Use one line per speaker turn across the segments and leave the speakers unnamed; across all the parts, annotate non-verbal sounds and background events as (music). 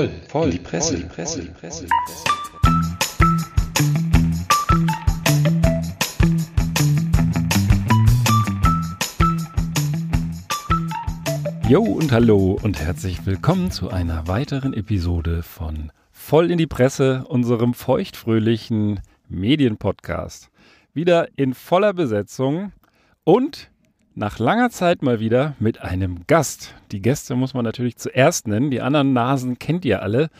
voll, voll, in die Presse, voll, die Presse, die Presse. Die Presse. Jo und hallo und herzlich willkommen zu einer weiteren Episode von Voll in die Presse, unserem feuchtfröhlichen Medienpodcast. Wieder in voller Besetzung und nach langer Zeit mal wieder mit einem Gast. Die Gäste muss man natürlich zuerst nennen, die anderen Nasen kennt ihr alle.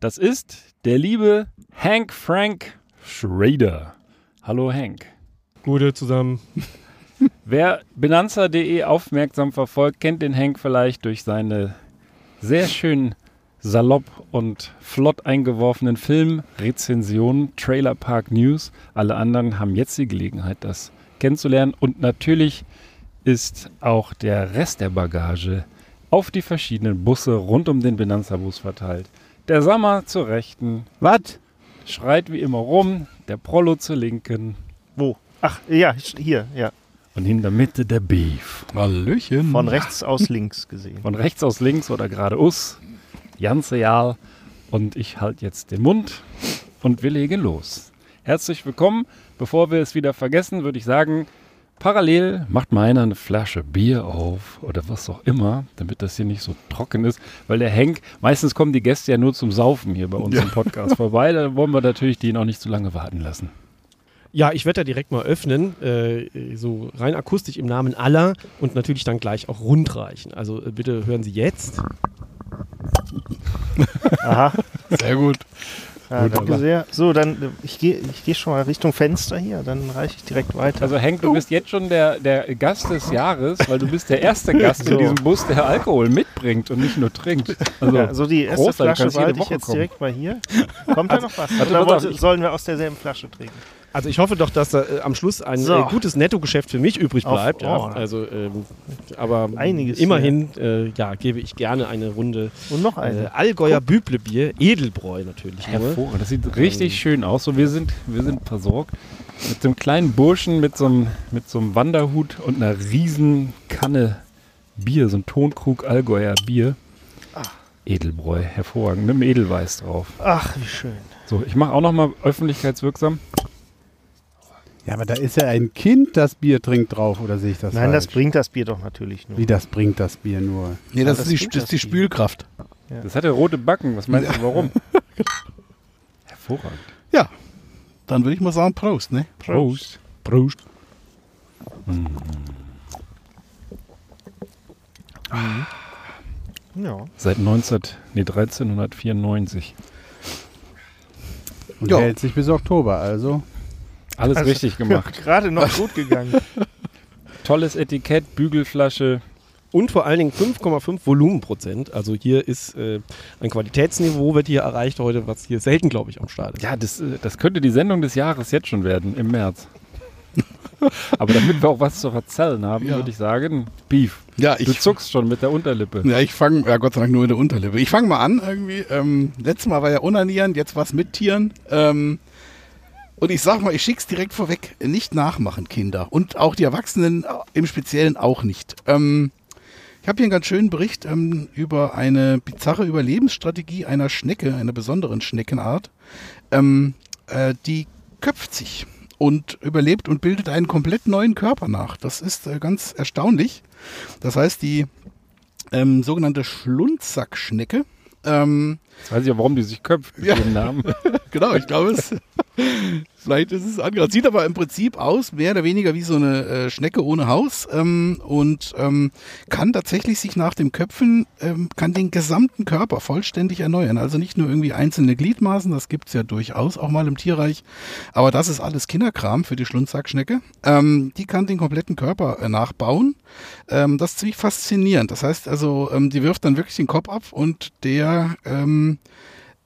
Das ist der liebe Hank Frank Schrader. Hallo Hank.
Gute zusammen. (laughs)
Wer Benanza.de aufmerksam verfolgt, kennt den Hank vielleicht durch seine sehr schön salopp und flott eingeworfenen Filmrezensionen, Trailer Park News. Alle anderen haben jetzt die Gelegenheit, das kennenzulernen. Und natürlich ist auch der Rest der Bagage auf die verschiedenen Busse rund um den Benanza-Bus verteilt. Der Sammer zur Rechten.
Was?
Schreit wie immer rum. Der Prollo zur Linken.
Wo? Ach, ja, hier, ja.
Und in der Mitte der Beef.
Hallöchen. Von rechts aus links gesehen.
Von rechts aus links oder geradeaus. Ganz real. Und ich halte jetzt den Mund und wir legen los. Herzlich willkommen. Bevor wir es wieder vergessen, würde ich sagen, parallel macht mal einer eine Flasche Bier auf oder was auch immer, damit das hier nicht so trocken ist. Weil der Henk, meistens kommen die Gäste ja nur zum Saufen hier bei uns ja. im Podcast (laughs) vorbei. Da wollen wir natürlich die noch nicht zu lange warten lassen.
Ja, ich werde da direkt mal öffnen, äh, so rein akustisch im Namen aller und natürlich dann gleich auch rundreichen. Also äh, bitte hören Sie jetzt.
Aha. Sehr gut.
Ja, danke sehr. So, dann äh, ich gehe ich geh schon mal Richtung Fenster hier, dann reiche ich direkt weiter.
Also Henk, du bist jetzt schon der, der Gast des Jahres, weil du bist der erste (laughs) Gast so. in diesem Bus, der Alkohol mitbringt und nicht nur trinkt.
Also ja, so die erste Flasche behalte ich jetzt kommen. direkt mal hier. Kommt da noch was? Also, Oder wollte, sollen wir aus derselben Flasche trinken? Also ich hoffe doch, dass da äh, am Schluss ein so. äh, gutes Nettogeschäft für mich übrig bleibt. Auf, oh. ja. Also, ähm, aber Einiges, immerhin äh, ja, gebe ich gerne eine Runde
Und noch eine. Äh,
Allgäuer Büblebier, Edelbräu natürlich.
Hervorragend, das sieht richtig ähm. schön aus. So, wir, sind, wir sind versorgt mit so einem kleinen Burschen mit so einem, mit so einem Wanderhut und einer riesen Kanne Bier, so ein Tonkrug Allgäuer Bier. Ach. Edelbräu, hervorragend, mit einem Edelweiß drauf.
Ach, wie schön.
So, ich mache auch noch mal öffentlichkeitswirksam.
Ja, aber da ist ja ein Kind, das Bier trinkt drauf, oder sehe ich das
Nein, falsch? das bringt das Bier doch natürlich nur.
Wie das bringt das Bier nur?
Nee, das, das, ist, die, das ist die Spülkraft. Ja. Das hat ja rote Backen. Was meinst du, warum? (laughs) Hervorragend.
Ja, dann würde ich mal sagen Prost, ne?
Prost. Prost.
Mhm. Ja.
Seit 19, nee, 1394.
Und jo. hält sich bis Oktober, also
alles also, richtig (laughs) gemacht.
Gerade noch gut gegangen. (laughs)
Tolles Etikett, Bügelflasche.
Und vor allen Dingen 5,5 Volumenprozent. Also hier ist äh, ein Qualitätsniveau, wird hier erreicht heute, was hier selten, glaube ich, am Start ist.
Ja, das, äh, das könnte die Sendung des Jahres jetzt schon werden, im März. (laughs) Aber damit wir auch was zu erzählen haben, ja. würde ich sagen, Beef.
Ja, ich,
du zuckst schon mit der Unterlippe.
Ja, ich fange, ja Gott sei Dank nur mit der Unterlippe. Ich fange mal an irgendwie. Ähm, letztes Mal war ja Unanieren, jetzt was mit Tieren. Ähm, und ich sag mal, ich schick's direkt vorweg, nicht nachmachen, Kinder. Und auch die Erwachsenen im Speziellen auch nicht. Ähm, ich habe hier einen ganz schönen Bericht ähm, über eine bizarre Überlebensstrategie einer Schnecke, einer besonderen Schneckenart. Ähm, äh, die köpft sich und überlebt und bildet einen komplett neuen Körper nach. Das ist äh, ganz erstaunlich. Das heißt, die ähm, sogenannte Schlundsackschnecke. Ähm,
Jetzt weiß ich ja, warum die sich köpft mit ja. dem Namen. (laughs)
genau, ich glaube es. (laughs) Vielleicht ist es angehört. Sieht aber im Prinzip aus, mehr oder weniger wie so eine äh, Schnecke ohne Haus ähm, und ähm, kann tatsächlich sich nach dem Köpfen, ähm, kann den gesamten Körper vollständig erneuern. Also nicht nur irgendwie einzelne Gliedmaßen, das gibt's ja durchaus auch mal im Tierreich, aber das ist alles Kinderkram für die Schlundsackschnecke. Ähm, die kann den kompletten Körper äh, nachbauen. Ähm, das ist ziemlich faszinierend. Das heißt also, ähm, die wirft dann wirklich den Kopf ab und der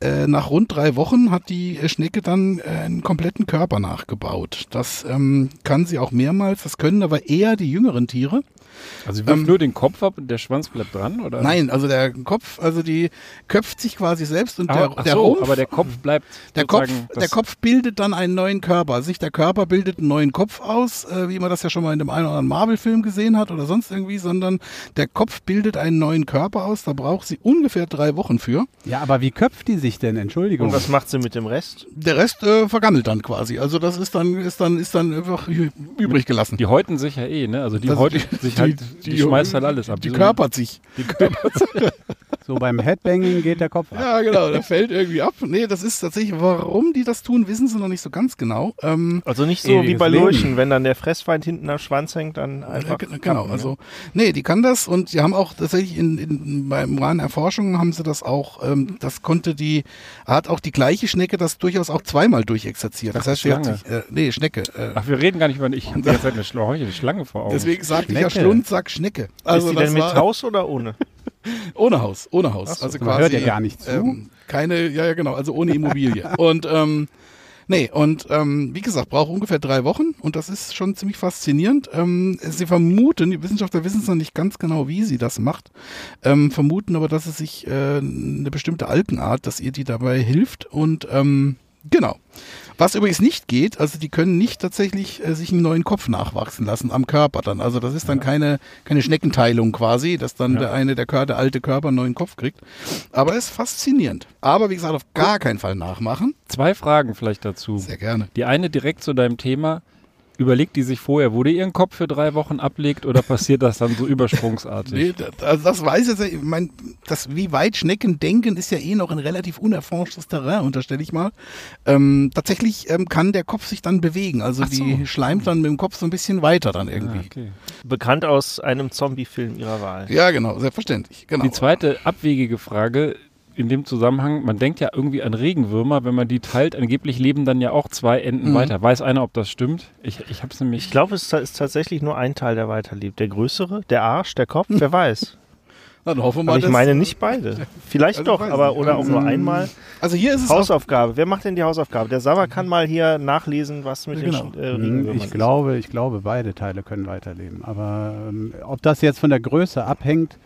äh, nach rund drei Wochen hat die Schnecke dann äh, einen kompletten Körper nachgebaut. Das ähm, kann sie auch mehrmals, das können aber eher die jüngeren Tiere.
Also sie wirft ähm, nur den Kopf ab und der Schwanz bleibt dran, oder?
Nein, also der Kopf, also die köpft sich quasi selbst und
aber,
der, der
so, Rumpf, aber der Kopf bleibt
der Kopf, der Kopf bildet dann einen neuen Körper. Also nicht der Körper bildet einen neuen Kopf aus, äh, wie man das ja schon mal in dem einen oder anderen Marvel-Film gesehen hat oder sonst irgendwie, sondern der Kopf bildet einen neuen Körper aus. Da braucht sie ungefähr drei Wochen für.
Ja, aber wie köpft die sich denn? Entschuldigung.
Und was macht sie mit dem Rest?
Der Rest äh, vergammelt dann quasi. Also das ist dann ist dann ist dann einfach übrig gelassen.
Die häuten sich ja eh, ne? Also die häuten sich halt die, die, die schmeißt halt alles ab.
Die, die körpert sich. Die körpert
sich. (laughs) So beim Headbanging geht der Kopf ab.
Ja, genau, der fällt irgendwie ab. Nee, das ist tatsächlich, warum die das tun, wissen sie noch nicht so ganz genau.
Ähm, also nicht so wie bei Lurchen, wenn dann der Fressfeind hinten am Schwanz hängt, dann einfach.
Ja, genau, kappen, also, nee, die kann das und die haben auch tatsächlich in, in, beim Rahmen Erforschungen haben sie das auch, ähm, das konnte die, hat auch die gleiche Schnecke das durchaus auch zweimal durchexerziert. Das Ach, heißt,
Schlange.
Sich, äh, nee, Schnecke. Äh,
Ach, wir reden gar nicht über, ich habe jetzt (laughs) eine Schlange vor Augen.
Deswegen sagte ich ja Schlundsack Schnecke.
Also ist die denn mit Haus oder ohne? (laughs)
ohne Haus, ohne Haus.
So, also quasi. hört ja gar nicht zu.
Ähm, keine, ja, ja, genau, also ohne Immobilie. (laughs) und, ähm, Nee, und ähm, wie gesagt, braucht ungefähr drei Wochen und das ist schon ziemlich faszinierend. Ähm, sie vermuten, die Wissenschaftler wissen es noch nicht ganz genau, wie sie das macht, ähm, vermuten aber, dass es sich äh, eine bestimmte Algenart, dass ihr die dabei hilft und ähm, genau. Was übrigens nicht geht, also die können nicht tatsächlich äh, sich einen neuen Kopf nachwachsen lassen am Körper dann. Also das ist dann ja. keine, keine Schneckenteilung quasi, dass dann ja. der eine, der, der alte Körper einen neuen Kopf kriegt. Aber es ist faszinierend. Aber wie gesagt, auf gar keinen Fall nachmachen.
Zwei Fragen vielleicht dazu.
Sehr gerne.
Die eine direkt zu deinem Thema überlegt die sich vorher, wo die ihren Kopf für drei Wochen ablegt oder passiert das dann so (laughs) übersprungsartig?
Nee, das, also das weiß ich, ich meine, das, wie weit Schnecken denken, ist ja eh noch ein relativ unerforschtes Terrain, unterstelle ich mal. Ähm, tatsächlich ähm, kann der Kopf sich dann bewegen, also so. die schleimt dann mit dem Kopf so ein bisschen weiter dann irgendwie. Ah, okay.
Bekannt aus einem Zombie-Film ihrer Wahl.
Ja, genau, selbstverständlich. Genau.
Die zweite abwegige Frage, in dem Zusammenhang, man denkt ja irgendwie an Regenwürmer, wenn man die teilt, angeblich leben dann ja auch zwei Enden mhm. weiter. Weiß einer, ob das stimmt? Ich, ich habe es nämlich.
Ich glaube, es ist tatsächlich nur ein Teil, der weiterlebt. Der größere, der Arsch, der Kopf, wer weiß. (laughs)
Dann hoffen wir mal,
aber ich meine nicht beide. Vielleicht also doch, aber oder auch nur einmal.
Also hier ist es
Hausaufgabe. Wer macht denn die Hausaufgabe? Der Sava kann mal hier nachlesen, was mit genau. den äh, Regenwürmern ich glaube, ich glaube, beide Teile können weiterleben. Aber ähm, ob das jetzt von der Größe abhängt,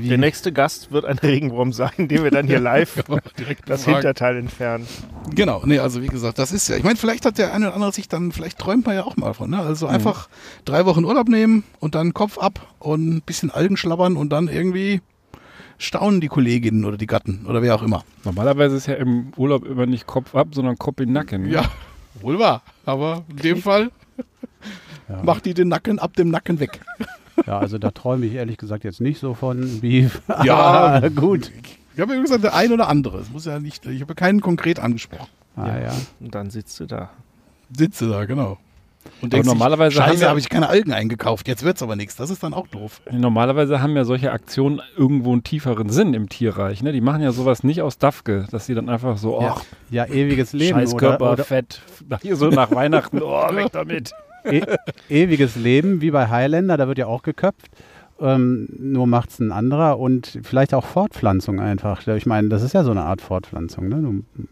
wie? Der nächste Gast wird ein (laughs) Regenwurm sein, den wir dann hier (laughs) live direkt das fragen. Hinterteil entfernen.
Genau, nee, also wie gesagt, das ist ja, ich meine, vielleicht hat der eine oder andere sich dann, vielleicht träumt man ja auch mal von, ne? Also mhm. einfach drei Wochen Urlaub nehmen und dann Kopf ab und ein bisschen Algen schlabbern und dann irgendwie staunen die Kolleginnen oder die Gatten oder wer auch immer.
Normalerweise ist ja im Urlaub immer nicht Kopf ab, sondern Kopf in den Nacken.
Ja, wohl wahr. Aber in dem Fall (laughs) ja. macht die den Nacken ab dem Nacken weg.
Ja, also da träume ich ehrlich gesagt jetzt nicht so von Beef. (laughs)
Ja, (laughs) gut. Ich habe ja gesagt, der ein oder andere. Es muss ja nicht, ich habe keinen konkret angesprochen.
Ah ja. ja.
Und dann sitzt du da.
Sitze da, genau.
Und denkst, normalerweise
Scheiße, habe hab ich keine Algen eingekauft. Jetzt wird es aber nichts. Das ist dann auch doof.
Normalerweise haben ja solche Aktionen irgendwo einen tieferen Sinn im Tierreich. Ne? Die machen ja sowas nicht aus Dafke, dass sie dann einfach so,
ja, ja ewiges Leben.
Scheiß Körper, oder, Fett. (laughs) Hier so nach Weihnachten, oh, weg damit
e ewiges Leben, wie bei Highlander, da wird ja auch geköpft. Ähm, nur macht es ein anderer und vielleicht auch Fortpflanzung einfach. Ich meine, das ist ja so eine Art Fortpflanzung. Ne? Du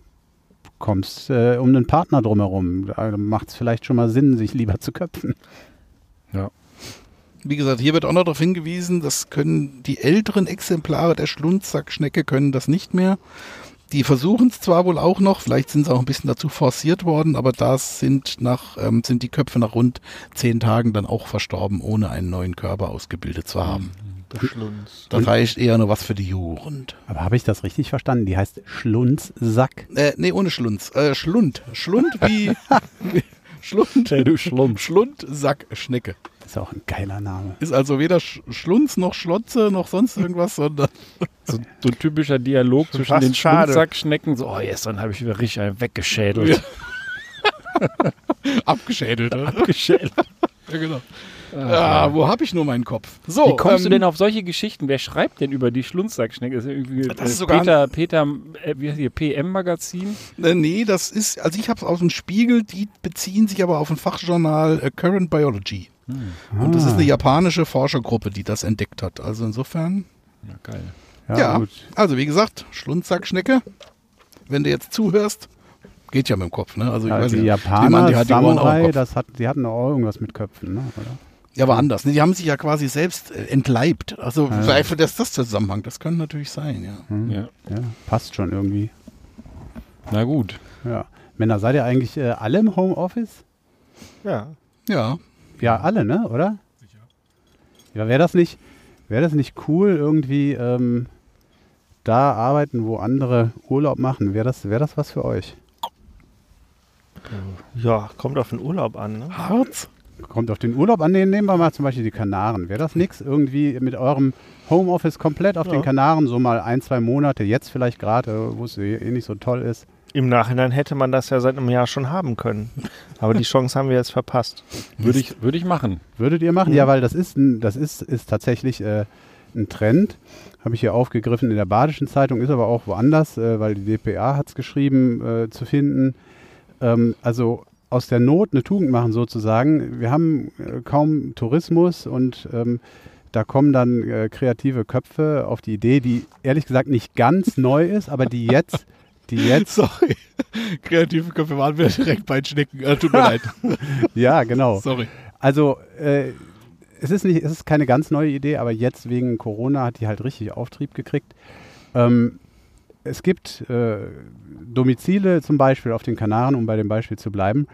kommst äh, um einen Partner drumherum. Da macht es vielleicht schon mal Sinn, sich lieber zu köpfen.
Ja. Wie gesagt, hier wird auch noch darauf hingewiesen, das können die älteren Exemplare der Schlundsackschnecke können das nicht mehr. Die versuchen es zwar wohl auch noch, vielleicht sind sie auch ein bisschen dazu forciert worden, aber da sind, nach, ähm, sind die Köpfe nach rund zehn Tagen dann auch verstorben, ohne einen neuen Körper ausgebildet zu haben.
Schlunz.
Das heißt eher nur was für die Jugend.
Aber habe ich das richtig verstanden? Die heißt Schlunzsack?
Äh, nee, ohne Schlunz. Äh, Schlund. Schlund wie. (laughs) Schlund.
Hey, du Schlund.
Schlundsackschnecke.
Das ist auch ein geiler Name.
Ist also weder Schlunz noch Schlotze noch sonst irgendwas, (laughs) sondern.
So, so ein typischer Dialog Schon zwischen den Schlundsackschnecken. So, oh, gestern habe ich wieder richtig einen weggeschädelt.
Ja. (laughs) Abgeschädelt, oder?
Abgeschädelt. (laughs)
ja, genau. Ah, wo habe ich nur meinen Kopf?
So, Wie kommst ähm, du denn auf solche Geschichten? Wer schreibt denn über die Schlunzsackschnecke? Das ist, irgendwie,
das ist sogar
Peter, Peter äh, wie heißt hier, PM-Magazin?
Äh, nee, das ist, also ich habe es aus dem Spiegel, die beziehen sich aber auf ein Fachjournal äh, Current Biology. Hm. Und das ist eine japanische Forschergruppe, die das entdeckt hat. Also insofern.
Ja, geil.
Ja, ja also wie gesagt, Schlundsackschnecke. Wenn du jetzt zuhörst, geht ja mit dem Kopf. Ne?
Also, ja, die nicht, Japaner, die, die Samurai, das hat, die hatten auch irgendwas mit Köpfen, ne? oder?
Ja, aber anders. Ne? Die haben sich ja quasi selbst äh, entleibt. Also ja. vielleicht ist das Zusammenhang. Das könnte natürlich sein, ja.
Hm. ja. ja. Passt schon irgendwie.
Na gut.
Ja. Männer, seid ihr eigentlich äh, alle im Homeoffice?
Ja. Ja.
Ja, alle, ne? Oder? Sicher. Ja, wäre das nicht, wäre das nicht cool, irgendwie ähm, da arbeiten, wo andere Urlaub machen? Wäre das, wär das was für euch?
Ja, kommt auf den Urlaub an, ne?
Harz? Kommt auf den Urlaub an, den nehmen wir mal zum Beispiel die Kanaren. Wäre das nichts irgendwie mit eurem Homeoffice komplett auf ja. den Kanaren, so mal ein, zwei Monate, jetzt vielleicht gerade, wo es eh nicht so toll ist?
Im Nachhinein hätte man das ja seit einem Jahr schon haben können. Aber die (laughs) Chance haben wir jetzt verpasst.
Würde ich, würde ich machen. Würdet ihr machen? Mhm. Ja, weil das ist, ein, das ist, ist tatsächlich äh, ein Trend. Habe ich hier aufgegriffen in der Badischen Zeitung, ist aber auch woanders, äh, weil die DPA hat es geschrieben, äh, zu finden. Ähm, also aus der Not eine Tugend machen sozusagen. Wir haben äh, kaum Tourismus und ähm, da kommen dann äh, kreative Köpfe auf die Idee, die ehrlich gesagt nicht ganz neu ist, aber die jetzt (laughs) die jetzt. (laughs)
Sorry. Kreative Köpfe waren wir direkt bei Schnecken. Äh, tut mir (laughs) leid.
ja, genau.
Sorry.
Also, äh, es ist, nicht, es ist keine ganz neue Idee, aber jetzt wegen Corona hat die halt richtig Auftrieb gekriegt. Ähm, es gibt äh, Domizile zum Beispiel auf den Kanaren, um bei dem Beispiel zu bleiben,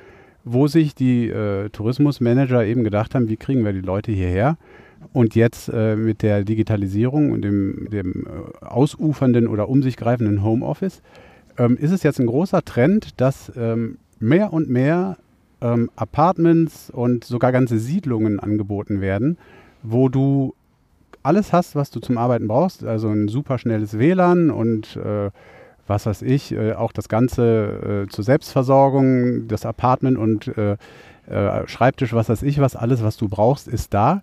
wo sich die äh, Tourismusmanager eben gedacht haben, wie kriegen wir die Leute hierher? Und jetzt äh, mit der Digitalisierung und dem, dem äh, ausufernden oder um sich greifenden Homeoffice ähm, ist es jetzt ein großer Trend, dass ähm, mehr und mehr ähm, Apartments und sogar ganze Siedlungen angeboten werden, wo du alles hast, was du zum Arbeiten brauchst. Also ein super schnelles WLAN und äh, was weiß ich, äh, auch das Ganze äh, zur Selbstversorgung, das Apartment und äh, äh, Schreibtisch, was weiß ich, was alles, was du brauchst, ist da.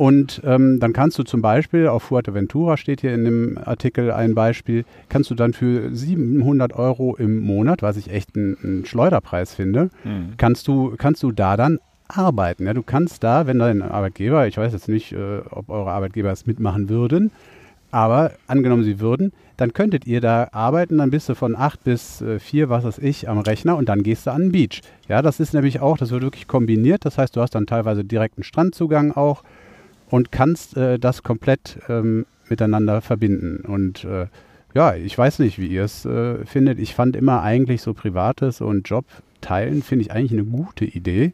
Und ähm, dann kannst du zum Beispiel, auf Fuerteventura steht hier in dem Artikel ein Beispiel, kannst du dann für 700 Euro im Monat, was ich echt einen Schleuderpreis finde, mhm. kannst, du, kannst du da dann arbeiten. Ja? Du kannst da, wenn dein Arbeitgeber, ich weiß jetzt nicht, äh, ob eure Arbeitgeber es mitmachen würden, aber angenommen sie würden, dann könntet ihr da arbeiten, dann bist du von 8 bis äh, 4, was weiß ich, am Rechner und dann gehst du an den Beach. Ja, das ist nämlich auch, das wird wirklich kombiniert, das heißt, du hast dann teilweise direkten Strandzugang auch und kannst äh, das komplett ähm, miteinander verbinden. Und äh, ja, ich weiß nicht, wie ihr es äh, findet. Ich fand immer eigentlich so Privates und Job teilen, finde ich eigentlich eine gute Idee.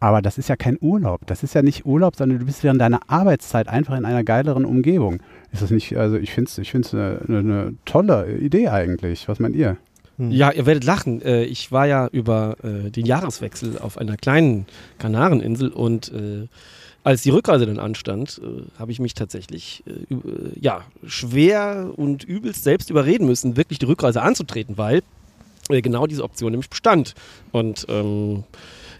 Aber das ist ja kein Urlaub. Das ist ja nicht Urlaub, sondern du bist während deiner Arbeitszeit einfach in einer geileren Umgebung. Ist das nicht, also ich finde es ich eine, eine, eine tolle Idee eigentlich. Was meint ihr?
Hm. Ja, ihr werdet lachen. Äh, ich war ja über äh, den Jahreswechsel auf einer kleinen Kanareninsel und äh, als die Rückreise dann anstand, äh, habe ich mich tatsächlich äh, äh, ja, schwer und übelst selbst überreden müssen, wirklich die Rückreise anzutreten, weil äh, genau diese Option nämlich bestand. Und ähm,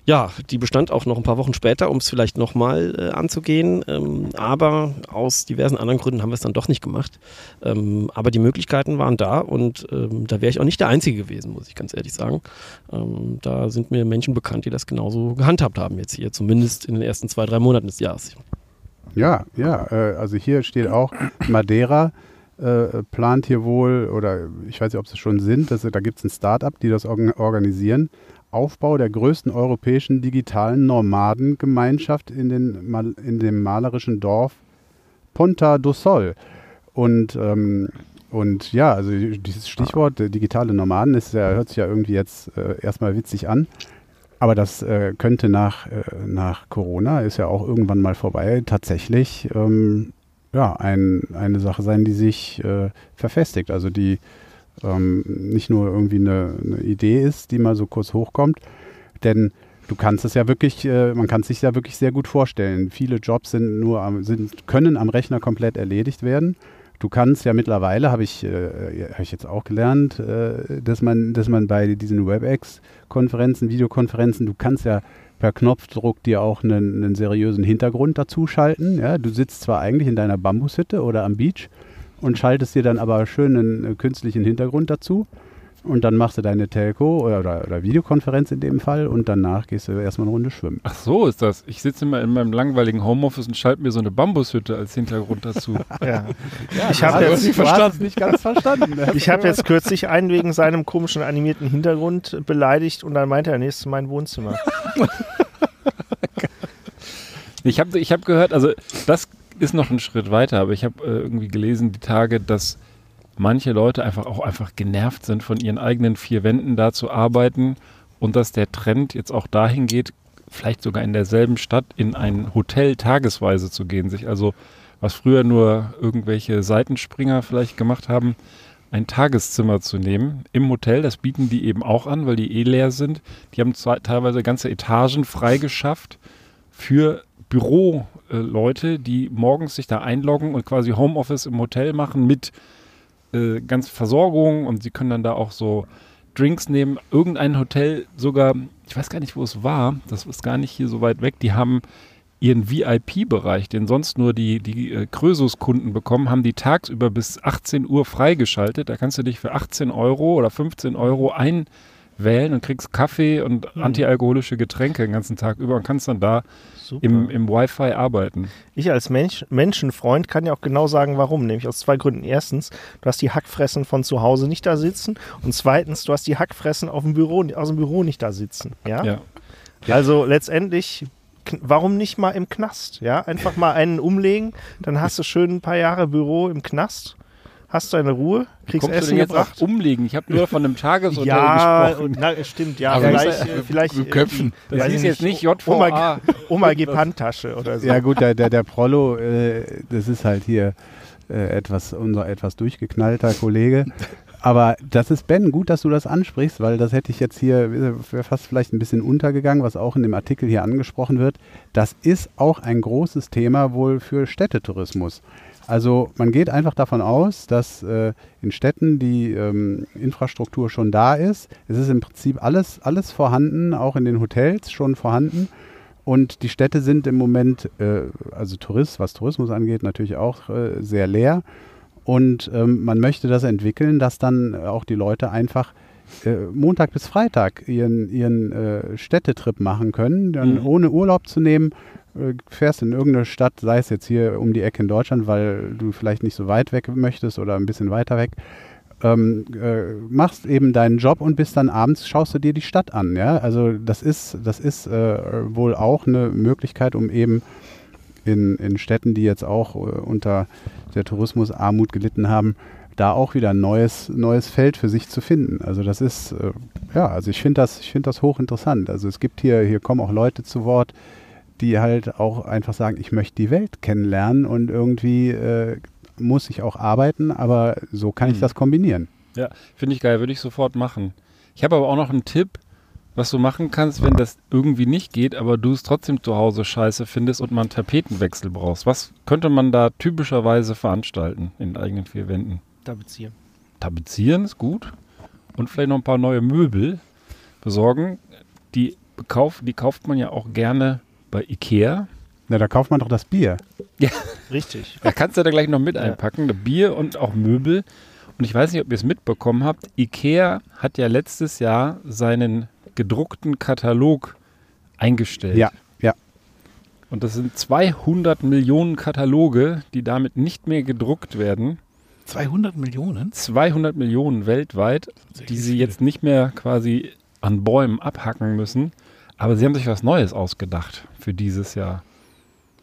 ja, die bestand auch noch ein paar Wochen später, um es vielleicht nochmal äh, anzugehen. Ähm, aber aus diversen anderen Gründen haben wir es dann doch nicht gemacht. Ähm, aber die Möglichkeiten waren da und ähm, da wäre ich auch nicht der Einzige gewesen, muss ich ganz ehrlich sagen. Ähm, da sind mir Menschen bekannt, die das genauso gehandhabt haben jetzt hier, zumindest in den ersten zwei, drei Monaten des Jahres.
Ja, ja, äh, also hier steht auch Madeira. Äh, plant hier wohl, oder ich weiß nicht, ob es schon sind, dass, da gibt es ein Start-up, die das organisieren, Aufbau der größten europäischen digitalen Nomadengemeinschaft in, den, in dem malerischen Dorf Ponta do Sol. Und, ähm, und ja, also dieses Stichwort äh, digitale Nomaden ist hört sich ja irgendwie jetzt äh, erstmal witzig an. Aber das äh, könnte nach, äh, nach Corona, ist ja auch irgendwann mal vorbei, tatsächlich ähm, ja, ein, eine Sache sein, die sich äh, verfestigt. Also die ähm, nicht nur irgendwie eine, eine, Idee ist, die mal so kurz hochkommt. Denn du kannst es ja wirklich, äh, man kann es sich ja wirklich sehr gut vorstellen. Viele Jobs sind nur am, sind, können am Rechner komplett erledigt werden. Du kannst ja mittlerweile, habe ich, äh, hab ich jetzt auch gelernt, äh, dass, man, dass man bei diesen WebEx-Konferenzen, Videokonferenzen, du kannst ja per Knopfdruck dir auch einen, einen seriösen Hintergrund dazu schalten. Ja? Du sitzt zwar eigentlich in deiner Bambushütte oder am Beach, und schaltest dir dann aber schön einen äh, künstlichen Hintergrund dazu. und dann machst du deine Telco oder, oder, oder, Videokonferenz in dem Fall und danach gehst du erstmal eine Runde schwimmen.
Ach so ist das. Ich sitze immer in meinem langweiligen Homeoffice und schalte mir so eine Bambushütte als Hintergrund dazu. (laughs)
ja. ja. ich habe jetzt nicht, verstanden. nicht ganz verstanden.
ich habe jetzt kürzlich einen wegen seinem komischen animierten Hintergrund beleidigt und dann meinte er, nächstes mein Wohnzimmer. (laughs)
ich habe ich hab gehört, also das ist noch ein Schritt weiter, aber ich habe äh, irgendwie gelesen die Tage, dass manche Leute einfach auch einfach genervt sind von ihren eigenen vier Wänden da zu arbeiten und dass der Trend jetzt auch dahin geht, vielleicht sogar in derselben Stadt in ein Hotel tagesweise zu gehen, sich also was früher nur irgendwelche Seitenspringer vielleicht gemacht haben, ein Tageszimmer zu nehmen im Hotel. Das bieten die eben auch an, weil die eh leer sind. Die haben zwei, teilweise ganze Etagen freigeschafft für Büroleute, die morgens sich da einloggen und quasi Homeoffice im Hotel machen mit äh, ganze Versorgung und sie können dann da auch so Drinks nehmen. Irgendein Hotel sogar, ich weiß gar nicht, wo es war, das ist gar nicht hier so weit weg, die haben ihren VIP-Bereich, den sonst nur die, die äh, Krösus-Kunden bekommen, haben die tagsüber bis 18 Uhr freigeschaltet. Da kannst du dich für 18 Euro oder 15 Euro einwählen und kriegst Kaffee und mhm. antialkoholische Getränke den ganzen Tag über und kannst dann da im, im Wi-Fi arbeiten.
Ich als Mensch, Menschenfreund kann ja auch genau sagen, warum. Nämlich aus zwei Gründen. Erstens, du hast die Hackfressen von zu Hause nicht da sitzen. Und zweitens, du hast die Hackfressen auf dem Büro, aus dem Büro nicht da sitzen. Ja. ja. Also letztendlich warum nicht mal im Knast? Ja, einfach mal einen umlegen, dann hast du schön ein paar Jahre Büro im Knast hast deine Ruhe, kriegst Kommst Essen du jetzt gebracht.
umlegen. Ich habe nur von einem (laughs) Tageshotel
ja,
gesprochen.
Ja, stimmt, ja. Aber vielleicht, äh, vielleicht
äh, Köpfen.
Das ist jetzt nicht JVA. Oma, Oma G-Handtasche oder so.
Ja gut, der, der, der Prollo, äh, das ist halt hier äh, etwas, unser etwas durchgeknallter Kollege. Aber das ist Ben, gut, dass du das ansprichst, weil das hätte ich jetzt hier, wäre fast vielleicht ein bisschen untergegangen, was auch in dem Artikel hier angesprochen wird. Das ist auch ein großes Thema wohl für Städtetourismus. Also man geht einfach davon aus, dass äh, in Städten die ähm, Infrastruktur schon da ist. Es ist im Prinzip alles, alles vorhanden, auch in den Hotels schon vorhanden. Und die Städte sind im Moment, äh, also Tourist, was Tourismus angeht, natürlich auch äh, sehr leer. Und ähm, man möchte das entwickeln, dass dann auch die Leute einfach äh, Montag bis Freitag ihren, ihren äh, Städtetrip machen können, dann mhm. ohne Urlaub zu nehmen fährst in irgendeine Stadt, sei es jetzt hier um die Ecke in Deutschland, weil du vielleicht nicht so weit weg möchtest oder ein bisschen weiter weg, ähm, äh, machst eben deinen Job und bist dann abends, schaust du dir die Stadt an. Ja? Also das ist, das ist äh, wohl auch eine Möglichkeit, um eben in, in Städten, die jetzt auch äh, unter der Tourismusarmut gelitten haben, da auch wieder ein neues, neues Feld für sich zu finden. Also das ist, äh, ja, also ich finde das, ich finde das hochinteressant. Also es gibt hier, hier kommen auch Leute zu Wort, die halt auch einfach sagen, ich möchte die Welt kennenlernen und irgendwie äh, muss ich auch arbeiten, aber so kann ich mhm. das kombinieren.
Ja, finde ich geil, würde ich sofort machen. Ich habe aber auch noch einen Tipp, was du machen kannst, wenn das irgendwie nicht geht, aber du es trotzdem zu Hause scheiße findest und man einen Tapetenwechsel brauchst. Was könnte man da typischerweise veranstalten in eigenen vier Wänden?
Tapezieren.
Tapezieren ist gut. Und vielleicht noch ein paar neue Möbel besorgen. Die, bekauf, die kauft man ja auch gerne bei Ikea.
Na, da kauft man doch das Bier.
Ja, richtig. Da kannst du da gleich noch mit einpacken. Bier und auch Möbel. Und ich weiß nicht, ob ihr es mitbekommen habt. Ikea hat ja letztes Jahr seinen gedruckten Katalog eingestellt.
Ja, ja.
Und das sind 200 Millionen Kataloge, die damit nicht mehr gedruckt werden.
200 Millionen?
200 Millionen weltweit, die sie jetzt nicht mehr quasi an Bäumen abhacken müssen. Aber sie haben sich was Neues ausgedacht für dieses Jahr.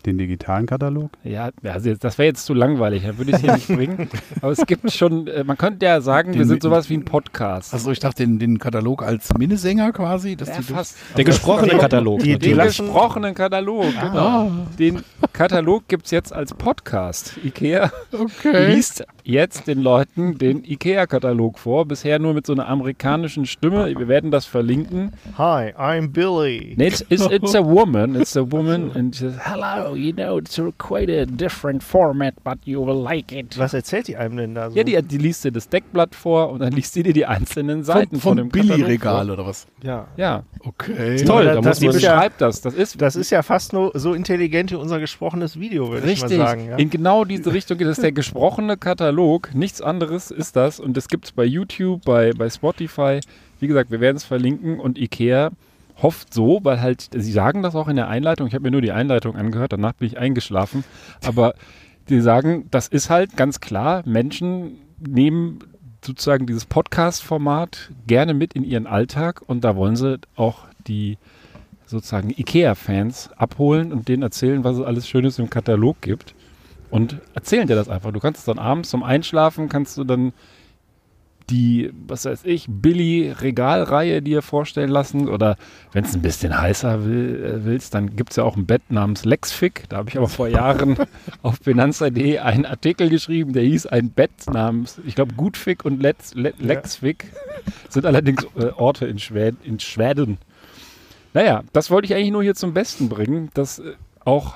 Den digitalen Katalog?
Ja, also das wäre jetzt zu langweilig, da würde ich es hier nicht bringen. (laughs) Aber es gibt schon, äh, man könnte ja sagen, den, wir sind sowas wie ein Podcast.
Also ich dachte, den, den Katalog als Minnesänger quasi.
Dass ja, fast.
Der gesprochene Katalog.
Die, den gesprochenen Katalog, ah. genau. Den Katalog gibt es jetzt als Podcast. Ikea okay. liest jetzt den Leuten den IKEA-Katalog vor. Bisher nur mit so einer amerikanischen Stimme. Wir werden das verlinken.
Hi, I'm Billy.
Nee, it's, it's, it's a woman. It's a woman and she says, hello, you know, it's quite a different format, but you will like it.
Was erzählt die einem denn da so?
Ja, die, die liest dir das Deckblatt vor und dann liest sie dir die einzelnen Seiten
vom,
von dem
Billy-Regal oder was?
Ja. Ja.
Okay.
Toll, da das, muss man beschreibt
ja,
das. Das ist,
das ist ja fast nur so intelligent wie unser gesprochenes Video, würde ich mal sagen. Ja?
In genau diese Richtung geht es. Der gesprochene Katalog, nichts anderes ist das. Und das gibt es bei YouTube, bei, bei Spotify. Wie gesagt, wir werden es verlinken und Ikea hofft so, weil halt, sie sagen das auch in der Einleitung, ich habe mir nur die Einleitung angehört, danach bin ich eingeschlafen, aber (laughs) die sagen, das ist halt ganz klar, Menschen nehmen sozusagen dieses Podcast-Format gerne mit in ihren Alltag und da wollen sie auch die sozusagen IKEA-Fans abholen und denen erzählen, was es alles Schönes im Katalog gibt und erzählen dir das einfach. Du kannst es dann abends zum Einschlafen, kannst du dann die, was weiß ich, Billy-Regalreihe dir vorstellen lassen. Oder wenn es ein bisschen heißer will, äh, willst, dann gibt es ja auch ein Bett namens Lexfic. Da habe ich aber vor Jahren (laughs) auf Finanza.de einen Artikel geschrieben, der hieß ein Bett namens, ich glaube, Gutfic und Letz, Le Lexfic. Sind allerdings äh, Orte in, Schwed in Schweden. Naja, das wollte ich eigentlich nur hier zum Besten bringen, dass äh, auch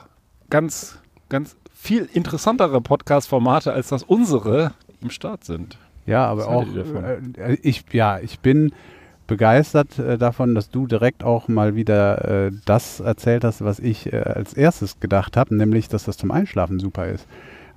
ganz, ganz viel interessantere Podcast-Formate als das unsere im Start sind.
Ja, aber auch äh, ich, ja, ich bin begeistert äh, davon, dass du direkt auch mal wieder äh, das erzählt hast, was ich äh, als erstes gedacht habe, nämlich, dass das zum Einschlafen super ist.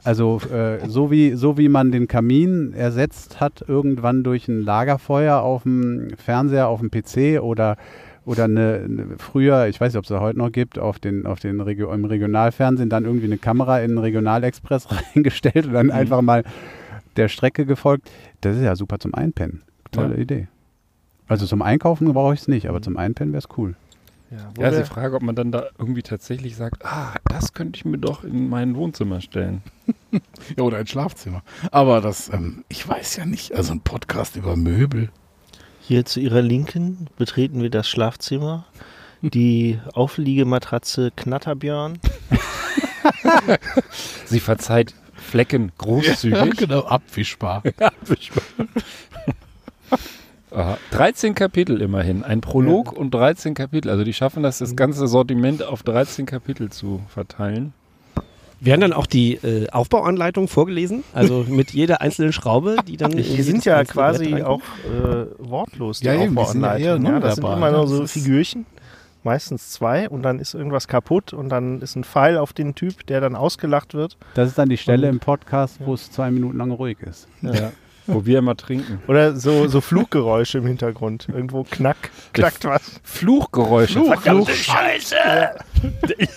Also äh, so, wie, so wie man den Kamin ersetzt hat, irgendwann durch ein Lagerfeuer auf dem Fernseher, auf dem PC oder oder eine, eine, früher, ich weiß nicht, ob es da heute noch gibt, auf den, auf den Regio im Regionalfernsehen dann irgendwie eine Kamera in den Regionalexpress (laughs) reingestellt und dann mhm. einfach mal der Strecke gefolgt. Das ist ja super zum Einpennen. Tolle ja. Idee. Also zum Einkaufen brauche ich es nicht, aber mhm. zum Einpennen wäre es cool.
Ja, ja ist die Frage, ob man dann da irgendwie tatsächlich sagt, ah, das könnte ich mir doch in mein Wohnzimmer stellen. (laughs)
ja, oder ein Schlafzimmer. Aber das, ähm, ich weiß ja nicht, also ein Podcast über Möbel.
Hier zu Ihrer Linken betreten wir das Schlafzimmer. Die Aufliegematratze Knatterbjörn. (laughs)
Sie verzeiht Flecken großzügig. Ja,
genau, abwischbar. (laughs) abwischbar.
Aha. 13 Kapitel immerhin. Ein Prolog ja. und 13 Kapitel. Also die schaffen das, das ganze Sortiment auf 13 Kapitel zu verteilen.
Werden dann auch die äh, Aufbauanleitungen vorgelesen? Also mit jeder einzelnen Schraube, die dann.
Die sind ja quasi auch äh, wortlos, die ja, Aufbauanleitungen. Ja, das sind immer nur so Figürchen meistens zwei und dann ist irgendwas kaputt und dann ist ein Pfeil auf den Typ, der dann ausgelacht wird.
Das ist dann die Stelle und, im Podcast, wo ja. es zwei Minuten lang ruhig ist.
Ja. Wo wir immer trinken.
Oder so, so Fluggeräusche im Hintergrund. Irgendwo knack, knackt was.
Fluchgeräusche.
Fluch, Fluch. Scheiße! Ja. Die,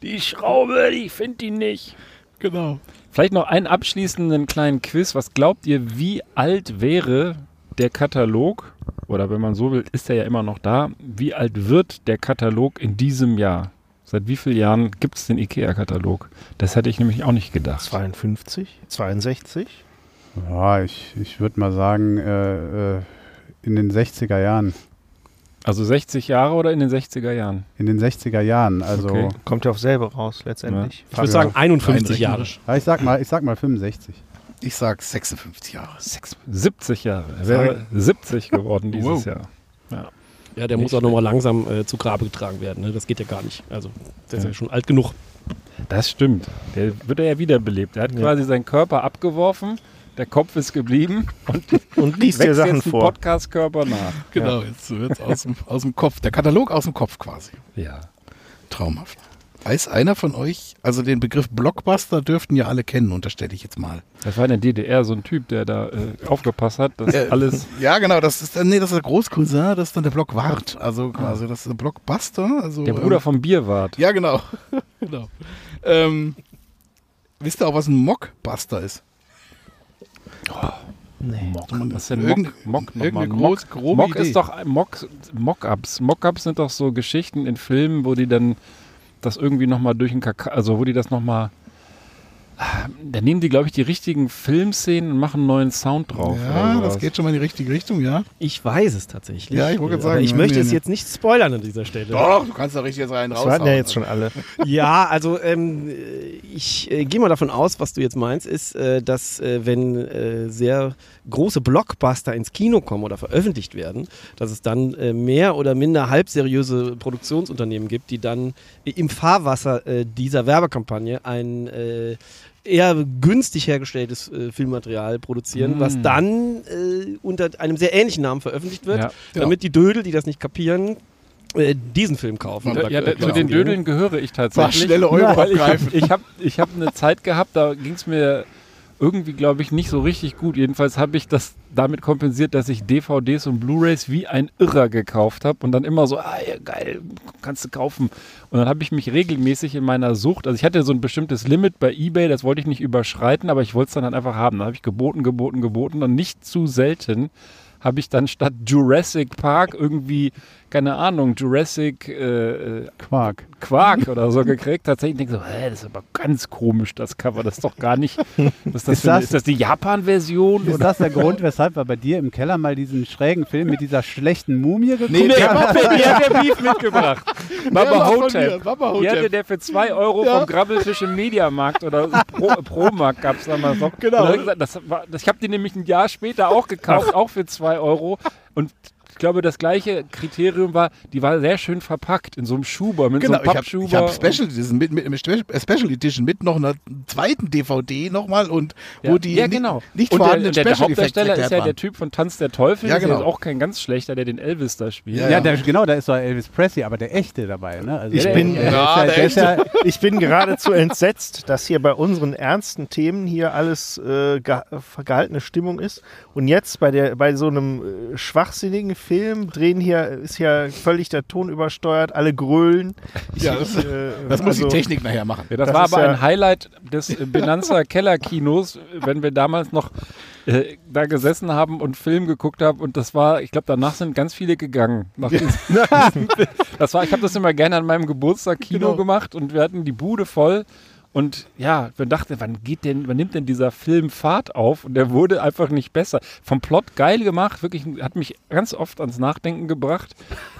die Schraube, ich finde die nicht.
Genau. Vielleicht noch einen abschließenden kleinen Quiz. Was glaubt ihr, wie alt wäre der Katalog, oder wenn man so will, ist er ja immer noch da. Wie alt wird der Katalog in diesem Jahr? Seit wie vielen Jahren gibt es den IKEA-Katalog? Das hätte ich nämlich auch nicht gedacht.
52? 62?
Ja, ich, ich würde mal sagen, äh, äh, in den 60er Jahren.
Also 60 Jahre oder in den 60er Jahren?
In den 60er Jahren, also. Okay.
Kommt ja auf selber raus, letztendlich.
Ja. Ich würde sagen 51 Jahre. Ja, ich sag mal, ich sag mal 65.
Ich sag 56 Jahre.
70 Jahre. Er wäre 70 geworden (laughs) dieses wow. Jahr.
Ja. Ja, der Nicht muss auch nochmal langsam äh, zu Grabe getragen werden. Ne? Das geht ja gar nicht. Also, der ist ja schon alt genug.
Das stimmt. Der wird ja wiederbelebt. Er hat ja. quasi seinen Körper abgeworfen, der Kopf ist geblieben (laughs) und, (laughs)
und liest dir Sachen vor.
Podcast-Körper nach.
Genau, ja. jetzt wird es aus, dem, aus dem Kopf. Der Katalog aus dem Kopf quasi.
Ja.
Traumhaft. Weiß einer von euch, also den Begriff Blockbuster dürften ja alle kennen, unterstelle ich jetzt mal.
Das war in der DDR so ein Typ, der da äh, aufgepasst hat, dass äh, alles. (laughs)
Ja, genau, das ist nee, das ist der Großcousin, das ist dann der Blockwart. Also quasi, das ist der Blockbuster. Also,
der Bruder ähm, vom Bierwart.
Ja, genau. (laughs) genau. Ähm, wisst ihr auch, was ein Mockbuster ist?
Oh. Nee. Mock. Was ist denn Mock? Mock, Mock, groß, Mock, Mock ist doch Mock, Mock-ups. Mock-ups sind doch so Geschichten in Filmen, wo die dann das irgendwie nochmal durch den Kakao, also wo die das nochmal, Da nehmen die, glaube ich, die richtigen Filmszenen und machen einen neuen Sound drauf.
Ja, das geht schon mal in die richtige Richtung, ja.
Ich weiß es tatsächlich.
Ja, ich wollte sagen.
Ich möchte es jetzt nicht spoilern an dieser Stelle.
Doch, du kannst da richtig jetzt rein raus.
Das hatten ja jetzt schon alle. (laughs)
ja, also ähm, ich äh, gehe mal davon aus, was du jetzt meinst, ist, äh, dass äh, wenn äh, sehr große Blockbuster ins Kino kommen oder veröffentlicht werden, dass es dann äh, mehr oder minder halbseriöse Produktionsunternehmen gibt, die dann im Fahrwasser äh, dieser Werbekampagne ein eher günstig hergestelltes äh, Filmmaterial produzieren, mm. was dann äh, unter einem sehr ähnlichen Namen veröffentlicht wird, ja. damit die Dödel, die das nicht kapieren, äh, diesen Film kaufen.
Ja, ja, zu den Dödeln gehöre ich tatsächlich.
schnelle Euro ja,
abgreifen. Ich habe ich hab eine Zeit gehabt, da ging es mir irgendwie, glaube ich, nicht so richtig gut. Jedenfalls habe ich das damit kompensiert, dass ich DVDs und Blu-rays wie ein Irrer gekauft habe und dann immer so, ah, ja, geil, kannst du kaufen. Und dann habe ich mich regelmäßig in meiner Sucht, also ich hatte so ein bestimmtes Limit bei eBay, das wollte ich nicht überschreiten, aber ich wollte es dann halt einfach haben. Dann habe ich geboten, geboten, geboten und nicht zu selten habe ich dann statt Jurassic Park irgendwie keine Ahnung, Jurassic äh,
Quark.
Quark oder so gekriegt. Tatsächlich denke ich so, hä, das ist aber ganz komisch, das Cover. Das ist doch gar nicht. Was ist, das, ist, das, ist das die Japan-Version?
Ist das der Grund, (laughs) weshalb wir bei dir im Keller mal diesen schrägen Film mit dieser schlechten Mumie geguckt nee,
nee, haben? Nee, der hat der (laughs) Beef mitgebracht. Baba Hotel. Hier hatte der für 2 Euro ja. vom Grabbeltisch im Mediamarkt oder Pro, Promarkt gab es damals noch.
Genau.
Das war, das, ich habe die nämlich ein Jahr später auch gekauft, auch für 2 Euro. Und glaube, das gleiche Kriterium war, die war sehr schön verpackt in so einem Schuber, mit genau, so einem Pappschuber.
Ich habe hab Special, Edition mit, mit, mit, Special Edition mit noch einer zweiten DVD nochmal und
ja.
wo die
ja, genau.
nicht, nicht vorhandenen
und der, der, der Hauptdarsteller ist ja der Typ von Tanz der Teufel, ja, genau. ist auch kein ganz schlechter, der den Elvis da spielt.
Ja, ja. Der, genau, da ist so Elvis Presley, aber der echte dabei. Ne?
Also ich, bin, ja, ich bin geradezu entsetzt, dass hier bei unseren ernsten Themen hier alles äh, gehaltene Stimmung ist und jetzt bei, der, bei so einem äh, schwachsinnigen Film drehen hier, ist ja völlig der Ton übersteuert, alle grölen.
Ja, das, äh, das muss also, die Technik nachher machen.
Ja, das, das, war aber ja ein Highlight des Benanza Kellerkinos, wenn wir damals noch äh, da gesessen haben und Film geguckt haben und das war, ich glaube, danach sind ganz viele gegangen. (laughs) das war, ich habe das immer gerne an meinem Geburtstag Kino genau. gemacht und wir hatten die Bude voll und ja, man dachte, wann geht denn, wann nimmt denn dieser Film Fahrt auf? Und der wurde einfach nicht besser. Vom Plot geil gemacht, wirklich, hat mich ganz oft ans Nachdenken gebracht.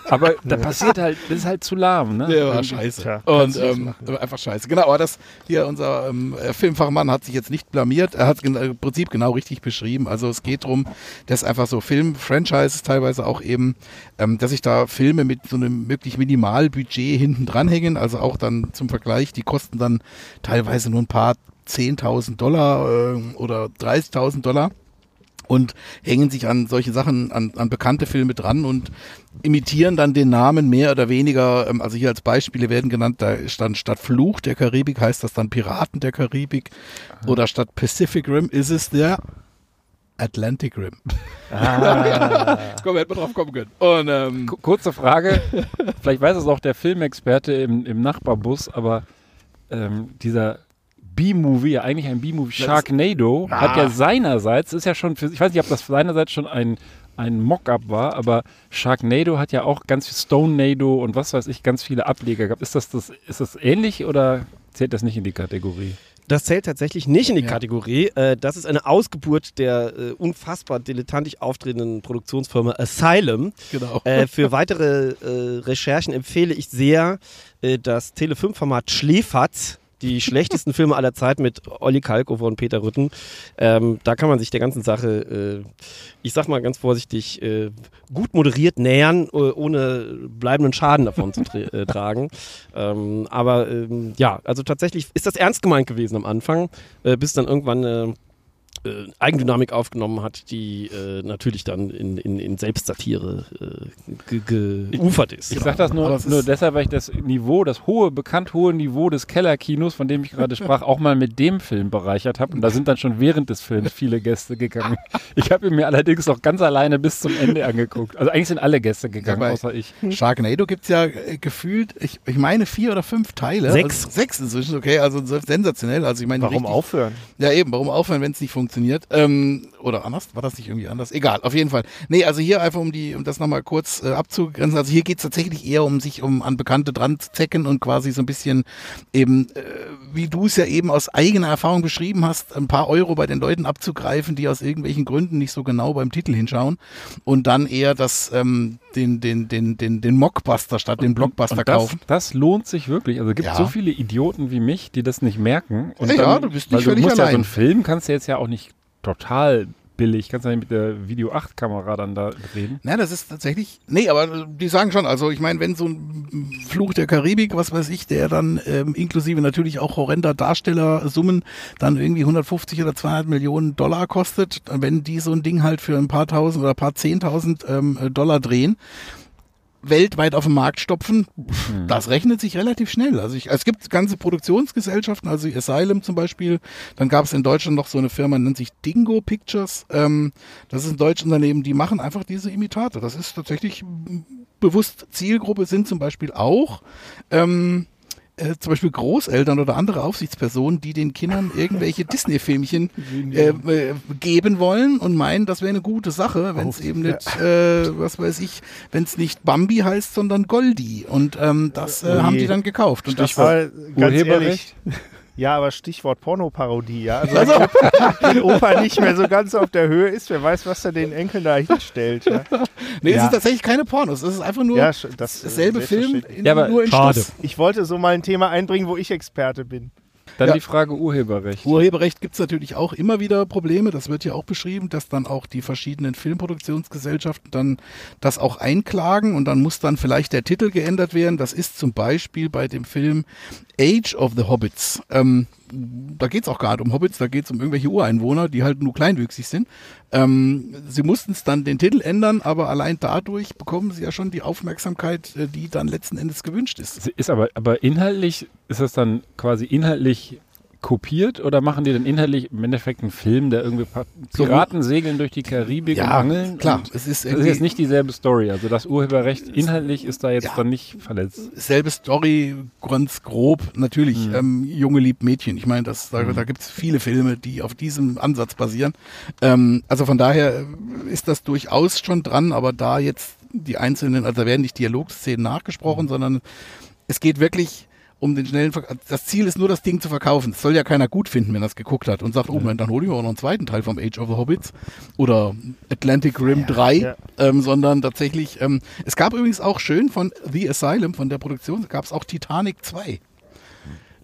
Aber (laughs) da passiert halt, das ist halt zu lahm, ne?
Der war scheiße. Tja, und ähm, einfach scheiße. Genau, aber das hier, unser ähm, Filmfachmann hat sich jetzt nicht blamiert. Er hat es im Prinzip genau richtig beschrieben. Also es geht darum, dass einfach so Film-Franchises teilweise auch eben, ähm, dass sich da Filme mit so einem möglich Minimalbudget hinten dranhängen. Also auch dann zum Vergleich, die kosten dann teilweise nur ein paar 10.000 Dollar äh, oder 30.000 Dollar und hängen sich an solche Sachen, an, an bekannte Filme dran und imitieren dann den Namen mehr oder weniger. Ähm, also hier als Beispiele werden genannt, da stand statt Fluch der Karibik heißt das dann Piraten der Karibik Aha. oder statt Pacific Rim ist es der Atlantic Rim. Ah. (laughs) Komm, hätte man drauf kommen können. Und, ähm,
Kurze Frage, vielleicht weiß es auch der Filmexperte im, im Nachbarbus, aber ähm, dieser B-Movie, ja eigentlich ein B-Movie, Sharknado, ah. hat ja seinerseits, ist ja schon, für, ich weiß nicht, ob das seinerseits schon ein, ein Mock-up war, aber Sharknado hat ja auch ganz viel Stonenado und was weiß ich, ganz viele Ableger gehabt. Ist das, das, ist das ähnlich oder zählt das nicht in die Kategorie?
Das zählt tatsächlich nicht in die ja. Kategorie. Äh, das ist eine Ausgeburt der äh, unfassbar dilettantisch auftretenden Produktionsfirma Asylum.
Genau.
Äh, (laughs) für weitere äh, Recherchen empfehle ich sehr äh, das Tele5-Format Schläferz die schlechtesten Filme aller Zeit mit Olli Kalkofer und Peter Rütten. Ähm, da kann man sich der ganzen Sache, äh, ich sag mal ganz vorsichtig, äh, gut moderiert nähern, äh, ohne bleibenden Schaden davon zu tra äh, tragen. Ähm, aber ähm, ja, also tatsächlich ist das ernst gemeint gewesen am Anfang, äh, bis dann irgendwann äh, Eigendynamik aufgenommen hat, die äh, natürlich dann in, in, in Selbstsatire äh, geufert ist.
Ich, sage das nur, nur deshalb, weil ich das Niveau, das hohe, bekannt hohe Niveau des Kellerkinos, von dem ich gerade sprach, auch mal mit dem Film bereichert habe. Und da sind dann schon während des Films viele Gäste gegangen. Ich habe ihn mir allerdings auch ganz alleine bis zum Ende angeguckt. Also eigentlich sind alle Gäste gegangen, ja, außer ich.
Sharknado gibt es ja äh, gefühlt, ich, ich meine vier oder fünf Teile.
Sechs.
Also sechs inzwischen, okay, also sensationell. Also ich meine,
warum
richtig,
aufhören?
Ja eben, warum aufhören, wenn es nicht funktioniert? Funktioniert. Ähm, oder anders, war das nicht irgendwie anders? Egal, auf jeden Fall. Nee, also hier einfach um die, um das nochmal kurz äh, abzugrenzen. Also hier geht es tatsächlich eher um sich um an Bekannte dran zu zecken und quasi so ein bisschen eben, äh, wie du es ja eben aus eigener Erfahrung beschrieben hast, ein paar Euro bei den Leuten abzugreifen, die aus irgendwelchen Gründen nicht so genau beim Titel hinschauen und dann eher das, ähm, den, den, den, den, den Mockbuster statt den Blockbuster und
das,
kaufen.
Das lohnt sich wirklich. Also es gibt ja. so viele Idioten wie mich, die das nicht merken. Und
ja, dann, du bist nicht völlig
du musst
allein.
Ja, so einen Film kannst du jetzt ja auch nicht total billig. Kannst du nicht mit der Video 8 Kamera dann da reden?
Na, das ist tatsächlich. Nee, aber die sagen schon, also ich meine, wenn so ein Fluch der Karibik, was weiß ich, der dann ähm, inklusive natürlich auch horrender Darstellersummen dann irgendwie 150 oder 200 Millionen Dollar kostet, wenn die so ein Ding halt für ein paar tausend oder ein paar zehntausend ähm, Dollar drehen, weltweit auf den Markt stopfen, mhm. das rechnet sich relativ schnell. Also ich, es gibt ganze Produktionsgesellschaften, also Asylum zum Beispiel. Dann gab es in Deutschland noch so eine Firma, nennt sich Dingo Pictures. Ähm, das ist ein deutsches Unternehmen, die machen einfach diese Imitate. Das ist tatsächlich bewusst Zielgruppe sind zum Beispiel auch ähm, äh, zum Beispiel Großeltern oder andere Aufsichtspersonen, die den Kindern (laughs) irgendwelche Disney-Filmchen äh, äh, geben wollen und meinen, das wäre eine gute Sache, wenn es eben nicht, äh, was weiß ich, wenn es nicht Bambi heißt, sondern Goldi. Und ähm, das äh, haben die dann gekauft. Und
das war ganz ehrlich. (laughs) Ja, aber Stichwort Pornoparodie, ja. Also, also. wenn Opa nicht mehr so ganz auf der Höhe ist, wer weiß, was er den Enkeln da hinstellt. Ja. (laughs)
Nee, ja. es ist tatsächlich keine Pornos. Es ist einfach nur ja, das, dasselbe Film, in, ja, aber nur in schade. Stoff.
Ich wollte so mal ein Thema einbringen, wo ich Experte bin.
Dann ja. die Frage Urheberrecht.
Urheberrecht gibt es natürlich auch immer wieder Probleme. Das wird ja auch beschrieben, dass dann auch die verschiedenen Filmproduktionsgesellschaften dann das auch einklagen und dann muss dann vielleicht der Titel geändert werden. Das ist zum Beispiel bei dem Film Age of the Hobbits. Ähm, da geht es auch nicht um Hobbits, da geht es um irgendwelche Ureinwohner, die halt nur kleinwüchsig sind. Ähm, sie mussten es dann den Titel ändern, aber allein dadurch bekommen sie ja schon die Aufmerksamkeit, äh, die dann letzten Endes gewünscht ist.
Ist aber, aber inhaltlich, ist das dann quasi inhaltlich kopiert oder machen die dann inhaltlich im Endeffekt einen Film, der irgendwie Piraten segeln durch die Karibik
ja,
und angeln?
klar.
es ist, das ist jetzt nicht dieselbe Story. Also das Urheberrecht inhaltlich ist da jetzt ja, dann nicht verletzt.
Selbe Story, ganz grob. Natürlich, mhm. ähm, Junge liebt Mädchen. Ich meine, das, da, mhm. da gibt es viele Filme, die auf diesem Ansatz basieren. Ähm, also von daher ist das durchaus schon dran, aber da jetzt die einzelnen, also da werden nicht Dialogszenen nachgesprochen, mhm. sondern es geht wirklich um den schnellen Verkauf. Das Ziel ist nur, das Ding zu verkaufen. Das soll ja keiner gut finden, wenn er es geguckt hat und sagt, oh, ja. dann hole ich mir auch noch einen zweiten Teil vom Age of the Hobbits oder Atlantic Rim ja, 3, ja. Ähm, sondern tatsächlich, ähm, es gab übrigens auch schön von The Asylum, von der Produktion, gab es auch Titanic 2.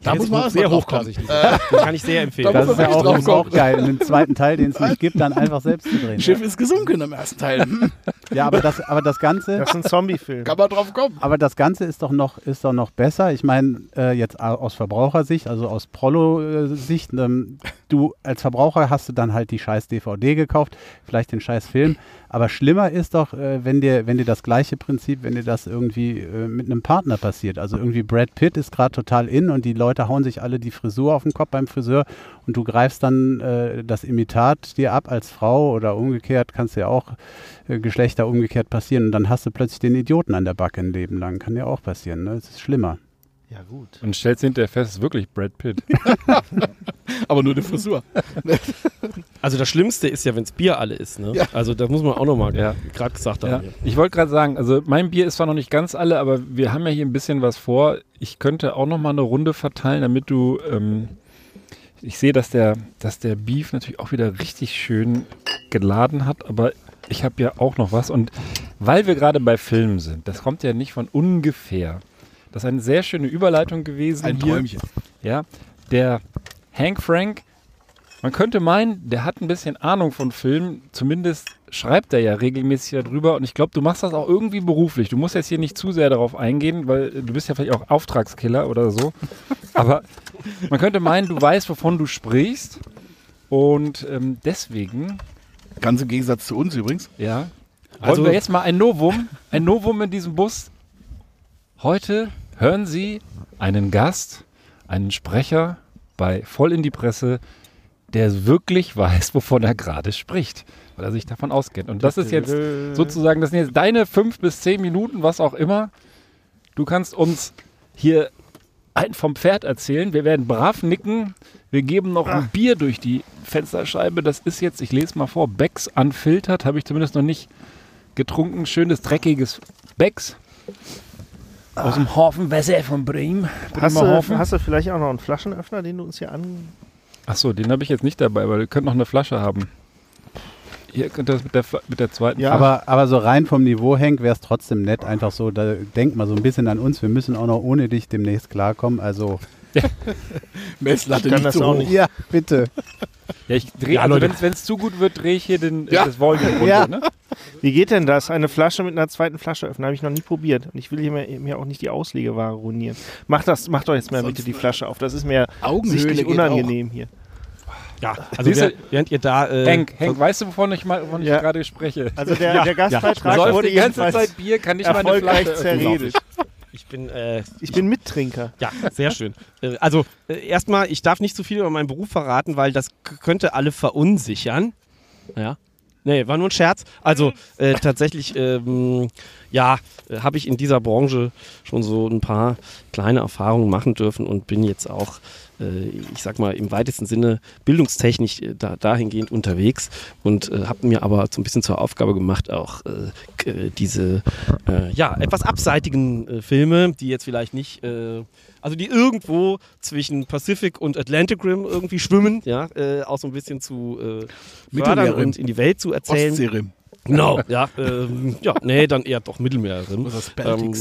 Da muss man sehr hochklassig.
Äh, (laughs) das kann ich sehr empfehlen.
Das ist ja auch, auch geil, einen zweiten Teil, den es nicht gibt, dann einfach selbst zu drehen. (laughs)
Schiff ist gesunken im ersten Teil. (laughs)
ja, aber das, aber das Ganze.
Das ist ein Zombie-Film.
Kann man drauf kommen.
Aber das Ganze ist doch noch, ist doch noch besser. Ich meine, äh, jetzt aus Verbrauchersicht, also aus Prollo-Sicht, ähm, du als Verbraucher hast du dann halt die scheiß DVD gekauft, vielleicht den scheiß Film. Aber schlimmer ist doch, äh, wenn, dir, wenn dir das gleiche Prinzip, wenn dir das irgendwie äh, mit einem Partner passiert. Also irgendwie Brad Pitt ist gerade total in und die Leute hauen sich alle die Frisur auf den Kopf beim Friseur und du greifst dann äh, das Imitat dir ab als Frau oder umgekehrt, kannst ja auch äh, Geschlechter umgekehrt passieren und dann hast du plötzlich den Idioten an der Backe ein Leben lang. Kann ja auch passieren, ne? Es ist schlimmer.
Ja, gut. Und stellst hinterher fest, es ist wirklich Brad Pitt. (laughs)
Aber nur die Frisur. (laughs)
also das Schlimmste ist ja, wenn es Bier alle ist. Ne? Ja. Also das muss man auch nochmal ja. gerade gesagt haben. Ja.
Ich wollte gerade sagen, also mein Bier ist zwar noch nicht ganz alle, aber wir haben ja hier ein bisschen was vor. Ich könnte auch nochmal eine Runde verteilen, damit du... Ähm, ich sehe, dass der, dass der Beef natürlich auch wieder richtig schön geladen hat, aber ich habe ja auch noch was. Und weil wir gerade bei Filmen sind, das kommt ja nicht von ungefähr. Das ist eine sehr schöne Überleitung gewesen.
Ein hier. Träumchen.
Ja, der Hank Frank, man könnte meinen, der hat ein bisschen Ahnung von Filmen. Zumindest schreibt er ja regelmäßig darüber. Und ich glaube, du machst das auch irgendwie beruflich. Du musst jetzt hier nicht zu sehr darauf eingehen, weil du bist ja vielleicht auch Auftragskiller oder so. (laughs) Aber man könnte meinen, du weißt, wovon du sprichst. Und ähm, deswegen.
Ganz im Gegensatz zu uns übrigens.
Ja. Also Wollen wir jetzt mal ein Novum, ein Novum in diesem Bus. Heute hören Sie einen Gast, einen Sprecher bei Voll in die Presse, der wirklich weiß, wovon er gerade spricht, weil er sich davon auskennt. Und das ist jetzt sozusagen, das sind jetzt deine fünf bis zehn Minuten, was auch immer. Du kannst uns hier einen vom Pferd erzählen. Wir werden brav nicken. Wir geben noch ein Bier durch die Fensterscheibe. Das ist jetzt, ich lese mal vor, Becks unfiltert. Habe ich zumindest noch nicht getrunken. Schönes, dreckiges Becks. Aus dem Hafenwasser von Bremen.
Hast du, hast du vielleicht auch noch einen Flaschenöffner, den du uns hier an.
Achso, den habe ich jetzt nicht dabei, weil ihr könnt noch eine Flasche haben. Ihr könnt das mit der, mit der zweiten.
Ja, aber, aber so rein vom Niveau, Henk, wäre es trotzdem nett. Einfach so, da denk mal so ein bisschen an uns. Wir müssen auch noch ohne dich demnächst klarkommen. Also. Ja. (laughs)
Messlatte nicht
das so auch nicht. Ja, bitte.
Ja, ich drehe, ja, also wenn es zu gut wird, drehe ich hier den, ja. das Volume runter. Ja. Ne?
Wie geht denn das? Eine Flasche mit einer zweiten Flasche öffnen? Habe ich noch nie probiert. Und ich will hier mir, mir auch nicht die Auslegeware ruinieren. Mach das, mach doch jetzt mal bitte die Flasche auf. Das ist mir sichtlich unangenehm hier.
Ja, also Siehste, während ihr da. Äh, Henk, Henk, weißt du, wovon ich, wovon ja. ich gerade spreche?
Also der, ja, der Gastbeitrag
ja. wurde die ganze Zeit Bier, kann ich mal eine Flasche zerredet.
Ich bin, äh, ich bin Mittrinker.
Ja, sehr schön. Äh, also äh, erstmal, ich darf nicht zu viel über meinen Beruf verraten, weil das könnte alle verunsichern. Ja. Nee, war nur ein Scherz. Also äh, tatsächlich, ähm, ja, äh, habe ich in dieser Branche schon so ein paar kleine Erfahrungen machen dürfen und bin jetzt auch äh, ich sag mal, im weitesten Sinne bildungstechnisch äh, da, dahingehend unterwegs und äh, habe mir aber so ein bisschen zur Aufgabe gemacht, auch diese ja, etwas abseitigen Filme, die jetzt vielleicht nicht, also die irgendwo zwischen Pacific und Atlantic Rim irgendwie schwimmen, ja, auch so ein bisschen zu fördern und in die Welt zu erzählen. Ostseerim. Genau, ja, ähm, ja, nee, dann eher doch Mittelmeerrim. Ähm,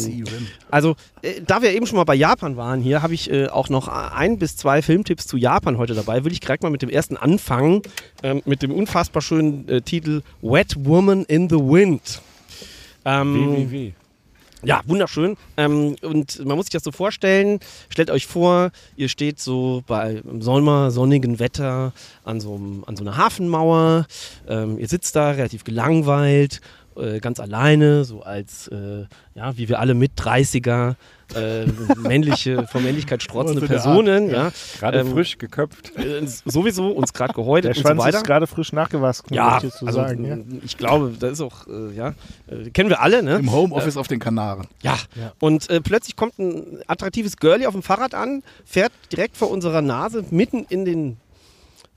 also, äh, da wir eben schon mal bei Japan waren hier, habe ich äh, auch noch ein bis zwei Filmtipps zu Japan heute dabei. Will ich direkt mal mit dem ersten anfangen, ähm, mit dem unfassbar schönen äh, Titel Wet Woman in the Wind. Ähm, WWW. Ja, wunderschön. Ähm, und man muss sich das so vorstellen. Stellt euch vor, ihr steht so bei Sommer, sonnigen Wetter an so, an so einer Hafenmauer. Ähm, ihr sitzt da relativ gelangweilt, äh, ganz alleine, so als, äh, ja, wie wir alle mit 30er äh, männliche, (laughs) von Männlichkeit strotzende Personen. Ja.
Gerade ähm, frisch geköpft.
Äh, sowieso, uns gerade gehäutet
Der Schwanz und so weiter. ist gerade frisch nachgewachsen,
ja, ich also, sagen. Ja. Ich glaube, das ist auch, äh, ja, äh, kennen wir alle. Ne?
Im Homeoffice auf den Kanaren.
Ja, ja. und äh, plötzlich kommt ein attraktives Girlie auf dem Fahrrad an, fährt direkt vor unserer Nase mitten in den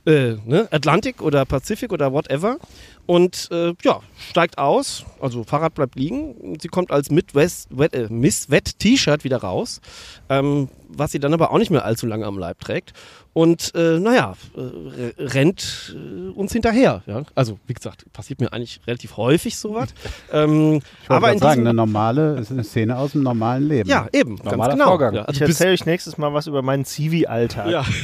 äh, ne, Atlantik oder Pazifik oder whatever und äh, ja, steigt aus, also Fahrrad bleibt liegen. Sie kommt als Midwest, Wet, äh, Miss Wet T-Shirt wieder raus, ähm, was sie dann aber auch nicht mehr allzu lange am Leib trägt. Und äh, naja, äh, rennt äh, uns hinterher. Ja? Also, wie gesagt, passiert mir eigentlich relativ häufig sowas. (laughs)
ähm, ich aber in sagen, eine normale ist eine Szene aus dem normalen Leben.
Ja, eben,
Normaler ganz genau. Vorgang. Ja, also ich erzähle euch nächstes Mal was über meinen Zivi-Alltag.
Ja. (laughs)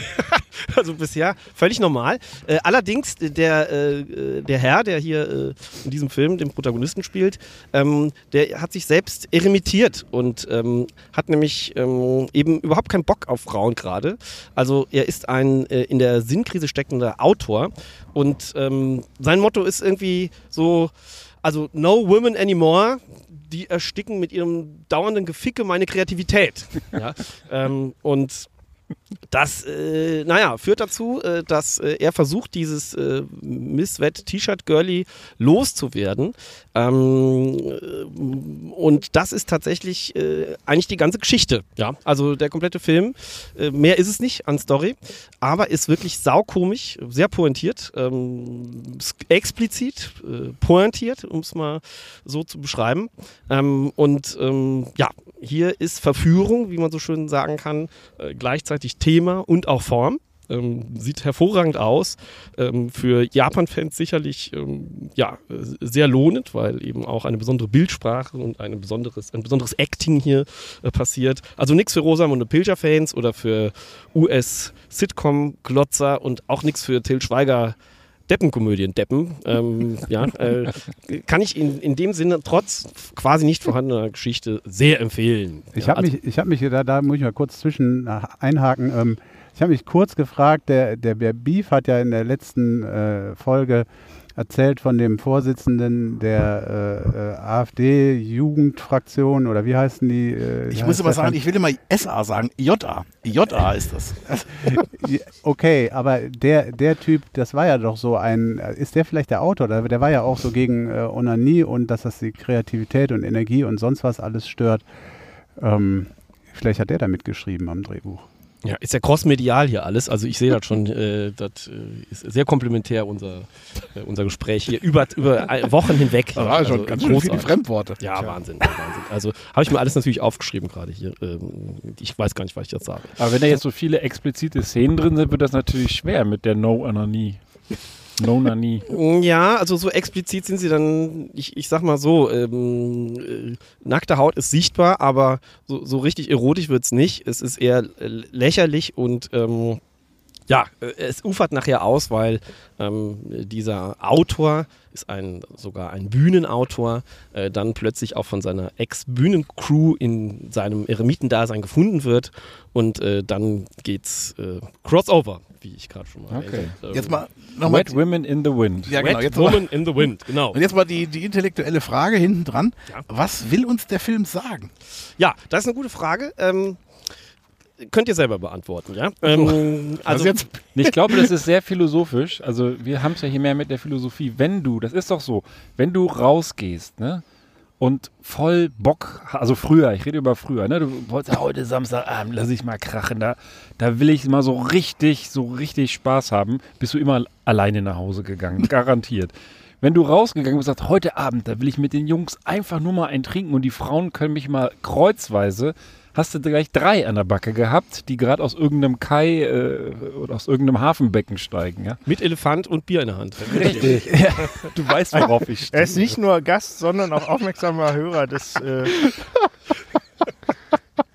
(laughs) also bisher völlig normal. Äh, allerdings der, äh, der Herr, der hier äh, in diesem Film den Protagonisten spielt, ähm, der hat sich selbst eremitiert und ähm, hat nämlich ähm, eben überhaupt keinen Bock auf Frauen gerade. Also er ist ein äh, in der Sinnkrise steckender Autor und ähm, sein Motto ist irgendwie so, also no women anymore, die ersticken mit ihrem dauernden Geficke meine Kreativität. (laughs) ja? ähm, und das, äh, naja, führt dazu, äh, dass äh, er versucht, dieses äh, Miss Wet T-Shirt Girlie loszuwerden. Ähm, äh, und das ist tatsächlich äh, eigentlich die ganze Geschichte. Ja, also der komplette Film. Mehr ist es nicht an Story, aber ist wirklich saukomisch, sehr pointiert, ähm, explizit pointiert, um es mal so zu beschreiben. Ähm, und ähm, ja, hier ist Verführung, wie man so schön sagen kann, gleichzeitig Thema und auch Form. Ähm, sieht hervorragend aus. Ähm, für Japan-Fans sicherlich ähm, ja, sehr lohnend, weil eben auch eine besondere Bildsprache und eine besonderes, ein besonderes Acting hier äh, passiert. Also nichts für Rosamunde Pilcher-Fans oder für US-Sitcom-Glotzer und auch nichts für Till Schweiger. Deppenkomödien, Deppen, ähm, (laughs) ja, äh, kann ich in, in dem Sinne trotz quasi nicht vorhandener Geschichte sehr empfehlen.
Ich ja, habe also, mich, hab mich da, da muss ich mal kurz zwischen äh, einhaken. Ähm, ich habe mich kurz gefragt, der, der, der Beef hat ja in der letzten äh, Folge erzählt von dem Vorsitzenden der äh, äh AfD-Jugendfraktion oder wie heißen die? Äh,
ich muss aber sagen, ich will immer SA sagen, JA. JA ist das. (laughs)
okay, aber der, der Typ, das war ja doch so ein, ist der vielleicht der Autor? Der, der war ja auch so gegen äh, Onanie und dass das die Kreativität und Energie und sonst was alles stört. Ähm,
Vielleicht hat der da mitgeschrieben am Drehbuch.
Ja, ist ja crossmedial hier alles. Also ich sehe das schon, äh, das äh, ist sehr komplementär, unser, äh, unser Gespräch hier über, über Wochen hinweg.
Ja, also, schon ganz schön viele Fremdworte.
Ja, Tja. Wahnsinn, Wahnsinn. Also habe ich mir alles natürlich aufgeschrieben gerade hier. Ähm, ich weiß gar nicht, was ich jetzt sage.
Aber wenn da jetzt so viele explizite Szenen drin sind, wird das natürlich schwer mit der No-Ananie. No Nani. (laughs)
Ja, also so explizit sind sie dann, ich, ich sag mal so, ähm, äh, nackte Haut ist sichtbar, aber so, so richtig erotisch wird es nicht. Es ist eher lächerlich und ähm, ja, äh, es ufert nachher aus, weil ähm, dieser Autor ist ein sogar ein Bühnenautor, äh, dann plötzlich auch von seiner Ex-Bühnencrew in seinem Eremitendasein gefunden wird und äh, dann geht's äh, Crossover wie ich gerade schon mal
okay.
Ähm, jetzt mal
nochmal. Wet Women in the Wind.
Ja, genau. Wet Women in the Wind, genau.
Und jetzt mal die, die intellektuelle Frage hinten dran. Ja. Was will uns der Film sagen?
Ja, das ist eine gute Frage. Ähm, könnt ihr selber beantworten, ja? Ähm,
also, also jetzt, ich glaube, das ist sehr philosophisch. Also wir haben es ja hier mehr mit der Philosophie. Wenn du, das ist doch so, wenn du rausgehst, ne? und voll Bock, also früher, ich rede über früher, ne? Du wolltest ja heute Samstagabend, lass ich mal krachen, da, da will ich mal so richtig, so richtig Spaß haben, bist du immer alleine nach Hause gegangen, (laughs) garantiert. Wenn du rausgegangen bist und sagst, heute Abend, da will ich mit den Jungs einfach nur mal ein trinken und die Frauen können mich mal kreuzweise hast du gleich drei an der Backe gehabt, die gerade aus irgendeinem Kai äh, oder aus irgendeinem Hafenbecken steigen. Ja?
Mit Elefant und Bier in der Hand.
Richtig. (laughs) ja. Du weißt, worauf ich stehe.
Er ist nicht nur Gast, sondern auch aufmerksamer Hörer des. Äh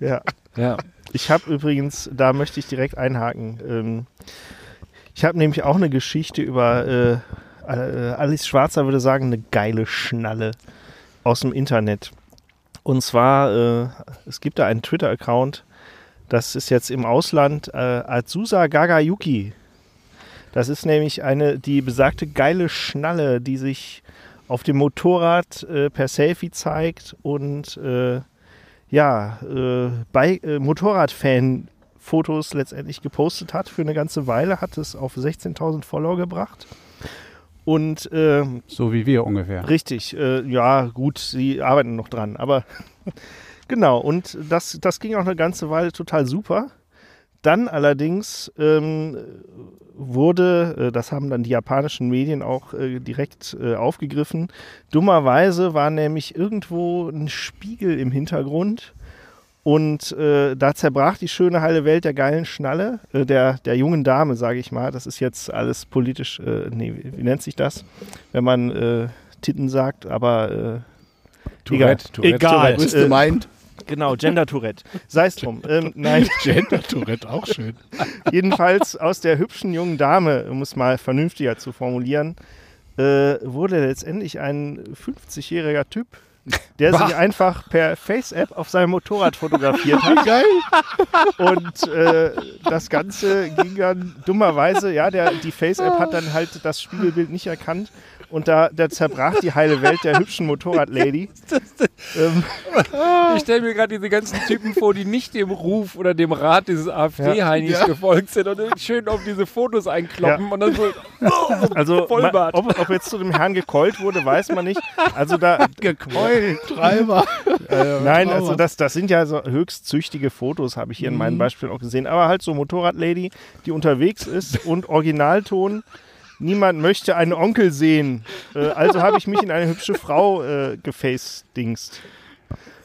(laughs) ja. ja. Ich habe übrigens, da möchte ich direkt einhaken. Ähm, ich habe nämlich auch eine Geschichte über äh, äh, Alice Schwarzer würde sagen, eine geile Schnalle aus dem Internet. Und zwar, äh, es gibt da einen Twitter-Account, das ist jetzt im Ausland äh, Azusa Gagayuki. Das ist nämlich eine, die besagte geile Schnalle, die sich auf dem Motorrad äh, per Selfie zeigt und äh, ja, äh, bei äh, Motorradfan-Fotos letztendlich gepostet hat für eine ganze Weile, hat es auf 16.000 Follower gebracht. Und äh,
so wie wir ungefähr.
Richtig, äh, ja, gut, sie arbeiten noch dran, aber (laughs) genau, und das, das ging auch eine ganze Weile total super. Dann allerdings ähm, wurde, äh, das haben dann die japanischen Medien auch äh, direkt äh, aufgegriffen, dummerweise war nämlich irgendwo ein Spiegel im Hintergrund und äh, da zerbrach die schöne heile Welt der geilen Schnalle, äh, der, der jungen Dame, sage ich mal. Das ist jetzt alles politisch, äh, nee, wie, wie, nennt sich das, wenn man äh, Titten sagt, aber äh,
Tourette,
Tourette, egal.
Tourette, äh, meint.
Genau, Gender Tourette. Sei es drum. Ähm, nein. (laughs)
Gender Tourette, auch schön. (laughs)
Jedenfalls aus der hübschen jungen Dame, um es mal vernünftiger zu formulieren, äh, wurde letztendlich ein 50-jähriger Typ der sich einfach per Face-App auf seinem Motorrad fotografiert hat.
Geil!
Und äh, das Ganze ging dann dummerweise, ja, der, die Face-App hat dann halt das Spiegelbild nicht erkannt und da, da zerbrach die heile Welt der hübschen Motorradlady. (laughs)
ähm. (laughs) Ich stelle mir gerade diese ganzen Typen vor, die nicht dem Ruf oder dem Rat dieses AfD-Heinis ja. gefolgt sind und schön auf diese Fotos einkloppen ja. und dann so (laughs)
oh, also Vollbart. Ob, ob, jetzt zu dem Herrn gekeult wurde, weiß man nicht. Also da
gekeult, Treiber.
Äh, Nein, also das, das sind ja so höchst züchtige Fotos, habe ich hier in meinen mhm. Beispielen auch gesehen. Aber halt so Motorradlady, die unterwegs ist und Originalton niemand möchte einen Onkel sehen. Äh, also habe ich mich in eine hübsche Frau äh, gefacedingst.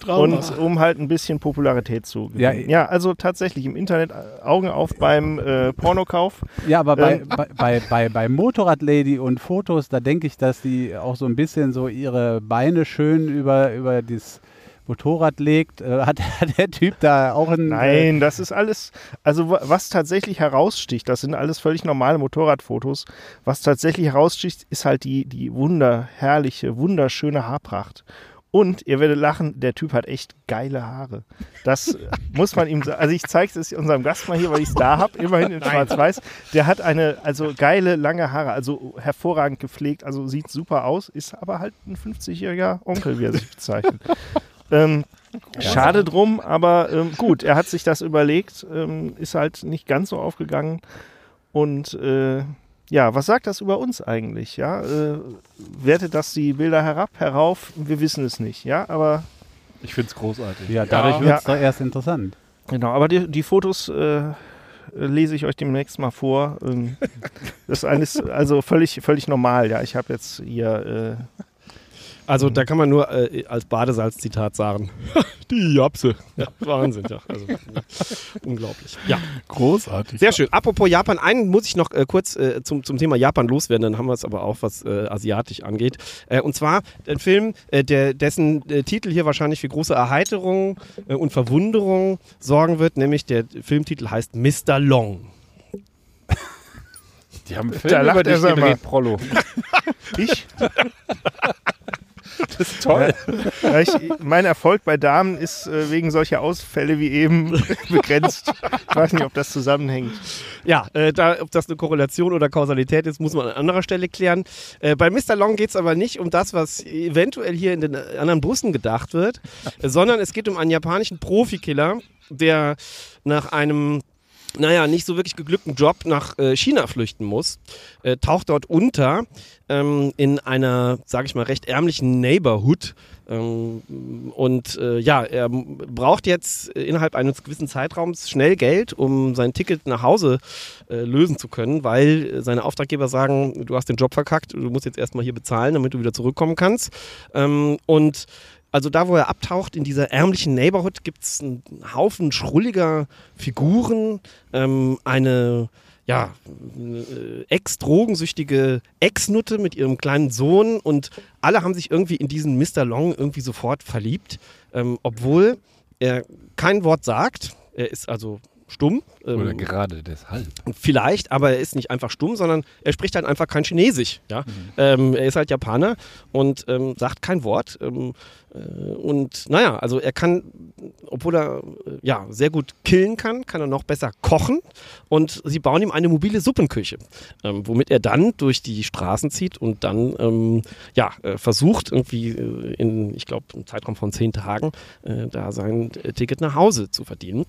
Und um halt ein bisschen Popularität zu gewinnen. Ja, ja, also tatsächlich im Internet äh, Augen auf beim äh, Pornokauf.
Ja, aber bei, ähm, bei, bei, bei, bei Motorradlady und Fotos, da denke ich, dass die auch so ein bisschen so ihre Beine schön über, über das Motorrad legt. Äh, hat, (laughs) hat, der Typ da auch ein.
Nein, das ist alles. Also, was tatsächlich heraussticht, das sind alles völlig normale Motorradfotos. Was tatsächlich heraussticht, ist halt die, die wunderherrliche, wunderschöne Haarpracht. Und ihr werdet lachen, der Typ hat echt geile Haare. Das (laughs) muss man ihm sagen. Also ich zeige es unserem Gast mal hier, weil ich es da habe, immerhin in Schwarz-Weiß. Der hat eine, also geile, lange Haare, also hervorragend gepflegt, also sieht super aus, ist aber halt ein 50-jähriger Onkel, wie er sich bezeichnet. Ähm, schade drum, aber ähm, gut, er hat sich das überlegt, ähm, ist halt nicht ganz so aufgegangen. Und äh, ja, was sagt das über uns eigentlich? Ja, äh, wertet das die Bilder herab, herauf? Wir wissen es nicht, ja, aber.
Ich finde es großartig.
Ja, dadurch ja. wird es ja. doch erst interessant.
Genau, aber die, die Fotos äh, lese ich euch demnächst mal vor. Ähm, das ist alles, also völlig, völlig normal, ja. Ich habe jetzt hier äh,
also da kann man nur äh, als Badesalz-Zitat sagen, (laughs) die Japse. Ja, Wahnsinn, ja. Also. (laughs) Unglaublich. Ja.
Großartig.
Sehr schön. Apropos Japan, einen muss ich noch äh, kurz äh, zum, zum Thema Japan loswerden, dann haben wir es aber auch, was äh, asiatisch angeht. Äh, und zwar ein Film, äh, der, dessen Titel hier wahrscheinlich für große Erheiterung und Verwunderung sorgen wird, nämlich der Filmtitel heißt Mr. Long.
Die haben einen Film da über dich gedreht,
Prollo. (laughs)
ich? (laughs)
Das ist toll. Ja, ich, mein Erfolg bei Damen ist äh, wegen solcher Ausfälle wie eben (laughs) begrenzt. Ich weiß nicht, ob das zusammenhängt.
Ja, äh, da, ob das eine Korrelation oder Kausalität ist, muss man an anderer Stelle klären. Äh, bei Mr. Long geht es aber nicht um das, was eventuell hier in den anderen Bussen gedacht wird, sondern es geht um einen japanischen Profikiller, der nach einem naja, nicht so wirklich geglückten Job nach äh, China flüchten muss, äh, taucht dort unter ähm, in einer, sage ich mal, recht ärmlichen Neighborhood. Ähm, und äh, ja, er braucht jetzt innerhalb eines gewissen Zeitraums schnell Geld, um sein Ticket nach Hause äh, lösen zu können, weil seine Auftraggeber sagen, du hast den Job verkackt, du musst jetzt erstmal hier bezahlen, damit du wieder zurückkommen kannst. Ähm, und also da, wo er abtaucht, in dieser ärmlichen Neighborhood, gibt es einen Haufen schrulliger Figuren, ähm, eine ja, äh, ex-drogensüchtige Ex-Nutte mit ihrem kleinen Sohn und alle haben sich irgendwie in diesen Mr. Long irgendwie sofort verliebt, ähm, obwohl er kein Wort sagt. Er ist also stumm.
Oder ähm, gerade deshalb.
Vielleicht, aber er ist nicht einfach stumm, sondern er spricht halt einfach kein Chinesisch. Ja? Mhm. Ähm, er ist halt Japaner und ähm, sagt kein Wort. Ähm, äh, und naja, also er kann, obwohl er äh, ja sehr gut killen kann, kann er noch besser kochen. Und sie bauen ihm eine mobile Suppenküche, ähm, womit er dann durch die Straßen zieht und dann ähm, ja äh, versucht irgendwie äh, in, ich glaube, einem Zeitraum von zehn Tagen äh, da sein Ticket nach Hause zu verdienen.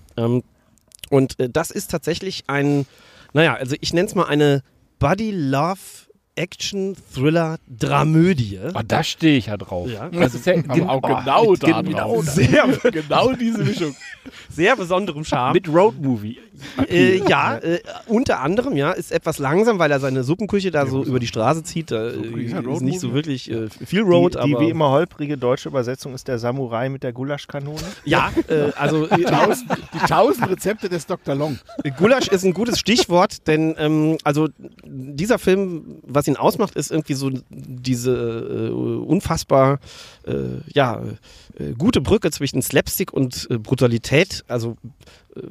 Und äh, das ist tatsächlich ein, naja, also ich nenne es mal eine Buddy Love Action, Thriller, Dramödie.
Oh, da stehe ich ja drauf.
Ja. Das ist ja
Aber auch genau oh, da
genau, sehr, (laughs) genau diese Mischung. Sehr besonderem Charme.
Mit Roadmovie.
Äh, ja, äh, unter anderem, ja, ist etwas langsam, weil er seine Suppenküche da so über die Straße zieht. Da so äh, ist nicht so wirklich äh, viel Road.
Die,
die
wie immer holprige deutsche Übersetzung ist der Samurai mit der Gulaschkanone.
Ja, äh, also
die tausend, die tausend Rezepte des Dr. Long.
Gulasch ist ein gutes Stichwort, denn ähm, also dieser Film, was ihn ausmacht, ist irgendwie so diese äh, unfassbar äh, ja, äh, gute Brücke zwischen Slapstick und äh, Brutalität. Also äh,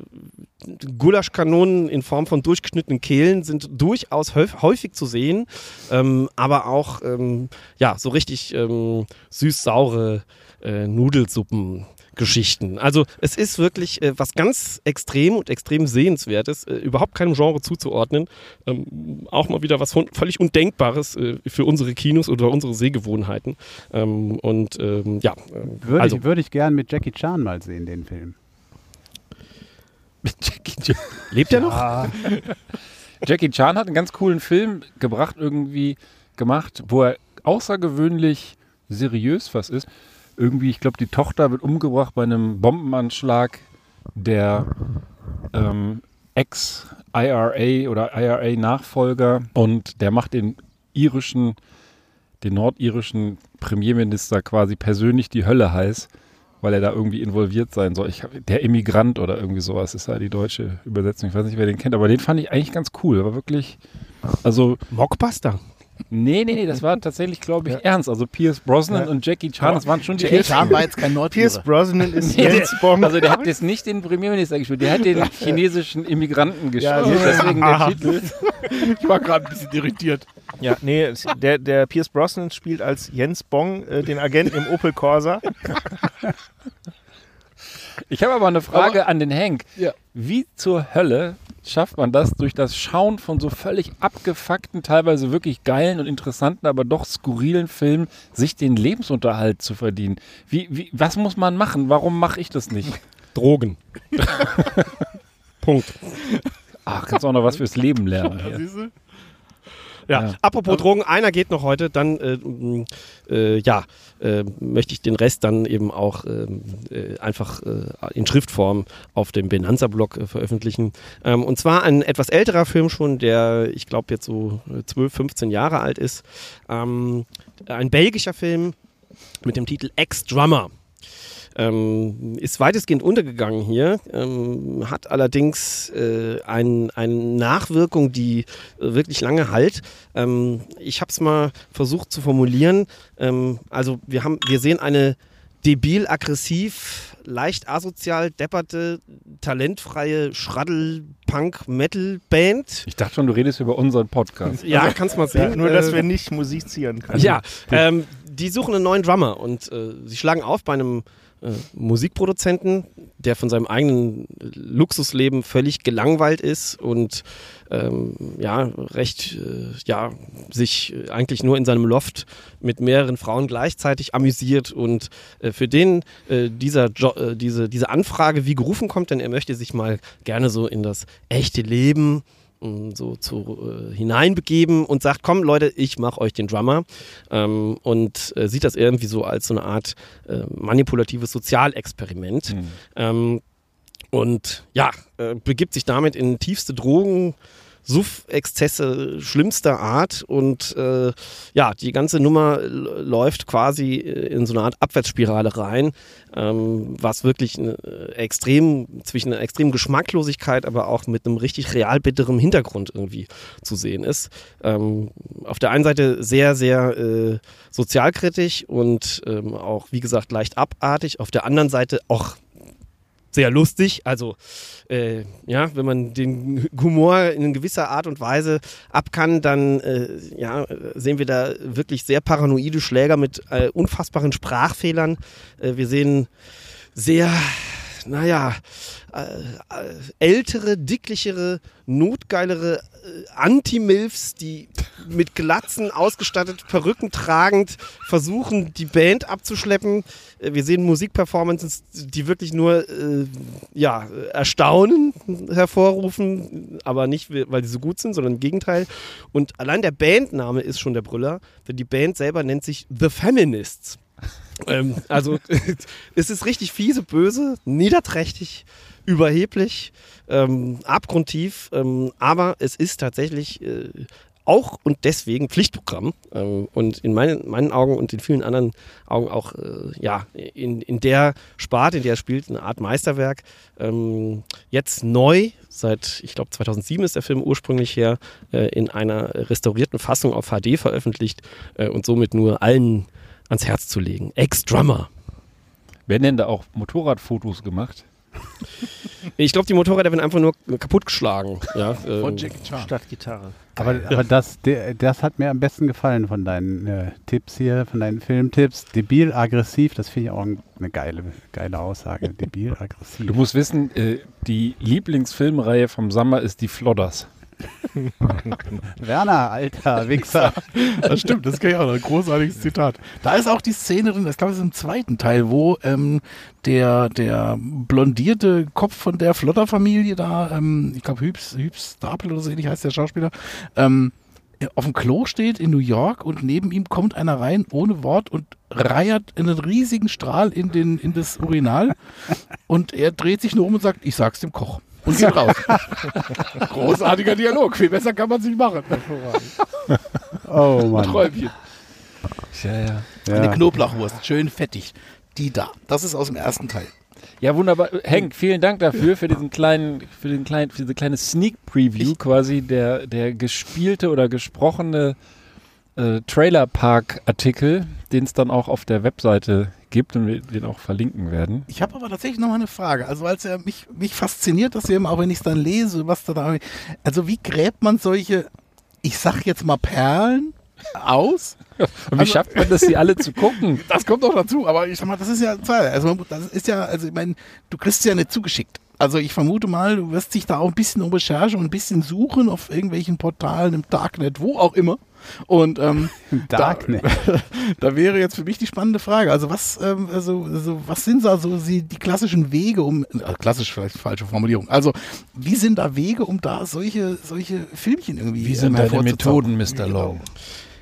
Gulaschkanonen in Form von durchgeschnittenen Kehlen sind durchaus häufig zu sehen, ähm, aber auch ähm, ja, so richtig ähm, süß-saure äh, Nudelsuppen Geschichten. Also es ist wirklich äh, was ganz extrem und extrem sehenswertes, äh, überhaupt keinem Genre zuzuordnen. Ähm, auch mal wieder was von, völlig Undenkbares äh, für unsere Kinos oder unsere Sehgewohnheiten. Ähm, und ähm, ja.
Äh, würde, also. ich, würde ich gern mit Jackie Chan mal sehen, den Film.
Mit Jackie Chan? Lebt er noch?
Jackie Chan hat einen ganz coolen Film gebracht, irgendwie gemacht, wo er außergewöhnlich seriös was ist irgendwie, ich glaube, die Tochter wird umgebracht bei einem Bombenanschlag der ähm, Ex-IRA oder IRA-Nachfolger und der macht den irischen, den nordirischen Premierminister quasi persönlich die Hölle heiß, weil er da irgendwie involviert sein soll. Ich, der Immigrant oder irgendwie sowas ist ja die deutsche Übersetzung. Ich weiß nicht, wer den kennt, aber den fand ich eigentlich ganz cool. War wirklich, also.
Mockbuster.
Nee, nee, nee, das war tatsächlich, glaube ich, ja. ernst. Also Pierce Brosnan ja. und Jackie Chan, das waren schon die
Jackie Chan war jetzt kein Nordtiere.
Pierce Brosnan ist nee, (laughs)
Jens Bond. Also der hat jetzt nicht den Premierminister gespielt, der hat den chinesischen Immigranten gespielt. Ja, deswegen der Titel. (laughs)
Ich war gerade ein bisschen irritiert.
Ja, nee, der, der Pierce Brosnan spielt als Jens Bong äh, den Agenten im Opel Corsa.
Ich habe aber eine Frage aber, an den Hank. Ja. Wie zur Hölle schafft man das durch das Schauen von so völlig abgefuckten, teilweise wirklich geilen und interessanten, aber doch skurrilen Filmen, sich den Lebensunterhalt zu verdienen? Wie, wie, was muss man machen? Warum mache ich das nicht?
Drogen. (laughs)
Punkt. Ach, kannst du auch noch was fürs Leben lernen.
Ja, Ja, apropos Drogen, einer geht noch heute, dann äh, äh, ja, äh, möchte ich den Rest dann eben auch ähm, äh, einfach äh, in Schriftform auf dem Benanza-Blog äh, veröffentlichen. Ähm, und zwar ein etwas älterer Film schon, der ich glaube jetzt so 12, 15 Jahre alt ist. Ähm, ein belgischer Film mit dem Titel Ex-Drummer. Ähm, ist weitestgehend untergegangen hier, ähm, hat allerdings äh, ein, eine Nachwirkung, die äh, wirklich lange halt. Ähm, ich habe es mal versucht zu formulieren. Ähm, also wir, haben, wir sehen eine debil, aggressiv, leicht asozial, depperte, talentfreie Schraddel-Punk-Metal-Band.
Ich dachte schon, du redest über unseren Podcast.
Ja, kannst mal sehen.
Ja, nur, dass äh, wir nicht musizieren können.
Ja, ähm, die suchen einen neuen Drummer und äh, sie schlagen auf bei einem äh, Musikproduzenten, der von seinem eigenen Luxusleben völlig gelangweilt ist und ähm, ja, recht, äh, ja, sich eigentlich nur in seinem Loft mit mehreren Frauen gleichzeitig amüsiert und äh, für den äh, dieser jo äh, diese, diese Anfrage wie gerufen kommt, denn er möchte sich mal gerne so in das echte Leben so zu äh, hineinbegeben und sagt, komm Leute, ich mache euch den Drummer ähm, und äh, sieht das irgendwie so als so eine Art äh, manipulatives Sozialexperiment. Mhm. Ähm, und ja, äh, begibt sich damit in tiefste Drogen, Suff-Exzesse schlimmster Art und äh, ja, die ganze Nummer läuft quasi äh, in so eine Art Abwärtsspirale rein, ähm, was wirklich eine extrem, zwischen einer extremen Geschmacklosigkeit, aber auch mit einem richtig real bitterem Hintergrund irgendwie zu sehen ist. Ähm, auf der einen Seite sehr, sehr äh, sozialkritisch und ähm, auch, wie gesagt, leicht abartig, auf der anderen Seite auch sehr lustig. Also äh, ja, wenn man den Humor in gewisser Art und Weise ab kann, dann äh, ja, sehen wir da wirklich sehr paranoide Schläger mit äh, unfassbaren Sprachfehlern. Äh, wir sehen sehr naja, äh, äh, ältere, dicklichere, notgeilere äh, Anti-Milfs, die mit Glatzen ausgestattet, Perücken tragend versuchen, die Band abzuschleppen. Äh, wir sehen Musikperformances, die wirklich nur äh, ja, Erstaunen hervorrufen, aber nicht, weil die so gut sind, sondern im Gegenteil. Und allein der Bandname ist schon der Brüller, denn die Band selber nennt sich The Feminists ähm, also (laughs) es ist richtig fiese, böse, niederträchtig, überheblich, ähm, abgrundtief, ähm, aber es ist tatsächlich äh, auch und deswegen Pflichtprogramm ähm, und in meinen, meinen Augen und in vielen anderen Augen auch äh, ja in, in der Sparte, in der er spielt, eine Art Meisterwerk. Ähm, jetzt neu, seit ich glaube 2007 ist der Film ursprünglich her, äh, in einer restaurierten Fassung auf HD veröffentlicht äh, und somit nur allen ans Herz zu legen. Ex-Drummer.
Werden denn da auch Motorradfotos gemacht? (laughs)
Ich glaube, die Motorräder werden einfach nur kaputtgeschlagen. Ja, (laughs)
von ähm, Jackie Chan. Statt Gitarre.
Aber, aber das, das hat mir am besten gefallen von deinen äh, Tipps hier, von deinen Filmtipps. Debil, aggressiv, das finde ich auch eine geile, geile Aussage. Debil, (laughs) aggressiv.
Du musst wissen, äh, die Lieblingsfilmreihe vom Sommer ist die Flodders. (laughs)
Werner, alter Wichser.
Das stimmt, das kann ich auch. Ein großartiges Zitat.
Da ist auch die Szene drin, das glaube ich ist im zweiten Teil, wo ähm, der, der blondierte Kopf von der Flotterfamilie da, ähm, ich glaube Hübs, Hübs Stapel oder so ähnlich heißt der Schauspieler, ähm, auf dem Klo steht in New York und neben ihm kommt einer rein ohne Wort und reiert einen riesigen Strahl in, den, in das Urinal und er dreht sich nur um und sagt, ich sag's dem Koch und geht raus. (laughs)
Großartiger Dialog. Viel besser kann man es nicht machen.
oh Mann.
Träumchen.
Ja, ja.
Eine Knoblauchwurst, schön fettig. Die da. Das ist aus dem ersten Teil.
Ja, wunderbar. Henk, vielen Dank dafür, für diesen kleinen, für den kleinen, für diese kleine Sneak Preview ich quasi, der, der gespielte oder gesprochene äh, Trailer Park Artikel, den es dann auch auf der Webseite gibt und wir den auch verlinken werden.
Ich habe aber tatsächlich noch mal eine Frage. Also als er mich, mich fasziniert das eben, auch wenn ich es dann lese, was da da. Also wie gräbt man solche, ich sag jetzt mal Perlen aus? (laughs)
Und wie also, schafft man das, sie alle zu gucken? (laughs)
Das kommt doch dazu, aber ich sag mal, das ist ja, also das ist ja, also ich meine, du kriegst es ja nicht zugeschickt. Also ich vermute mal, du wirst dich da auch ein bisschen um Recherche und ein bisschen suchen auf irgendwelchen Portalen im Darknet, wo auch immer. Und ähm, (laughs) Darknet. Da, (laughs) da, wäre jetzt für mich die spannende Frage. Also was, ähm, also, also was sind da so die, klassischen Wege, um äh, klassisch vielleicht falsche Formulierung. Also wie sind da Wege, um da solche solche Filmchen irgendwie?
Wie sind äh, deine Methoden, Mr. Long?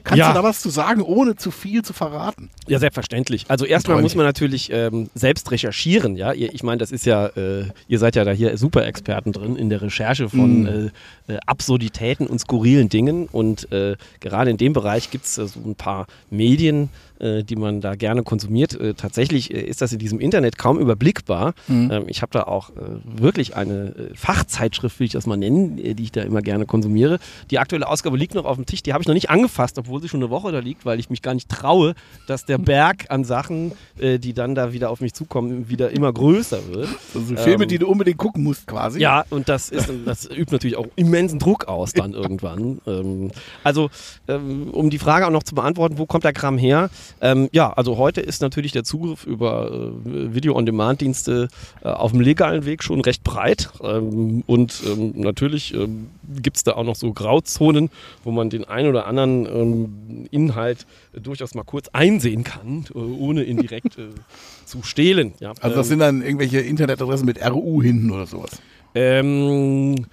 Kannst ja. du da was zu sagen, ohne zu viel zu verraten?
Ja, selbstverständlich. Also erstmal muss man natürlich ähm, selbst recherchieren. Ja, ich meine, das ist ja, äh, ihr seid ja da hier super Experten drin in der Recherche von mm. äh, äh, Absurditäten und skurrilen Dingen. Und äh, gerade in dem Bereich gibt es so ein paar Medien, die man da gerne konsumiert. Äh, tatsächlich äh, ist das in diesem Internet kaum überblickbar. Mhm. Ähm, ich habe da auch wirklich eine Fachzeitschrift, will ich das mal nennen, die ich da immer gerne konsumiere. Die aktuelle Ausgabe liegt noch auf dem Tisch, die habe ich noch nicht angefasst, obwohl sie schon eine Woche da liegt, weil ich mich gar nicht traue, dass der (laughs) Berg an Sachen, die dann da wieder auf mich zukommen, wieder immer größer wird.
Also Filme, ähm, die du unbedingt gucken musst quasi.
Ja, und das, ist, das übt natürlich auch immensen Druck aus dann (laughs) irgendwann. Ähm, also, ähm, um die Frage auch noch zu beantworten, wo kommt der Kram her? Ähm, ja, also heute ist natürlich der Zugriff über äh, Video-on-Demand-Dienste äh, auf dem legalen Weg schon recht breit. Ähm, und ähm, natürlich ähm, gibt es da auch noch so Grauzonen, wo man den einen oder anderen ähm, Inhalt äh, durchaus mal kurz einsehen kann, äh, ohne indirekt äh, (laughs) zu stehlen. Ja.
Also das ähm, sind dann irgendwelche Internetadressen mit RU hinten oder sowas?
Ähm,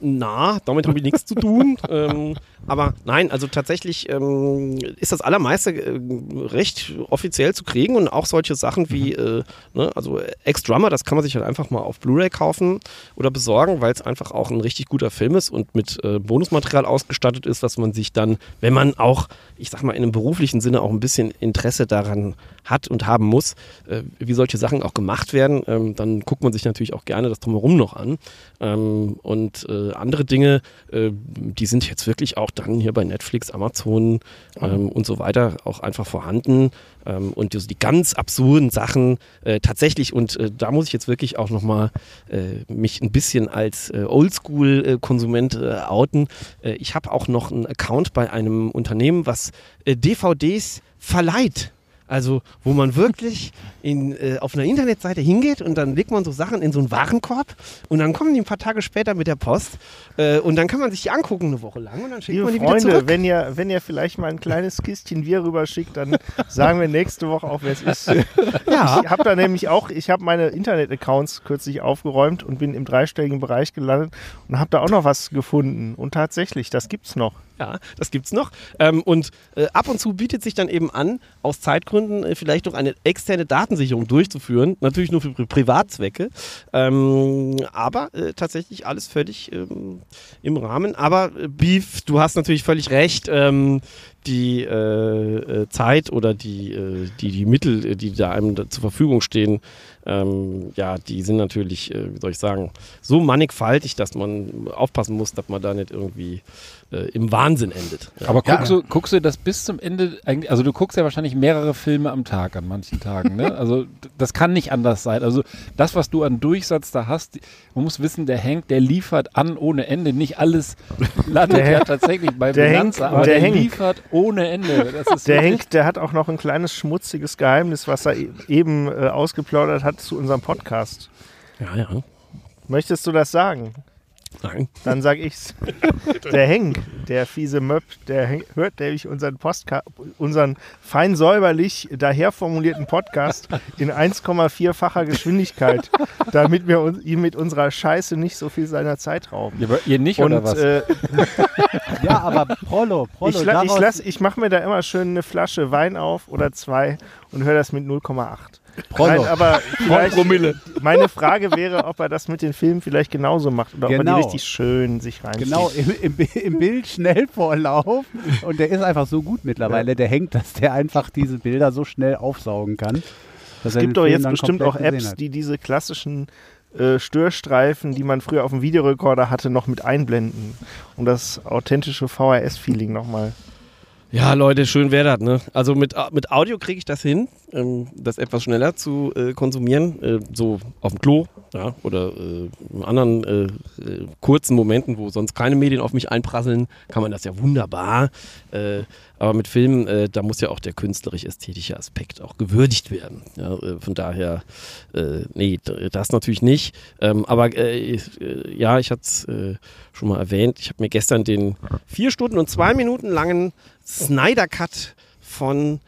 na, damit habe ich nichts zu tun. (laughs) ähm, aber nein, also tatsächlich ähm, ist das allermeiste äh, recht offiziell zu kriegen und auch solche Sachen wie, mhm. äh, ne, also Ex-Drummer, das kann man sich halt einfach mal auf Blu-ray kaufen oder besorgen, weil es einfach auch ein richtig guter Film ist und mit äh, Bonusmaterial ausgestattet ist, was man sich dann, wenn man auch, ich sag mal, in einem beruflichen Sinne auch ein bisschen Interesse daran hat und haben muss, äh, wie solche Sachen auch gemacht werden, ähm, dann guckt man sich natürlich auch gerne das drumherum noch an. Ähm, und äh, andere Dinge, äh, die sind jetzt wirklich auch dann hier bei Netflix, Amazon ähm, und so weiter auch einfach vorhanden. Ähm, und die, die, ganz absurden Sachen äh, tatsächlich, und äh, da muss ich jetzt wirklich auch nochmal äh, mich ein bisschen als äh, Oldschool-Konsument äh, outen. Äh, ich habe auch noch einen Account bei einem Unternehmen, was DVDs verleiht. Also, wo man wirklich in, äh, auf einer Internetseite hingeht und dann legt man so Sachen in so einen Warenkorb und dann kommen die ein paar Tage später mit der Post äh, und dann kann man sich die angucken eine Woche lang und dann schickt Liebe man die Freunde, wieder zurück.
Wenn ihr, wenn ihr vielleicht mal ein kleines Kistchen Bier rüberschickt, dann sagen wir nächste Woche auch, wer es ist. ja. Ich habe da nämlich auch, ich habe meine Internet-Accounts kürzlich aufgeräumt und bin im dreistelligen Bereich gelandet und habe da auch noch was gefunden. Und tatsächlich, das gibt's noch.
Ja, das gibt's noch. Ähm, und äh, ab und zu bietet sich dann eben an, aus Zeitgründen äh, vielleicht noch eine externe Datensicherung durchzuführen. Natürlich nur für Pri Privatzwecke. Ähm, aber äh, tatsächlich alles völlig ähm, im Rahmen. Aber äh, Beef, du hast natürlich völlig recht. Ähm, die äh, äh, Zeit oder die, die, die Mittel, die da einem da zur Verfügung stehen, ähm, ja, die sind natürlich, wie soll ich sagen, so mannigfaltig, dass man aufpassen muss, dass man da nicht irgendwie äh, im Wahnsinn endet.
Ja. Aber guckst, ja. du, guckst du das bis zum Ende eigentlich, also du guckst ja wahrscheinlich mehrere Filme am Tag an manchen Tagen, ne? Also das kann nicht anders sein. Also das, was du an Durchsatz da hast, man muss wissen, der Henk, der liefert an ohne Ende. Nicht alles (laughs) landet ja tatsächlich bei der Henk, aber der, der liefert ohne Ende.
der Henk, der hat auch noch ein kleines schmutziges Geheimnis, was er e-, eben äh, ausgeplaudert hat zu unserem Podcast.
Ja, ja.
Möchtest du das sagen?
Nein.
Dann sag ich's. (laughs) Der Henk, der fiese Möb, der hört nämlich unseren, Postka unseren fein säuberlich daher formulierten Podcast in 1,4-facher Geschwindigkeit, (laughs) damit wir uns, ihm mit unserer Scheiße nicht so viel seiner Zeit rauben.
Ja, aber ihr nicht, Und, oder was? Äh, (laughs)
ja, aber Prollo, Prollo. Ich, ich, ich mache mir da immer schön eine Flasche Wein auf oder zwei und höre das mit 0,8. Nein, aber (laughs) Promille. meine Frage wäre, ob er das mit den Filmen vielleicht genauso macht oder genau. ob er die genau. richtig schön sich reinzieht.
Genau, im, im, im Bild Schnellvorlauf und der ist einfach so gut mittlerweile, ja. der hängt, dass der einfach diese Bilder so schnell aufsaugen kann.
Es gibt doch jetzt bestimmt auch Apps, die diese klassischen äh, Störstreifen, die man früher auf dem Videorekorder hatte, noch mit einblenden, um das authentische VHS-Feeling nochmal
ja, Leute, schön wäre das, ne? Also mit, mit Audio kriege ich das hin, ähm, das etwas schneller zu äh, konsumieren. Äh, so auf dem Klo ja, oder äh, in anderen äh, äh, kurzen Momenten, wo sonst keine Medien auf mich einprasseln, kann man das ja wunderbar. Äh, aber mit Filmen, äh, da muss ja auch der künstlerisch-ästhetische Aspekt auch gewürdigt werden. Ja, äh, von daher, nee, das natürlich nicht. Ähm, aber ja, ich hatte es schon mal erwähnt, ich habe mir gestern den vier Stunden und zwei Minuten langen Snyder Cut von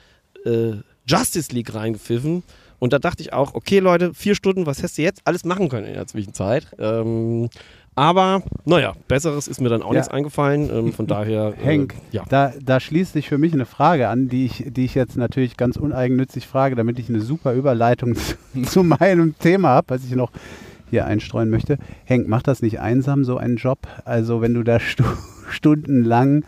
Justice League reingepfiffen. Und da dachte ich auch, okay Leute, vier Stunden, was hättest du jetzt alles machen können in der Zwischenzeit? Ähm, aber naja, Besseres ist mir dann auch ja. nichts eingefallen. Ähm, von daher.
Äh, Henk, ja. da, da schließt sich für mich eine Frage an, die ich, die ich jetzt natürlich ganz uneigennützig frage, damit ich eine super Überleitung zu, (laughs) zu meinem Thema habe, was ich noch hier einstreuen möchte. Henk, macht das nicht einsam, so einen Job? Also, wenn du da stu (laughs) stundenlang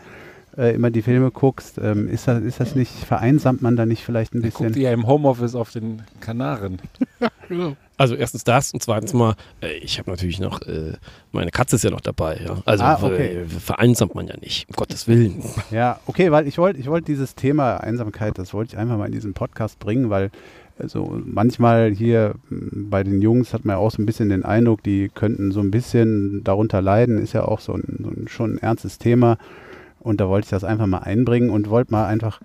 äh, immer die Filme guckst, ähm, ist, das, ist das nicht, vereinsamt man da nicht vielleicht ein bisschen? Guckt
ihr ja im Homeoffice auf den Kanaren. (laughs)
genau. Also erstens das und zweitens mal, äh, ich habe natürlich noch, äh, meine Katze ist ja noch dabei. Ja? Also ah, okay. vereinsamt man ja nicht, um Gottes Willen. (laughs)
Ja, okay, weil ich wollte ich wollt dieses Thema Einsamkeit, das wollte ich einfach mal in diesen Podcast bringen, weil also manchmal hier hm, bei den Jungs hat man ja auch so ein bisschen den Eindruck, die könnten so ein bisschen darunter leiden, ist ja auch so ein, so ein schon ein ernstes Thema. Und da wollte ich das einfach mal einbringen und wollte mal einfach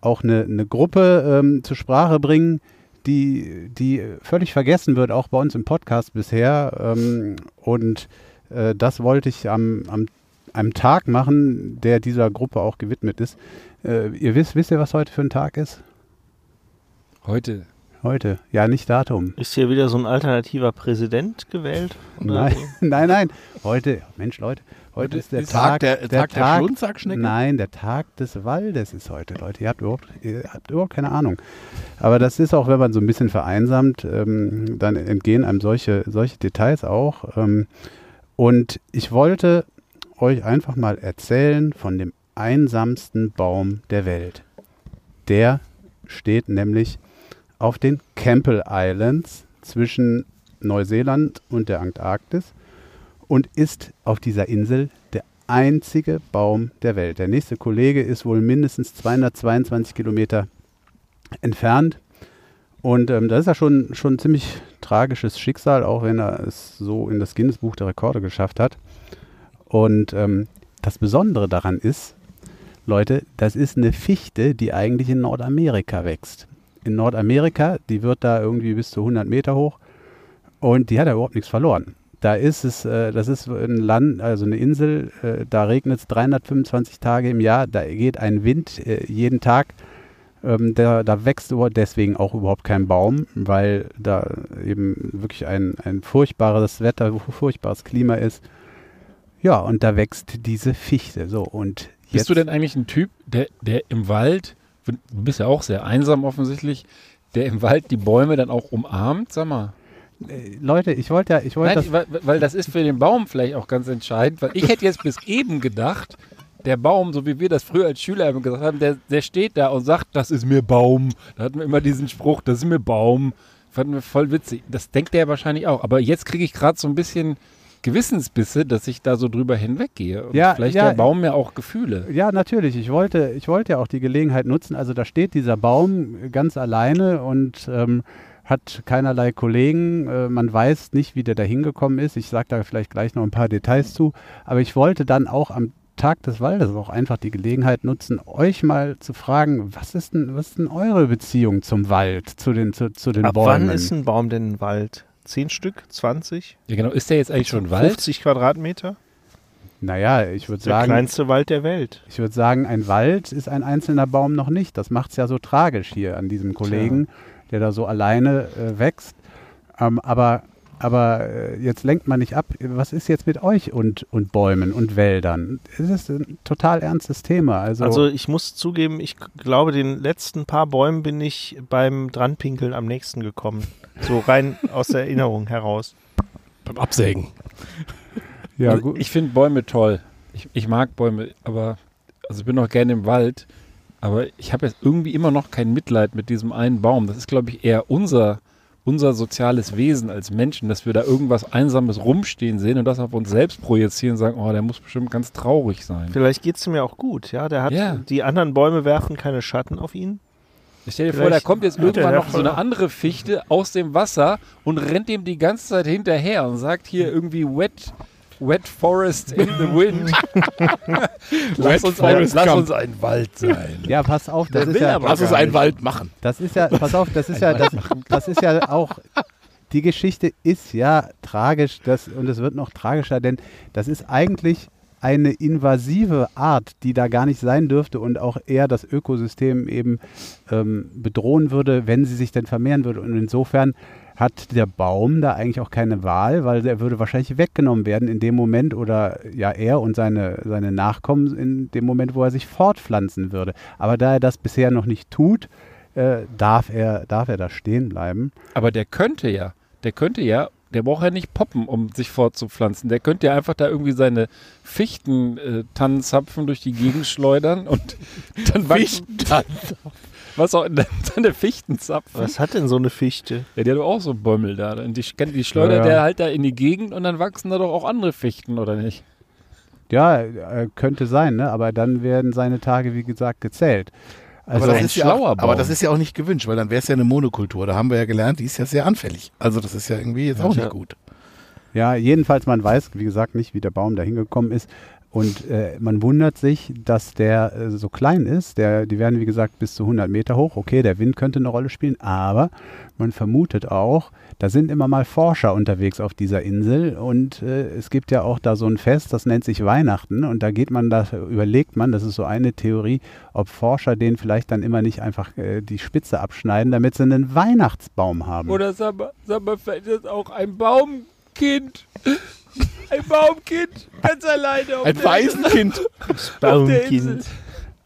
auch eine, eine Gruppe ähm, zur Sprache bringen, die, die völlig vergessen wird, auch bei uns im Podcast bisher. Ähm, und äh, das wollte ich am, am einem Tag machen, der dieser Gruppe auch gewidmet ist. Äh, ihr wisst, wisst ihr, was heute für ein Tag ist?
Heute.
Heute, ja, nicht Datum.
Ist hier wieder so ein alternativer Präsident gewählt?
Nein, (laughs) nein, nein. Heute, Mensch, Leute, Heute ist der ist Tag, der, der, Tag der Schlundsackschnecke? Nein, der Tag des Waldes ist heute, Leute. Ihr habt überhaupt, ihr habt überhaupt keine Ahnung. Aber das ist auch, wenn man so ein bisschen vereinsamt, ähm, dann entgehen einem solche, solche Details auch. Ähm, und ich wollte euch einfach mal erzählen von dem einsamsten Baum der Welt. Der steht nämlich auf den Campbell Islands zwischen Neuseeland und der Antarktis und ist auf dieser Insel der einzige Baum der Welt. Der nächste Kollege ist wohl mindestens 222 Kilometer entfernt. Und ähm, das ist ja schon, schon ein ziemlich tragisches Schicksal, auch wenn er es so in das Guinness-Buch der Rekorde geschafft hat. Und ähm, das Besondere daran ist, Leute, das ist eine Fichte, die eigentlich in Nordamerika wächst. In Nordamerika, die wird da irgendwie bis zu 100 Meter hoch und die hat ja überhaupt nichts verloren. Da ist es, äh, das ist ein Land, also eine Insel, äh, da regnet es 325 Tage im Jahr, da geht ein Wind äh, jeden Tag. Ähm, da, da wächst deswegen auch überhaupt kein Baum, weil da eben wirklich ein, ein furchtbares Wetter, furchtbares Klima ist. Ja, und da wächst diese Fichte. So, und
Bist du denn eigentlich ein Typ, der, der im Wald, du bist ja auch sehr einsam offensichtlich, der im Wald die Bäume dann auch umarmt, sag mal?
Äh, Leute, ich wollte ja, ich wollte
das. Weil, weil, das ist für den Baum vielleicht auch ganz entscheidend, weil ich hätte jetzt bis eben gedacht, der Baum, so wie wir das früher als Schüler immer gesagt haben, der, der steht da und sagt, das ist mir Baum. Da hatten wir immer diesen Spruch, das ist mir Baum. Fanden wir voll witzig. Das denkt der wahrscheinlich auch. Aber jetzt kriege ich gerade so ein bisschen Gewissensbisse, dass ich da so drüber hinweggehe. Und ja, vielleicht ja, der Baum ja auch Gefühle.
Ja, natürlich. Ich wollte, ich wollte ja auch die Gelegenheit nutzen. Also da steht dieser Baum ganz alleine und ähm, hat keinerlei Kollegen. Äh, man weiß nicht, wie der da hingekommen ist. Ich sage da vielleicht gleich noch ein paar Details zu. Aber ich wollte dann auch am Tag des Waldes auch einfach die Gelegenheit nutzen, euch mal zu fragen, was ist denn, was ist denn eure Beziehung zum Wald, zu den, zu, zu den
Ab
Bäumen?
wann ist ein Baum denn ein Wald? Zehn Stück? 20?
Ja, genau. Ist der jetzt eigentlich schon Wald?
50 Quadratmeter?
Naja, ich würde sagen.
Der kleinste Wald der Welt.
Ich würde sagen, ein Wald ist ein einzelner Baum noch nicht. Das macht es ja so tragisch hier an diesem Kollegen. Tja der da so alleine äh, wächst. Ähm, aber aber äh, jetzt lenkt man nicht ab. Was ist jetzt mit euch und, und Bäumen und Wäldern? Es ist ein total ernstes Thema. Also,
also ich muss zugeben, ich glaube, den letzten paar Bäumen bin ich beim Dranpinkeln am nächsten gekommen. So rein aus der Erinnerung heraus.
Beim Absägen.
Ja, also gut. Ich finde Bäume toll. Ich, ich mag Bäume, aber also ich bin auch gerne im Wald. Aber ich habe jetzt irgendwie immer noch kein Mitleid mit diesem einen Baum. Das ist, glaube ich, eher unser, unser soziales Wesen als Menschen, dass wir da irgendwas Einsames rumstehen sehen und das auf uns selbst projizieren und sagen, oh, der muss bestimmt ganz traurig sein.
Vielleicht geht es mir auch gut, ja. Der hat, ja. die anderen Bäume werfen keine Schatten auf ihn.
Stell dir vor, da kommt jetzt irgendwann noch so eine andere Fichte aus dem Wasser und rennt dem die ganze Zeit hinterher und sagt hier irgendwie wet, wet forest in the wind. (laughs) lass, uns ein, lass uns ein Wald sein.
Ja, pass auf, das ist ja,
lass uns einen Wald machen.
Das ist ja, pass auf, das ist ja, das, das ist ja auch die Geschichte ist ja tragisch das, und es wird noch tragischer, denn das ist eigentlich eine invasive Art, die da gar nicht sein dürfte und auch eher das Ökosystem eben ähm, bedrohen würde, wenn sie sich denn vermehren würde. Und insofern hat der Baum da eigentlich auch keine Wahl, weil er würde wahrscheinlich weggenommen werden in dem Moment oder ja er und seine, seine Nachkommen in dem Moment, wo er sich fortpflanzen würde. Aber da er das bisher noch nicht tut, äh, darf, er, darf er da stehen bleiben.
Aber der könnte ja, der könnte ja der braucht ja nicht poppen, um sich fortzupflanzen. Der könnte ja einfach da irgendwie seine Fichtentannenzapfen durch die Gegend schleudern und (laughs) dann Fichtentannenzapfen. Was auch (laughs) seine Fichtenzapfen.
Was hat denn so eine Fichte?
Ja, die hat doch auch so Bäumel da. Und die, die schleudert ja, ja. der halt da in die Gegend und dann wachsen da doch auch andere Fichten, oder nicht?
Ja, äh, könnte sein, ne? aber dann werden seine Tage, wie gesagt, gezählt.
Also aber, das ist ja auch, aber das ist ja auch nicht gewünscht, weil dann wäre es ja eine Monokultur. Da haben wir ja gelernt, die ist ja sehr anfällig. Also das ist ja irgendwie jetzt ja, auch nicht gut.
Ja, jedenfalls, man weiß, wie gesagt, nicht, wie der Baum da hingekommen ist. Und äh, man wundert sich, dass der äh, so klein ist. Der, die werden, wie gesagt, bis zu 100 Meter hoch. Okay, der Wind könnte eine Rolle spielen, aber man vermutet auch, da sind immer mal Forscher unterwegs auf dieser Insel. Und äh, es gibt ja auch da so ein Fest, das nennt sich Weihnachten. Und da geht man, da überlegt man, das ist so eine Theorie, ob Forscher den vielleicht dann immer nicht einfach äh, die Spitze abschneiden, damit sie einen Weihnachtsbaum haben.
Oder sag mal, sag mal vielleicht ist auch ein Baumkind. Ein Baumkind, ganz alleine.
Ein Waisenkind.
Baumkind.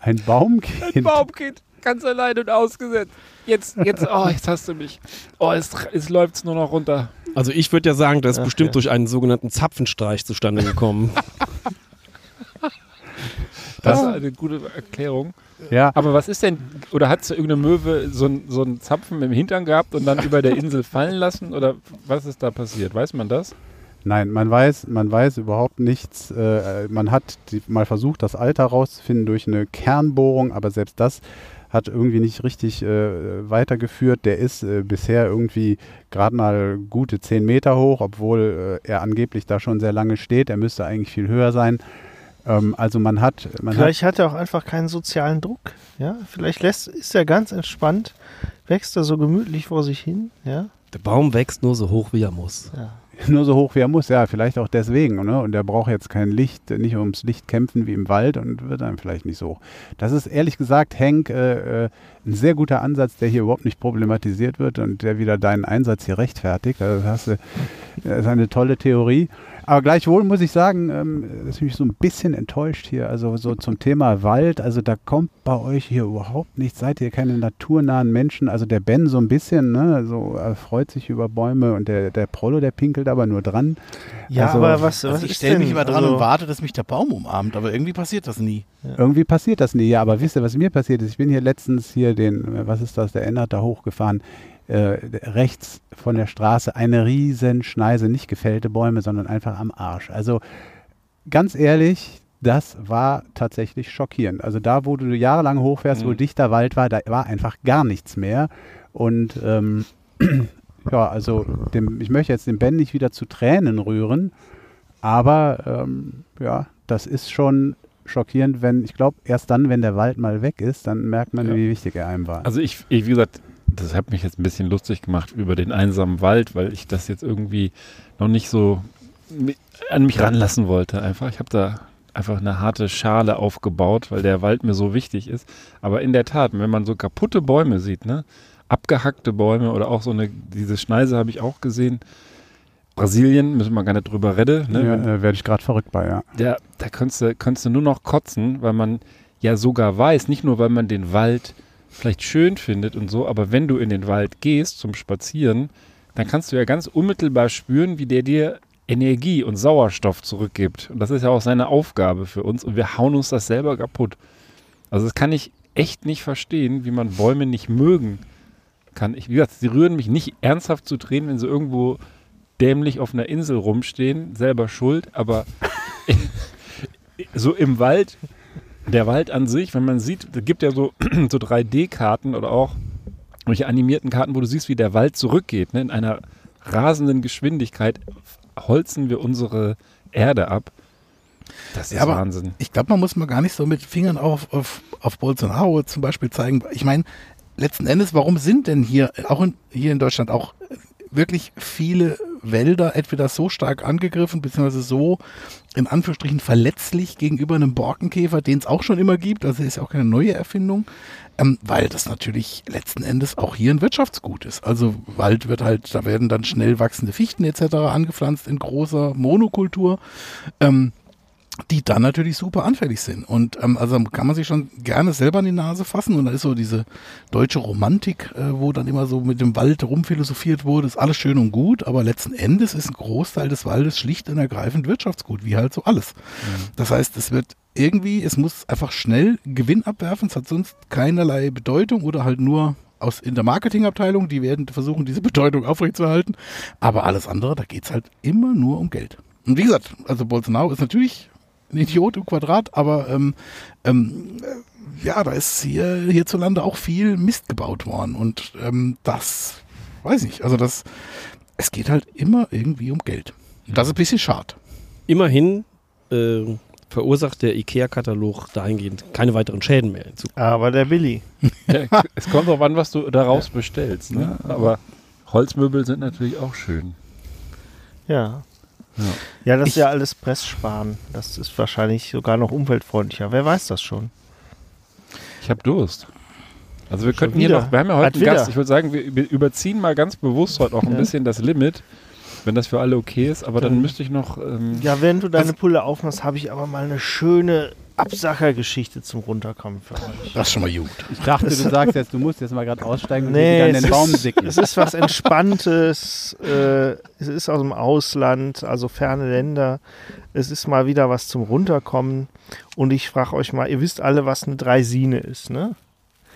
Ein Baumkind.
Ein Baumkind, ganz alleine und ausgesetzt. Jetzt, jetzt, oh, jetzt hast du mich. Oh, jetzt, jetzt läuft es nur noch runter.
Also ich würde ja sagen, das ist Ach, bestimmt ja. durch einen sogenannten Zapfenstreich zustande gekommen. (laughs)
Das ist eine gute Erklärung. Ja. Aber was ist denn, oder hat irgendeine Möwe so, so einen Zapfen im Hintern gehabt und dann über der Insel fallen lassen? Oder was ist da passiert? Weiß man das?
Nein, man weiß, man weiß überhaupt nichts. Äh, man hat die, mal versucht, das Alter rauszufinden durch eine Kernbohrung, aber selbst das hat irgendwie nicht richtig äh, weitergeführt. Der ist äh, bisher irgendwie gerade mal gute 10 Meter hoch, obwohl er angeblich da schon sehr lange steht. Er müsste eigentlich viel höher sein. Ähm, also man hat. Man
Vielleicht hat, hat, er auch einfach keinen sozialen Druck. Ja? Vielleicht lässt, ist er ganz entspannt, wächst er so gemütlich vor sich hin. Ja?
Der Baum wächst nur so hoch, wie er muss.
Ja. Nur so hoch wie er muss. Ja, vielleicht auch deswegen. Ne? Und er braucht jetzt kein Licht, nicht ums Licht kämpfen wie im Wald und wird dann vielleicht nicht so hoch. Das ist ehrlich gesagt, Henk, äh, äh, ein sehr guter Ansatz, der hier überhaupt nicht problematisiert wird und der wieder deinen Einsatz hier rechtfertigt. Also das, hast du, das ist eine tolle Theorie. Aber gleichwohl muss ich sagen, ähm, das ist mich so ein bisschen enttäuscht hier. Also so zum Thema Wald, also da kommt bei euch hier überhaupt nichts. Seid ihr keine naturnahen Menschen? Also der Ben so ein bisschen, ne, so er freut sich über Bäume und der, der Prollo, der pinkelt aber nur dran.
Ja, also, aber was, also was ich stelle mich immer dran also und warte, dass mich der Baum umarmt, aber irgendwie passiert das nie.
Ja. Irgendwie passiert das nie, ja, aber wisst ihr, was mir passiert ist? Ich bin hier letztens hier den, was ist das, der Ennert da hochgefahren äh, rechts von der Straße eine riesen Schneise, nicht gefällte Bäume, sondern einfach am Arsch. Also ganz ehrlich, das war tatsächlich schockierend. Also da, wo du jahrelang hochfährst, mhm. wo dichter Wald war, da war einfach gar nichts mehr. Und ähm, (clears throat) ja, also dem, ich möchte jetzt den Ben nicht wieder zu Tränen rühren, aber ähm, ja, das ist schon schockierend, wenn, ich glaube, erst dann, wenn der Wald mal weg ist, dann merkt man, ja. wie wichtig er einem war.
Also ich, ich wie gesagt, das hat mich jetzt ein bisschen lustig gemacht über den einsamen Wald, weil ich das jetzt irgendwie noch nicht so an mich ranlassen wollte. Einfach, ich habe da einfach eine harte Schale aufgebaut, weil der Wald mir so wichtig ist. Aber in der Tat, wenn man so kaputte Bäume sieht, ne, abgehackte Bäume oder auch so eine, diese Schneise habe ich auch gesehen. Brasilien, müssen wir gar nicht drüber reden. Ne?
Ja, äh, werde ich gerade verrückt bei, ja.
Der, da könntest du, könntest du nur noch kotzen, weil man ja sogar weiß, nicht nur weil man den Wald vielleicht schön findet und so, aber wenn du in den Wald gehst zum Spazieren, dann kannst du ja ganz unmittelbar spüren, wie der dir Energie und Sauerstoff zurückgibt. Und das ist ja auch seine Aufgabe für uns und wir hauen uns das selber kaputt. Also das kann ich echt nicht verstehen, wie man Bäume nicht mögen kann. Ich, wie gesagt, sie rühren mich nicht ernsthaft zu Tränen, wenn sie irgendwo dämlich auf einer Insel rumstehen, selber schuld, aber (laughs) so im Wald der Wald an sich, wenn man sieht, es gibt ja so, (clears throat) so 3D-Karten oder auch solche animierten Karten, wo du siehst, wie der Wald zurückgeht. Ne? In einer rasenden Geschwindigkeit holzen wir unsere Erde ab.
Das ist ja, Wahnsinn. Ich glaube, man muss mal gar nicht so mit Fingern auf, auf, auf Bolsonaro zum Beispiel zeigen. Ich meine, letzten Endes, warum sind denn hier, auch in, hier in Deutschland, auch wirklich viele Wälder entweder so stark angegriffen, beziehungsweise so in Anführungsstrichen verletzlich gegenüber einem Borkenkäfer, den es auch schon immer gibt, also ist ja auch keine neue Erfindung, ähm, weil das natürlich letzten Endes auch hier ein Wirtschaftsgut ist. Also Wald wird halt, da werden dann schnell wachsende Fichten etc. angepflanzt in großer Monokultur. Ähm, die dann natürlich super anfällig sind. Und ähm, also kann man sich schon gerne selber in die Nase fassen. Und da ist so diese deutsche Romantik, äh, wo dann immer so mit dem Wald rumphilosophiert wurde, ist alles schön und gut, aber letzten Endes ist ein Großteil des Waldes schlicht und ergreifend Wirtschaftsgut, wie halt so alles. Mhm. Das heißt, es wird irgendwie, es muss einfach schnell Gewinn abwerfen, es hat sonst keinerlei Bedeutung oder halt nur aus in der Marketingabteilung, die werden versuchen, diese Bedeutung aufrechtzuerhalten. Aber alles andere, da geht es halt immer nur um Geld. Und wie gesagt, also Bolsonaro ist natürlich ein Idiot im Quadrat, aber ähm, ähm, ja, da ist hier hierzulande auch viel Mist gebaut worden. Und ähm, das weiß ich. Also das, es geht halt immer irgendwie um Geld. Das ist ein bisschen schade.
Immerhin äh, verursacht der IKEA-Katalog dahingehend keine weiteren Schäden mehr.
Aber der Billy.
ja, es kommt auch an, was du daraus bestellst. Ne? Ja, aber Holzmöbel sind natürlich auch schön.
Ja. Ja, ja das ich, ist ja alles Presssparen. Das ist wahrscheinlich sogar noch umweltfreundlicher. Wer weiß das schon?
Ich habe Durst. Also wir schon könnten wieder. hier noch, wir haben ja heute einen Gast. Ich würde sagen, wir überziehen mal ganz bewusst heute auch ein ja. bisschen das Limit, wenn das für alle okay ist. Aber dann, dann müsste ich noch. Ähm,
ja, wenn du deine Pulle aufmachst, habe ich aber mal eine schöne Absachergeschichte zum Runterkommen für euch.
Das ist schon mal gut.
Ich dachte, du sagst jetzt, du musst jetzt mal gerade aussteigen und nee, wieder an den Baum sicken.
Es ist was Entspanntes. Äh, es ist aus dem Ausland, also ferne Länder. Es ist mal wieder was zum Runterkommen. Und ich frage euch mal, ihr wisst alle, was eine Dreisine ist, ne?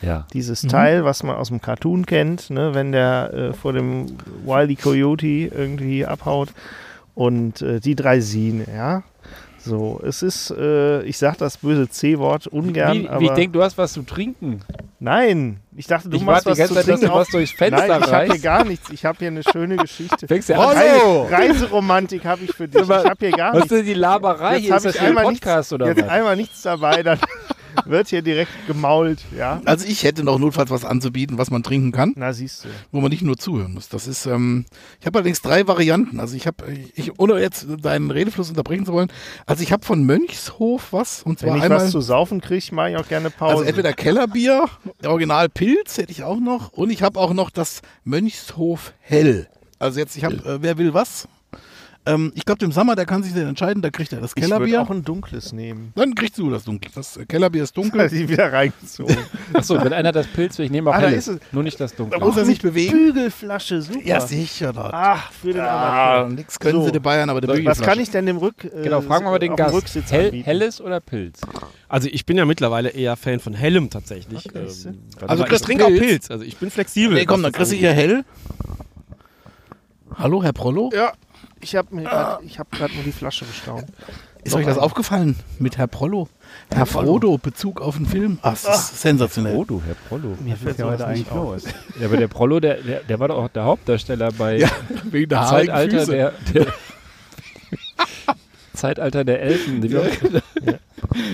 Ja.
Dieses mhm. Teil, was man aus dem Cartoon kennt, ne? wenn der äh, vor dem Wildy Coyote irgendwie abhaut. Und äh, die Dreisine, ja. So, es ist, äh, ich sag das böse C-Wort ungern.
Wie, wie ich denke, du hast was zu trinken.
Nein, ich dachte, du
ich
machst
was
zu
Zeit, trinken.
Dass
du durchs Fenster
Nein, ich habe hier gar nichts. Ich habe hier eine schöne (laughs) Geschichte. Fängst ja Reise, Reiseromantik habe ich für dich. Ich habe hier gar nichts.
Was ist denn die Laberei?
Jetzt
hier ist
das ein Podcast nichts, oder jetzt was? einmal nichts dabei, dann (laughs) wird hier direkt gemault, ja.
Also ich hätte noch notfalls was anzubieten, was man trinken kann.
Na, siehst du.
Wo man nicht nur zuhören muss. Das ist, ähm, ich habe allerdings drei Varianten. Also ich habe, ich, ohne jetzt deinen Redefluss unterbrechen zu wollen, also ich habe von Mönchshof was. Und zwar
Wenn ich
einmal,
was zu saufen kriege, mache ich auch gerne Pause. Also
entweder Kellerbier, Original Pilz hätte ich auch noch. Und ich habe auch noch das Mönchshof Hell. Also jetzt, ich habe, äh, wer will was? Ähm, ich glaube, im Sommer, der kann sich dann entscheiden, da kriegt er das Kellerbier. Ich würde
auch ein dunkles nehmen.
Dann kriegst du das dunkle. Das Kellerbier ist dunkel. (laughs)
Da ist wieder reingezogen.
Achso, wenn einer das Pilz will, ich nehme auch ah, helles, nur nicht das dunkle.
Da muss er sich bewegen.
Bügelflasche, super.
Ja, sicher. Dort.
Ach, für den
ah, Nix können so. sie den Bayern, aber der
Bügelflasche. Was kann ich denn dem Rück... Äh,
genau, fragen wir mal den Gast. Hell, helles oder Pilz?
Also ich bin ja mittlerweile eher Fan von hellem tatsächlich. Okay,
ähm, also ich trinke auch Pilz. Also ich bin flexibel.
Nee, komm, dann kriegst du hier hell.
Hallo, Herr Prollo?
Ja. Ich habe ah. hab gerade nur die Flasche bestaunt.
Ist euch das aufgefallen mit Herr Prollo? Herr, Herr Frodo, Bezug auf den Film. Ach, das ist Ach. sensationell.
Frodo, Herr Prollo.
Mir fällt ja heute eigentlich los.
Ja, aber der Prollo, der, der, der, war doch auch der Hauptdarsteller bei
ja, wegen der
Zeitalter Füße. der, der (laughs) Zeitalter der Elfen. Ja.
Ja.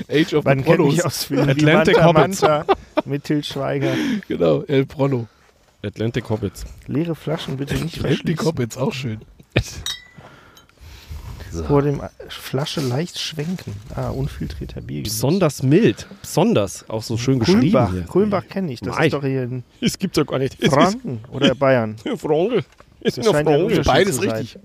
(laughs) Age of Man kennt mich aus Filmen Atlantic Manta, mit Til Schweiger.
Genau, El Prollo.
Atlantic Hobbits.
Leere Flaschen bitte nicht
Atlantic Hobbits, auch schön. (laughs)
So. Vor dem Flasche leicht schwenken. Ah, unfiltrierter Bier.
Besonders mild. Besonders. Auch so schön
Kulmbach.
geschrieben.
Kulmbach kenne ich. Das Nein. ist doch hier in
Es gibt's doch gar nicht.
Franken oder Bayern. (laughs)
Franken.
Ist das scheint Franken. Beides richtig.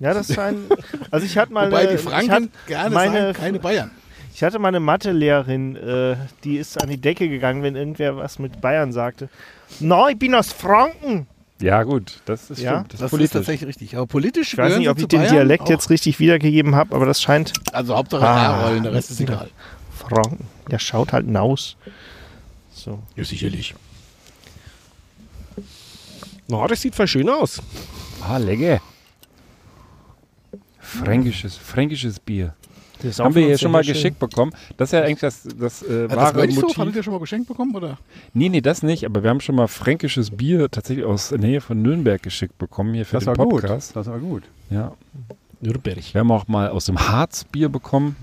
Ja, das scheint. (laughs) Also ich hatte mal.
Wobei die Franken gerne
meine,
sagen, keine Bayern.
Ich hatte mal eine Mathelehrerin, äh, die ist an die Decke gegangen, wenn irgendwer was mit Bayern sagte. Na, ich bin aus Franken.
Ja, gut, das ist,
ja,
das,
das ist tatsächlich richtig. Aber politisch
Ich weiß nicht, ob ich den Dialekt jetzt richtig wiedergegeben habe, aber das scheint.
Also Hauptsache ah, R-Rollen, der Rest ist egal.
Franken. Der schaut halt naus.
So. Ja, sicherlich.
Na, das sieht voll schön aus.
Ah, lecker. Fränkisches, fränkisches Bier. Haben wir hier schon mal geschenkt bekommen. Das ist ja eigentlich das, das äh,
ja, wahre das Motiv. Hattet ihr schon mal geschenkt bekommen, oder?
Nee, nee, das nicht. Aber wir haben schon mal fränkisches Bier tatsächlich aus der Nähe von Nürnberg geschickt bekommen hier für
das
den
war
Podcast.
Gut. Das war gut.
Ja.
Nürnberg.
Wir haben auch mal aus dem Harz Bier bekommen,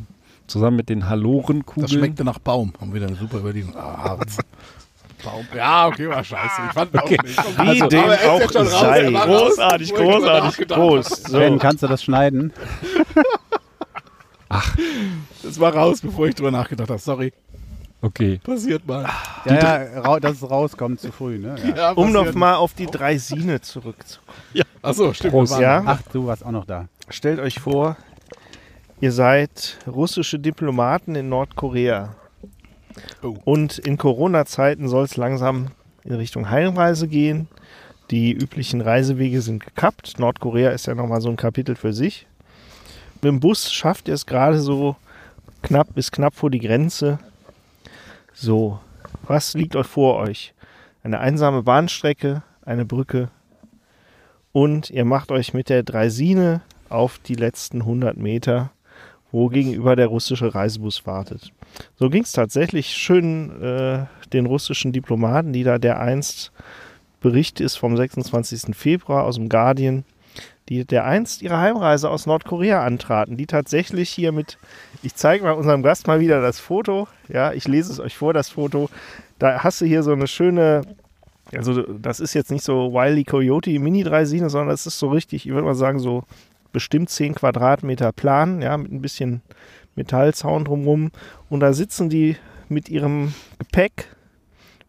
zusammen mit den Halorenkugeln. Das
schmeckte nach Baum. Haben wir dann super überlegt. Ah, Harz. (laughs) Baum. Ja, okay, war scheiße. Ich fand okay. auch nicht.
Wie also, dem auch sei.
Großartig, großartig, groß.
So. Ben, kannst du das schneiden? (laughs)
Ach. Das war raus, bevor ich drüber nachgedacht habe. Sorry.
Okay.
Passiert mal.
Ja, ja, dass es rauskommt zu früh, ne?
Ja. (laughs) Ja, um noch mal auf die drei Sine zurückzukommen.
Ja. Achso, stimmt.
Prost, ja. Ach, du warst auch noch da.
Stellt euch vor, ihr seid russische Diplomaten in Nordkorea. Oh. Und in Corona-Zeiten soll es langsam in Richtung Heimreise gehen. Die üblichen Reisewege sind gekappt. Nordkorea ist ja nochmal so ein Kapitel für sich. Mit dem Bus schafft ihr es gerade so knapp bis knapp vor die Grenze. So, was liegt euch vor euch? Eine einsame Bahnstrecke, eine Brücke und ihr macht euch mit der Dreisine auf die letzten 100 Meter, wo gegenüber der russische Reisebus wartet. So ging es tatsächlich schön äh, den russischen Diplomaten, die da der einst Bericht ist vom 26. Februar aus dem Guardian, die der einst ihre Heimreise aus Nordkorea antraten, die tatsächlich hier mit, ich zeige mal unserem Gast mal wieder das Foto, ja, ich lese es euch vor, das Foto, da hast du hier so eine schöne, also das ist jetzt nicht so Wiley Coyote Mini Dreisine, sondern das ist so richtig, ich würde mal sagen, so bestimmt 10 Quadratmeter Plan, ja, mit ein bisschen Metallzaun drumherum. Und da sitzen die mit ihrem Gepäck,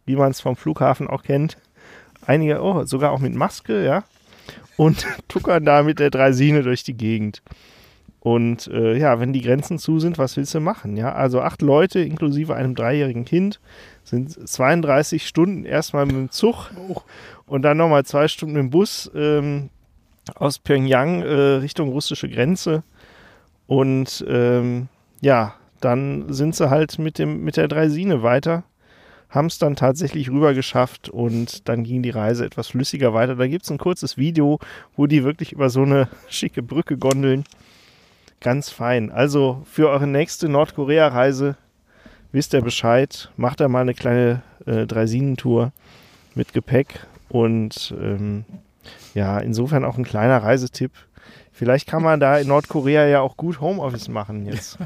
wie man es vom Flughafen auch kennt, einige, oh, sogar auch mit Maske, ja, und (laughs) tuckern da mit der Dreisine durch die Gegend. Und äh, ja, wenn die Grenzen zu sind, was willst du machen? Ja, also acht Leute inklusive einem dreijährigen Kind sind 32 Stunden erstmal mit dem Zug und dann nochmal zwei Stunden mit dem Bus ähm, aus Pyongyang äh, Richtung russische Grenze. Und ähm, ja, dann sind sie halt mit, dem, mit der Dreisine weiter haben es dann tatsächlich rüber geschafft und dann ging die Reise etwas flüssiger weiter. Da gibt es ein kurzes Video, wo die wirklich über so eine (laughs) schicke Brücke gondeln. Ganz fein. Also für eure nächste Nordkorea-Reise wisst ihr Bescheid. Macht da mal eine kleine äh, Dreisinentour mit Gepäck und ähm, ja, insofern auch ein kleiner Reisetipp. Vielleicht kann man da in (laughs) Nordkorea ja auch gut Homeoffice machen jetzt.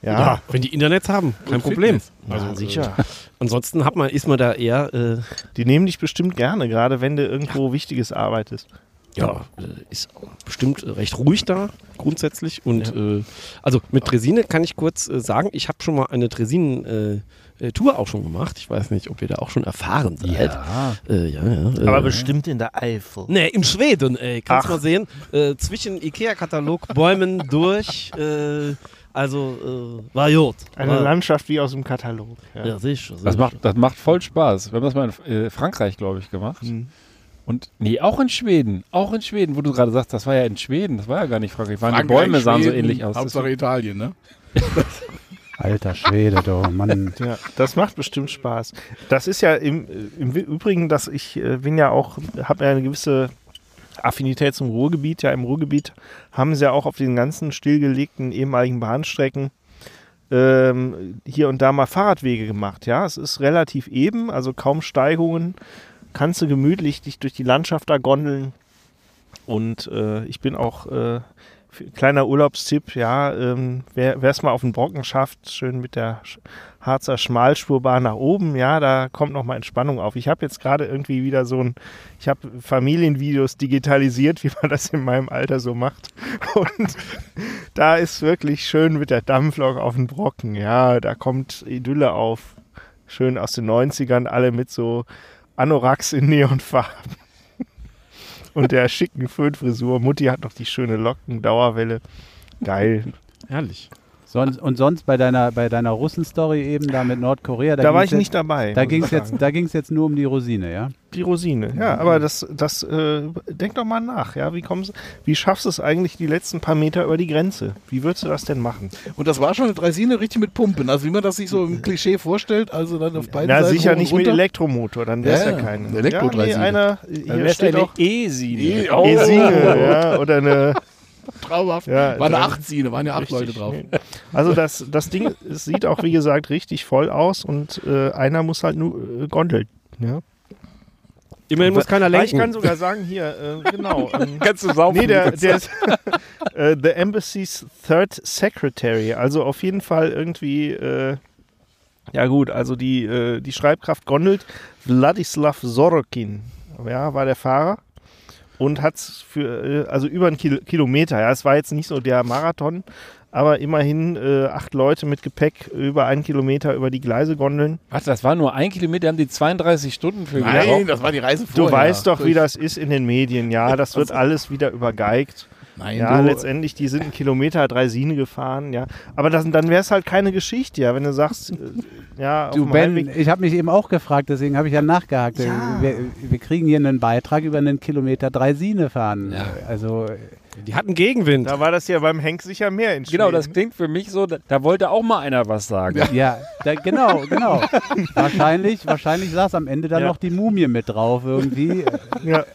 Ja, ja wenn die Internets haben, kein Problem.
Also ja, sicher.
Äh, ansonsten hat man, ist man da eher. Äh,
die nehmen dich bestimmt gerne, gerade wenn du irgendwo Wichtiges arbeitest.
Ja, äh, ist bestimmt recht ruhig da grundsätzlich. Und ja. äh, also mit Dresine kann ich kurz äh, sagen, ich habe schon mal eine Dresinen äh, Tour auch schon gemacht. Ich weiß nicht, ob ihr da auch schon erfahren seid.
Ja. Äh, ja, ja Aber bestimmt in der Eifel.
Nee, in Schweden, ey. Kannst Ach. mal sehen. Äh, zwischen Ikea-Katalog, Bäumen (laughs) durch. Äh, also äh, war gut.
Eine war Landschaft wie aus dem Katalog.
Ja, ja sicher,
sicher. Das, macht, das macht voll Spaß. Wir haben das mal in äh, Frankreich, glaube ich, gemacht. Mhm. Und nee, auch in Schweden. Auch in Schweden, wo du gerade sagst, das war ja in Schweden. Das war ja gar nicht Frankreich. Waren Frankreich, die Bäume sahen Schweden, so ähnlich aus.
Hauptsache Italien, ne? (laughs)
Alter Schwede, du Mann.
Ja, das macht bestimmt Spaß. Das ist ja im, im Übrigen, dass ich äh, bin ja auch, habe ja eine gewisse Affinität zum Ruhrgebiet. Ja, im Ruhrgebiet haben sie ja auch auf den ganzen stillgelegten ehemaligen Bahnstrecken ähm, hier und da mal Fahrradwege gemacht. Ja, es ist relativ eben, also kaum Steigungen. Kannst du gemütlich dich durch die Landschaft da gondeln. Und äh, ich bin auch äh, kleiner Urlaubstipp, ja, ähm, wer es mal auf den Brocken schafft, schön mit der Harzer Schmalspurbahn nach oben, ja, da kommt nochmal Entspannung auf. Ich habe jetzt gerade irgendwie wieder so ein, ich habe Familienvideos digitalisiert, (laughs) wie man das in meinem Alter so macht. (laughs) Und da ist wirklich schön mit der Dampflok auf den Brocken, ja, da kommt Idylle auf. Schön aus den 90ern, alle mit so Anoraks in Neonfarben und der schicken Föhnfrisur. Mutti hat noch die schöne Locken, Dauerwelle. Geil.
Herrlich.
Sonst, und sonst bei deiner, bei deiner Russen-Story eben da mit Nordkorea.
Da, da war ich jetzt, nicht dabei.
Da ging es jetzt, jetzt nur um die Rosine, ja?
Die Rosine, ja. Aber das, das äh, denk doch mal nach, ja. Wie, kommst, wie schaffst du es eigentlich die letzten paar Meter über die Grenze? Wie würdest du das denn machen?
Und das war schon eine Dreisine richtig mit Pumpen. Also wie man das sich so im Klischee vorstellt, also dann auf beiden
Na,
Seiten.
Na sicher nicht mit Elektromotor, dann wäre es ja, ja, keine.
Elektro-Dreisine.
Ja, nee, einer, hier steht
eine E-Sine.
E-Sine, ja. Oder eine
Traumhaft. Ja, War eine Achtziene, waren ja acht Leute drauf.
Also das, das Ding es sieht auch, wie gesagt, richtig voll aus und äh, einer muss halt nur äh, gondeln. Ja.
Immerhin muss keiner lenken.
Ich kann sogar sagen, hier, äh, genau. (laughs)
Ähm, Kannst du saufen?
Nee, der, der ist (laughs) äh, The Embassy's Third Secretary. Also auf jeden Fall irgendwie, äh, ja gut, also die, äh, die Schreibkraft gondelt. Wladislav Sorokin, ja, war der Fahrer und hat es für, äh, also über einen Kil Kilometer, ja, es war jetzt nicht so der Marathon, aber immerhin äh, acht Leute mit Gepäck über einen Kilometer über die Gleise gondeln.
Was, das war nur ein Kilometer, haben die 32 Stunden für
Nein, gebraucht? das war die Reise
vorher. Du weißt doch, wie das ist in den Medien, ja, das wird (laughs) alles wieder übergeigt. Nein, ja, du, letztendlich, die sind einen Kilometer Dreisine gefahren, ja. Aber das, dann wäre es halt keine Geschichte, ja, wenn du sagst, äh, ja,
du Ben, Heimweg ich habe mich eben auch gefragt, deswegen habe ich ja nachgehakt. Ja. Wir, wir, kriegen hier einen Beitrag über einen Kilometer Dreisine fahren. Ja. Also
die hatten Gegenwind.
Da war das ja beim Henk sicher mehr in
Genau, das klingt für mich so, da, da wollte auch mal einer was sagen. (laughs)
Ja, da, genau, genau. wahrscheinlich, wahrscheinlich saß am Ende dann ja. noch die Mumie mit drauf irgendwie.
Ja. (laughs)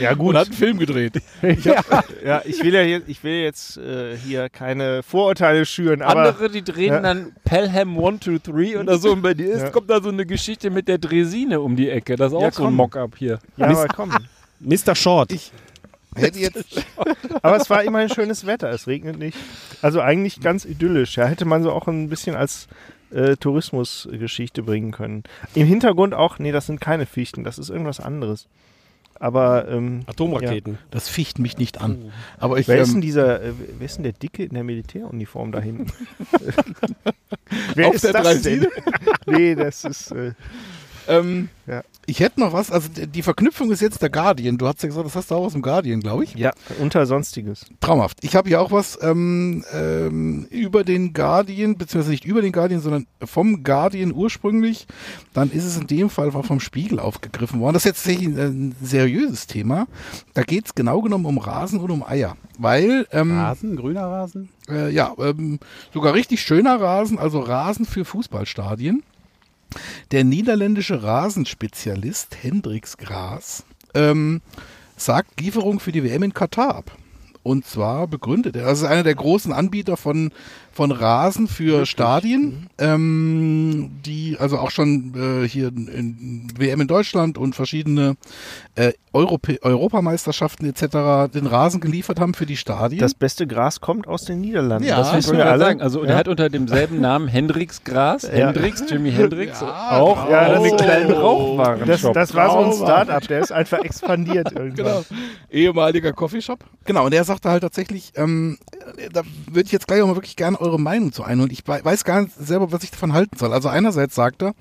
Ja, gut.
Und hat einen Film gedreht. (laughs)
ja. ja, ich will ja jetzt, ich will jetzt äh, hier keine Vorurteile schüren. Aber,
Andere, die drehen ja. dann Pelham 1, 2, 3 oder so. Und bei dir ist, ja. kommt da so eine Geschichte mit der Dresine um die Ecke. Das ist auch ja, so ein Mock-up hier.
Ja, aber komm.
Mr. Short. Ich,
Hätte jetzt Aber es war immerhin schönes Wetter, es regnet nicht. Also eigentlich ganz idyllisch. Ja, hätte man so auch ein bisschen als äh, Tourismusgeschichte bringen können. Im Hintergrund auch, nee, das sind keine Fichten, das ist irgendwas anderes. Aber ähm,
Atomraketen.
Ja. Das ficht mich nicht an. Oh. Aber ich,
wer, ist denn ähm, dieser, äh, wer ist denn der Dicke in der Militäruniform da hinten? (laughs) wer
Auf ist der das denn? (laughs)
nee, das ist. Äh,
ähm, ja. Ich hätte noch was, also die Verknüpfung ist jetzt der Guardian. Du hast ja gesagt, das hast du auch aus dem Guardian, glaube ich.
Ja, unter Sonstiges.
Traumhaft. Ich habe hier auch was ähm, ähm, über den Guardian, beziehungsweise nicht über den Guardian, sondern vom Guardian ursprünglich. Dann ist es in dem Fall vom Spiegel aufgegriffen worden. Das ist jetzt tatsächlich ein, seriöses Thema. Da geht es genau genommen um Rasen und um Eier. Weil.
Ähm, Rasen, grüner Rasen?
Äh, ja, ähm, sogar richtig schöner Rasen, also Rasen für Fußballstadien. Der niederländische Rasenspezialist Hendrix Gras ähm, sagt Lieferung für die WM in Katar ab. Und zwar begründet er, also einer der großen Anbieter von von Rasen für Wirklich? Stadien, mhm. ähm, die also auch schon äh, hier in WM in Deutschland und verschiedene äh, Europä Europameisterschaften etc. den Rasen geliefert haben für die Stadien.
Das beste Gras kommt aus den Niederlanden.
Ja, das wissen wir alle. Sagen. Also ja. der hat unter demselben Namen Hendrix Gras, ja. Hendrix, Jimi Hendrix,
ja, auch ja,
das eine kleine Rauchwaren.
Das, das war so ein Startup, der ist einfach expandiert (laughs) irgendwann.
Genau. Ehemaliger Coffeeshop. Genau, und der sagte halt tatsächlich, ähm, da würde ich jetzt gleich auch mal wirklich gerne eure Meinung zu einholen. Ich weiß gar nicht selber, was ich davon halten soll. Also einerseits sagt er,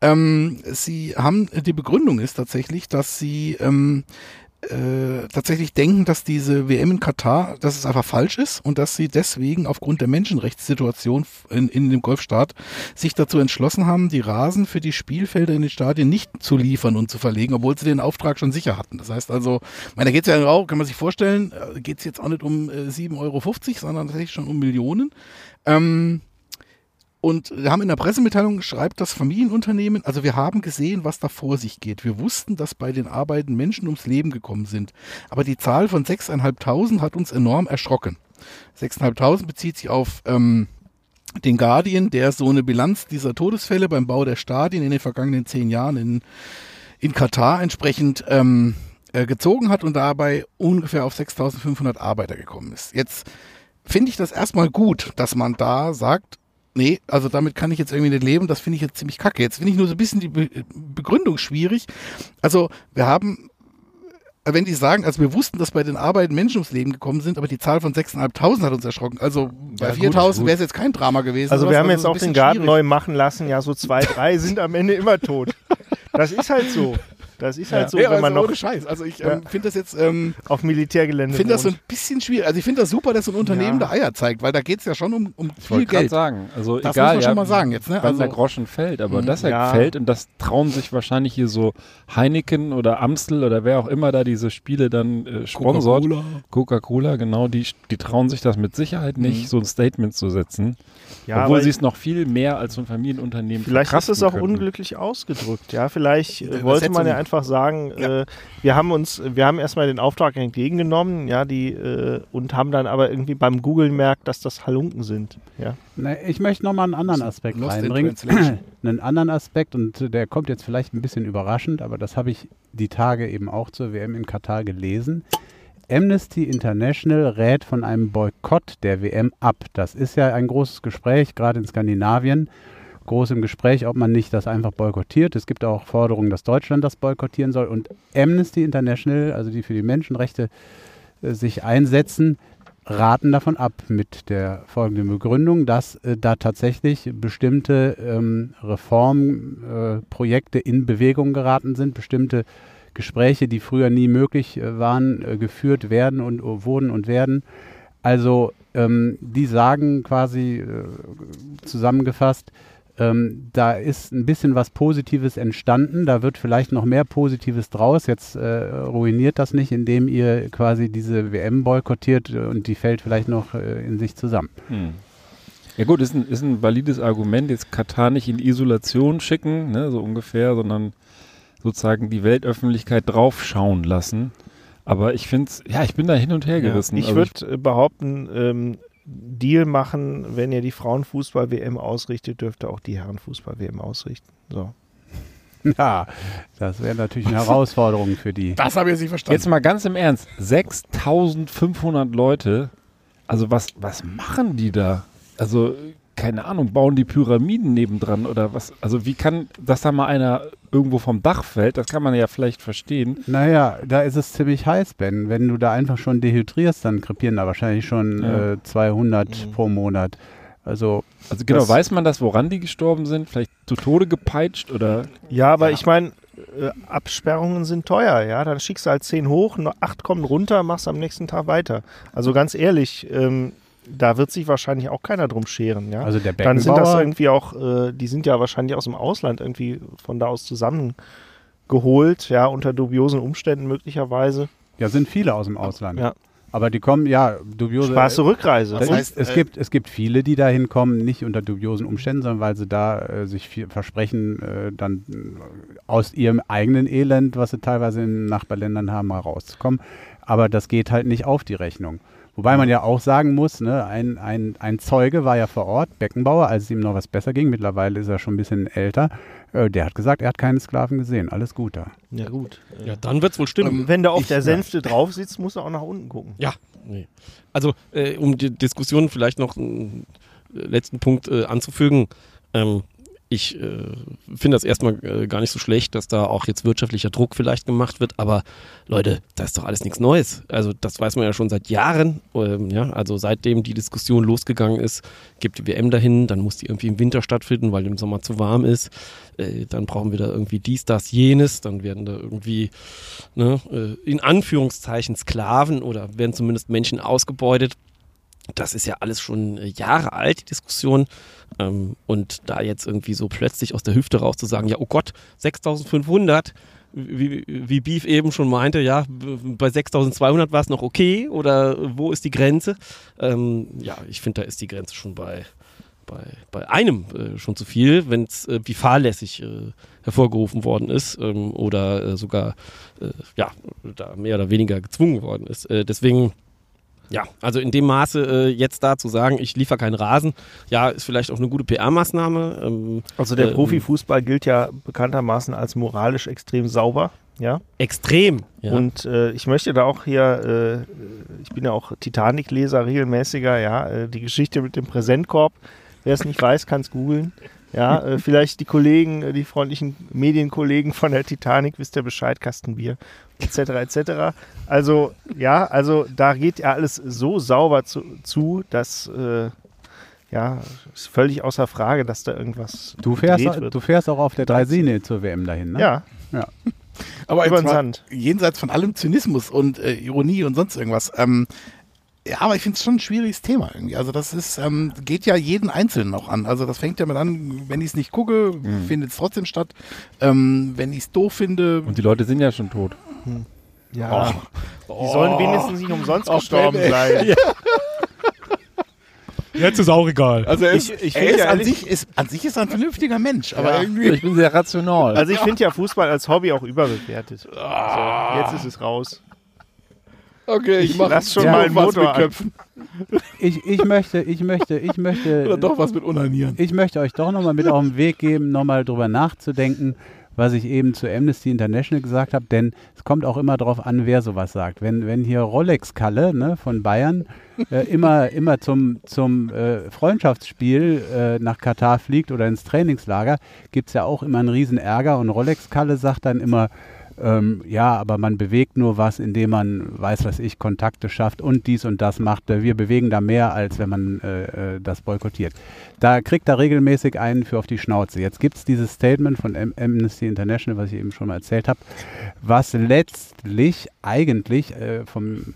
ähm, sie haben, die Begründung ist tatsächlich, dass sie ähm, äh, tatsächlich denken, dass diese WM in Katar, dass es einfach falsch ist und dass sie deswegen aufgrund der Menschenrechtssituation in, in dem Golfstaat sich dazu entschlossen haben, die Rasen für die Spielfelder in den Stadien nicht zu liefern und zu verlegen, obwohl sie den Auftrag schon sicher hatten. Das heißt also, meine, da geht es ja auch, kann man sich vorstellen, äh, geht es jetzt auch nicht um äh, 7,50 Euro, sondern tatsächlich schon um Millionen. Ähm, und wir haben in der Pressemitteilung schreibt das Familienunternehmen, also wir haben gesehen, was da vor sich geht. Wir wussten, dass bei den Arbeiten Menschen ums Leben gekommen sind. Aber die Zahl von 6.500 hat uns enorm erschrocken. 6.500 bezieht sich auf ähm, den Guardian, der so eine Bilanz dieser Todesfälle beim Bau der Stadien in den vergangenen zehn Jahren in, in Katar entsprechend ähm, äh, gezogen hat und dabei ungefähr auf 6.500 Arbeiter gekommen ist. Jetzt finde ich das erstmal gut, dass man da sagt, nee, also damit kann ich jetzt irgendwie nicht leben, das finde ich jetzt ziemlich kacke. Jetzt finde ich nur so ein bisschen die Be Begründung schwierig. Also wir haben, wenn die sagen, also wir wussten, dass bei den Arbeiten Menschen ums Leben gekommen sind, aber die Zahl von 6.500 hat uns erschrocken. Also bei ja, 4.000 wäre es jetzt kein Drama gewesen.
Also wir haben also jetzt auch den Garten schwierig. neu machen lassen, ja so zwei, drei sind am Ende immer tot. (laughs) Das ist halt so. Das ist halt ja. so,
ja, wenn man also noch. Scheiß. Also ich ähm, finde das jetzt. Ähm,
auf Militärgelände.
finde das so ein bisschen schwierig. Also ich finde das super, dass so ein Unternehmen ja. da Eier zeigt, weil da geht es ja schon um, um ich viel Geld.
sagen. Also
das
egal,
muss man schon mal sagen jetzt. Ne?
Also, der Groschen fällt, aber mhm. dass er fällt und das trauen sich wahrscheinlich hier so Heineken oder Amstel oder wer auch immer da diese Spiele dann äh, sponsort. Coca-Cola. Coca-Cola, genau, die, die trauen sich das mit Sicherheit nicht, mhm. so ein Statement zu setzen. Ja, Obwohl sie es noch viel mehr als so ein Familienunternehmen
Vielleicht hast du es auch können. unglücklich ausgedrückt, ja. Vielleicht äh, wollte man ja einfach sagen, ja. äh, wir haben uns, wir haben erstmal den Auftrag entgegengenommen, ja, die äh, und haben dann aber irgendwie beim Googlen merkt, dass das Halunken sind. Ja.
Na, ich möchte nochmal einen anderen Aspekt Lost reinbringen. (clears throat) einen anderen Aspekt und der kommt jetzt vielleicht ein bisschen überraschend, aber das habe ich die Tage eben auch zur WM in Katar gelesen. Amnesty International rät von einem Boykott der WM ab. Das ist ja ein großes Gespräch, gerade in Skandinavien groß im Gespräch, ob man nicht das einfach boykottiert. Es gibt auch Forderungen, dass Deutschland das boykottieren soll. Und Amnesty International, also die für die Menschenrechte äh, sich einsetzen, raten davon ab mit der folgenden Begründung, dass äh, da tatsächlich bestimmte ähm, Reformprojekte äh, in Bewegung geraten sind, bestimmte Gespräche, die früher nie möglich äh, waren, äh, geführt werden und wurden und werden. Also ähm, die sagen quasi äh, zusammengefasst, ähm, da ist ein bisschen was Positives entstanden. Da wird vielleicht noch mehr Positives draus. Jetzt äh, ruiniert das nicht, indem ihr quasi diese WM boykottiert und die fällt vielleicht noch äh, in sich zusammen. Hm.
Ja gut, ist ein, ist ein valides Argument, jetzt Katar nicht in Isolation schicken, ne, so ungefähr, sondern sozusagen die Weltöffentlichkeit draufschauen lassen. Aber ich finde es, ja, ich bin da hin und her gerissen.
Ja, ich also würde behaupten, ähm, Deal machen, wenn ihr die Frauenfußball-WM ausrichtet, dürft ihr auch die Herrenfußball-WM ausrichten. So. (laughs)
Ja, das wäre natürlich eine Herausforderung für die.
Das habe ich jetzt nicht verstanden. Jetzt mal ganz im Ernst: 6500 Leute, also was, was machen die da? Also keine Ahnung, bauen die Pyramiden nebendran oder was? Also wie kann, dass da mal einer irgendwo vom Dach fällt, das kann man ja vielleicht verstehen.
Naja, da ist es ziemlich heiß, Ben. Wenn du da einfach schon dehydrierst, dann krepieren da wahrscheinlich schon ja. äh, 200 mhm. pro Monat. Also,
also genau, weiß man das, woran die gestorben sind? Vielleicht zu Tode gepeitscht oder?
Ja, aber ja. ich meine, äh, Absperrungen sind teuer, ja. Dann schickst du halt 10 hoch, nur 8 kommen runter, machst am nächsten Tag weiter. Also ganz ehrlich, ähm, da wird sich wahrscheinlich auch keiner drum scheren, ja.
Also der
Dann sind das irgendwie auch, äh, die sind ja wahrscheinlich aus dem Ausland irgendwie von da aus zusammengeholt, ja, unter dubiosen Umständen möglicherweise.
Ja, sind viele aus dem Ausland. Ja. Aber die kommen, ja, dubiose.
Spaß zur Rückreise.
Das heißt, es, äh, gibt, es gibt viele, die da hinkommen, nicht unter dubiosen Umständen, sondern weil sie da äh, sich viel versprechen, äh, dann äh, aus ihrem eigenen Elend, was sie teilweise in Nachbarländern haben, mal rauszukommen. Aber das geht halt nicht auf die Rechnung. Wobei man ja auch sagen muss, ne, ein, ein, ein Zeuge war ja vor Ort, Beckenbauer, als es ihm noch was besser ging. Mittlerweile ist er schon ein bisschen älter. Äh, der hat gesagt, er hat keine Sklaven gesehen. Alles gut da.
Ja, gut.
Ja, dann wird es wohl stimmen.
Ähm, wenn der auf ich, der Sänfte ja. drauf sitzt, muss er auch nach unten gucken.
Ja, nee. Also, äh, um die Diskussion vielleicht noch einen letzten Punkt äh, anzufügen. Ähm, ich äh, finde das erstmal äh, gar nicht so schlecht, dass da auch jetzt wirtschaftlicher Druck vielleicht gemacht wird, aber Leute, da ist doch alles nichts Neues. Also das weiß man ja schon seit Jahren. Ähm, ja, also seitdem die Diskussion losgegangen ist, gibt die WM dahin, dann muss die irgendwie im Winter stattfinden, weil im Sommer zu warm ist. Äh, dann brauchen wir da irgendwie dies, das, jenes. Dann werden da irgendwie ne, äh, in Anführungszeichen Sklaven oder werden zumindest Menschen ausgebeutet das ist ja alles schon äh, Jahre alt, die Diskussion. Ähm, und da jetzt irgendwie so plötzlich aus der Hüfte raus zu sagen, ja, oh Gott, 6500, wie, wie Beef eben schon meinte, ja, bei 6200 war es noch okay oder wo ist die Grenze? Ähm, ja, ich finde, da ist die Grenze schon bei, bei, bei einem äh, schon zu viel, wenn es äh, wie fahrlässig äh, hervorgerufen worden ist ähm, oder äh, sogar äh, ja, da mehr oder weniger gezwungen worden ist. deswegen ja, also in dem Maße äh, jetzt da zu sagen, ich liefere keinen Rasen, ja, ist vielleicht auch eine gute PR-Maßnahme.
Ähm, also der äh, Profifußball gilt ja bekanntermaßen als moralisch extrem sauber. Ja.
Extrem.
Ja. Und äh, ich möchte da auch hier, äh, ich bin ja auch Titanic-Leser regelmäßiger, ja, äh, die Geschichte mit dem Präsentkorb. Wer es nicht weiß, kann es googeln. Ja, äh, vielleicht die Kollegen, äh, die freundlichen Medienkollegen von der Titanic, wisst ihr Bescheid, Kastenbier, etc., etc. Also, ja, also da geht ja alles so sauber zu, zu dass, äh, ja, ist völlig außer Frage, dass da irgendwas
du fährst, wird. Du fährst auch auf der Dreisine zur WM dahin, ne?
Ja.
Ja. Aber Über Sand. jenseits von allem Zynismus und äh, Ironie und sonst irgendwas, ähm, ja, aber ich finde es schon ein schwieriges Thema irgendwie. Also das ist, ähm, geht ja jeden Einzelnen auch an. Also das fängt ja mit an, wenn ich es nicht gucke, mhm. findet es trotzdem statt. Ähm, wenn ich es doof finde.
Und die Leute sind ja schon tot.
Hm. Ja. Oh. Die sollen wenigstens nicht umsonst oh, gestorben sein. (laughs)
Ja. Jetzt ist auch egal.
Also er ist, ich, ich er ist, ja an, sich, ist an sich ist er ein vernünftiger Mensch, aber ja. irgendwie.
Ich bin sehr rational. Also ich finde ja Fußball als Hobby auch überbewertet. Ah. So, jetzt ist es raus.
Okay, ich, ich
mach lass schon ja, mal einen Motor Köpfen. (laughs)
Ich, ich möchte, ich möchte, ich möchte. (laughs)
Oder doch was mit Unanieren.
Ich möchte euch doch nochmal mit auf den Weg geben, nochmal drüber nachzudenken, was ich eben zu Amnesty International gesagt habe, denn es kommt auch immer darauf an, wer sowas sagt. Wenn, wenn hier Rolex-Kalle ne, von Bayern äh, immer, (laughs) immer zum, zum äh, Freundschaftsspiel äh, nach Katar fliegt oder ins Trainingslager, gibt es ja auch immer einen riesen Ärger und Rolex-Kalle sagt dann immer, ähm, ja, aber man bewegt nur was, indem man, weiß was ich, Kontakte schafft und dies und das macht. Wir bewegen da mehr, als wenn man äh, äh das boykottiert. Da kriegt er regelmäßig einen für auf die Schnauze. Jetzt gibt es dieses Statement von Amnesty International, was ich eben schon mal erzählt habe, was letztlich eigentlich äh, vom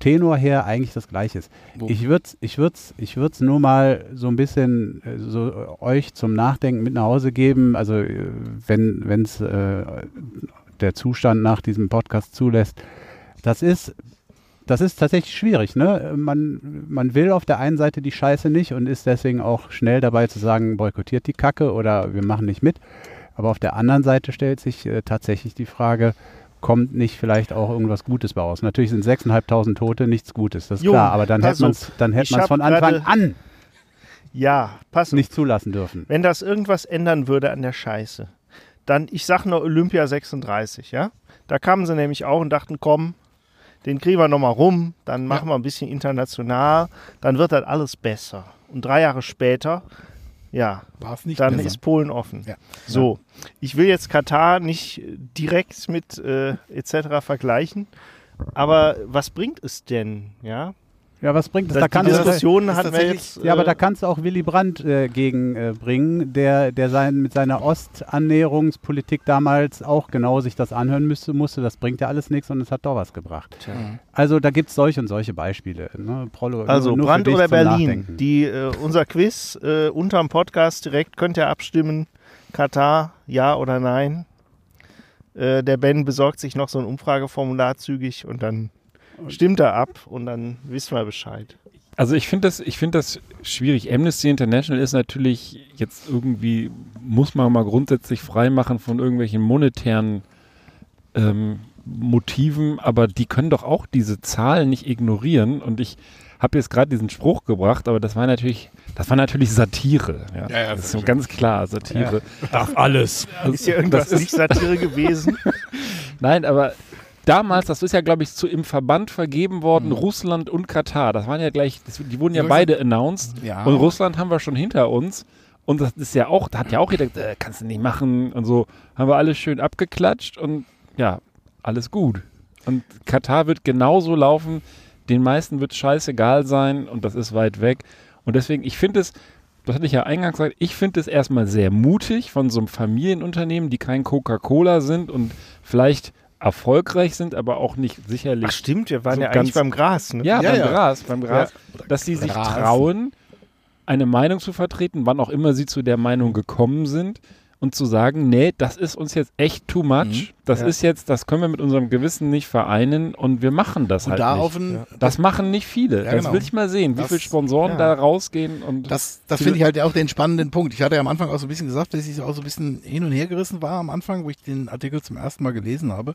Tenor her eigentlich das gleiche ist. Wo? Ich würde es ich würd's, ich würd's nur mal so ein bisschen äh, so, äh, euch zum Nachdenken mit nach Hause geben. Also äh, wenn es der Zustand nach diesem Podcast zulässt. Das ist, das ist tatsächlich schwierig. Ne? Man, man will auf der einen Seite die Scheiße nicht und ist deswegen auch schnell dabei zu sagen, boykottiert die Kacke oder wir machen nicht mit. Aber auf der anderen Seite stellt sich äh, tatsächlich die Frage, kommt nicht vielleicht auch irgendwas Gutes bei raus? Natürlich sind 6.500 Tote nichts Gutes, das ist jo, klar, aber dann hätte man es dann hätte von Anfang an
ja, pass
nicht zulassen dürfen.
Wenn das irgendwas ändern würde an der Scheiße, dann, ich sag nur Olympia 36, ja. Da kamen sie nämlich auch und dachten, komm, den kriegen wir nochmal rum, dann machen ja. wir ein bisschen international, dann wird das alles besser. Und drei Jahre später, ja, dann besser. ist Polen offen. Ja. So, ich will jetzt Katar nicht direkt mit äh, etc. vergleichen, aber was bringt es denn, ja?
Ja, was bringt es?
Da die Diskussionen hatten wir jetzt.
Ja, aber da äh, kannst du auch Willy Brandt äh, gegenbringen, äh, der, der sein, mit seiner Ostannäherungspolitik damals auch genau sich das anhören müsste, musste. Das bringt ja alles nichts und es hat doch was gebracht. Tja. Also da gibt es solche und solche Beispiele. Ne?
Prolo, also nur, nur Brandt oder Berlin? Die, äh, unser Quiz äh, unterm Podcast direkt könnt ihr abstimmen. Katar, ja oder nein? Äh, der Ben besorgt sich noch so ein Umfrageformular zügig und dann stimmt er ab und dann wissen wir Bescheid.
Also ich finde das, ich das schwierig. Amnesty International ist natürlich jetzt irgendwie, muss man mal grundsätzlich freimachen von irgendwelchen monetären ähm, Motiven, aber die können doch auch diese Zahlen nicht ignorieren. Und ich habe jetzt gerade diesen Spruch gebracht, aber das war natürlich, das war natürlich Satire. Ja, ja, ja das ist so ganz klar Satire.
Ja. Ach, alles.
Also, ist ja irgendwas nicht Satire gewesen? (laughs)
Nein, aber damals, das ist ja, glaube ich, zu, im Verband vergeben worden, mhm. Russland und Katar. Das waren ja gleich, das, die wurden ja beide announced. Ja. Und Russland haben wir schon hinter uns. Und das ist ja auch, da hat ja auch jeder gesagt, äh, kannst du nicht machen und so. Haben wir alles schön abgeklatscht und ja, alles gut. Und Katar wird genauso laufen. Den meisten wird scheißegal sein und das ist weit weg. Und deswegen, ich finde es, das hatte ich ja eingangs gesagt, ich finde es erstmal sehr mutig von so einem Familienunternehmen, die kein Coca-Cola sind und vielleicht erfolgreich sind, aber auch nicht sicherlich. Ach
stimmt, wir waren so ja eigentlich beim Gras. Ne?
Ja, ja, beim ja. Gras, beim Gras, ja. dass sie sich trauen, eine Meinung zu vertreten, wann auch immer sie zu der Meinung gekommen sind und zu sagen, nee, das ist uns jetzt echt too much. Mhm. Das ja. ist jetzt, das können wir mit unserem Gewissen nicht vereinen und wir machen das und halt da nicht. Ein, ja. Das machen nicht viele. Ja, das genau. will ich mal sehen, wie viele Sponsoren da rausgehen. Und
das das finde ich halt auch den spannenden Punkt. Ich hatte ja am Anfang auch so ein bisschen gesagt, dass ich auch so ein bisschen hin und her gerissen war am Anfang, wo ich den Artikel zum ersten Mal gelesen habe.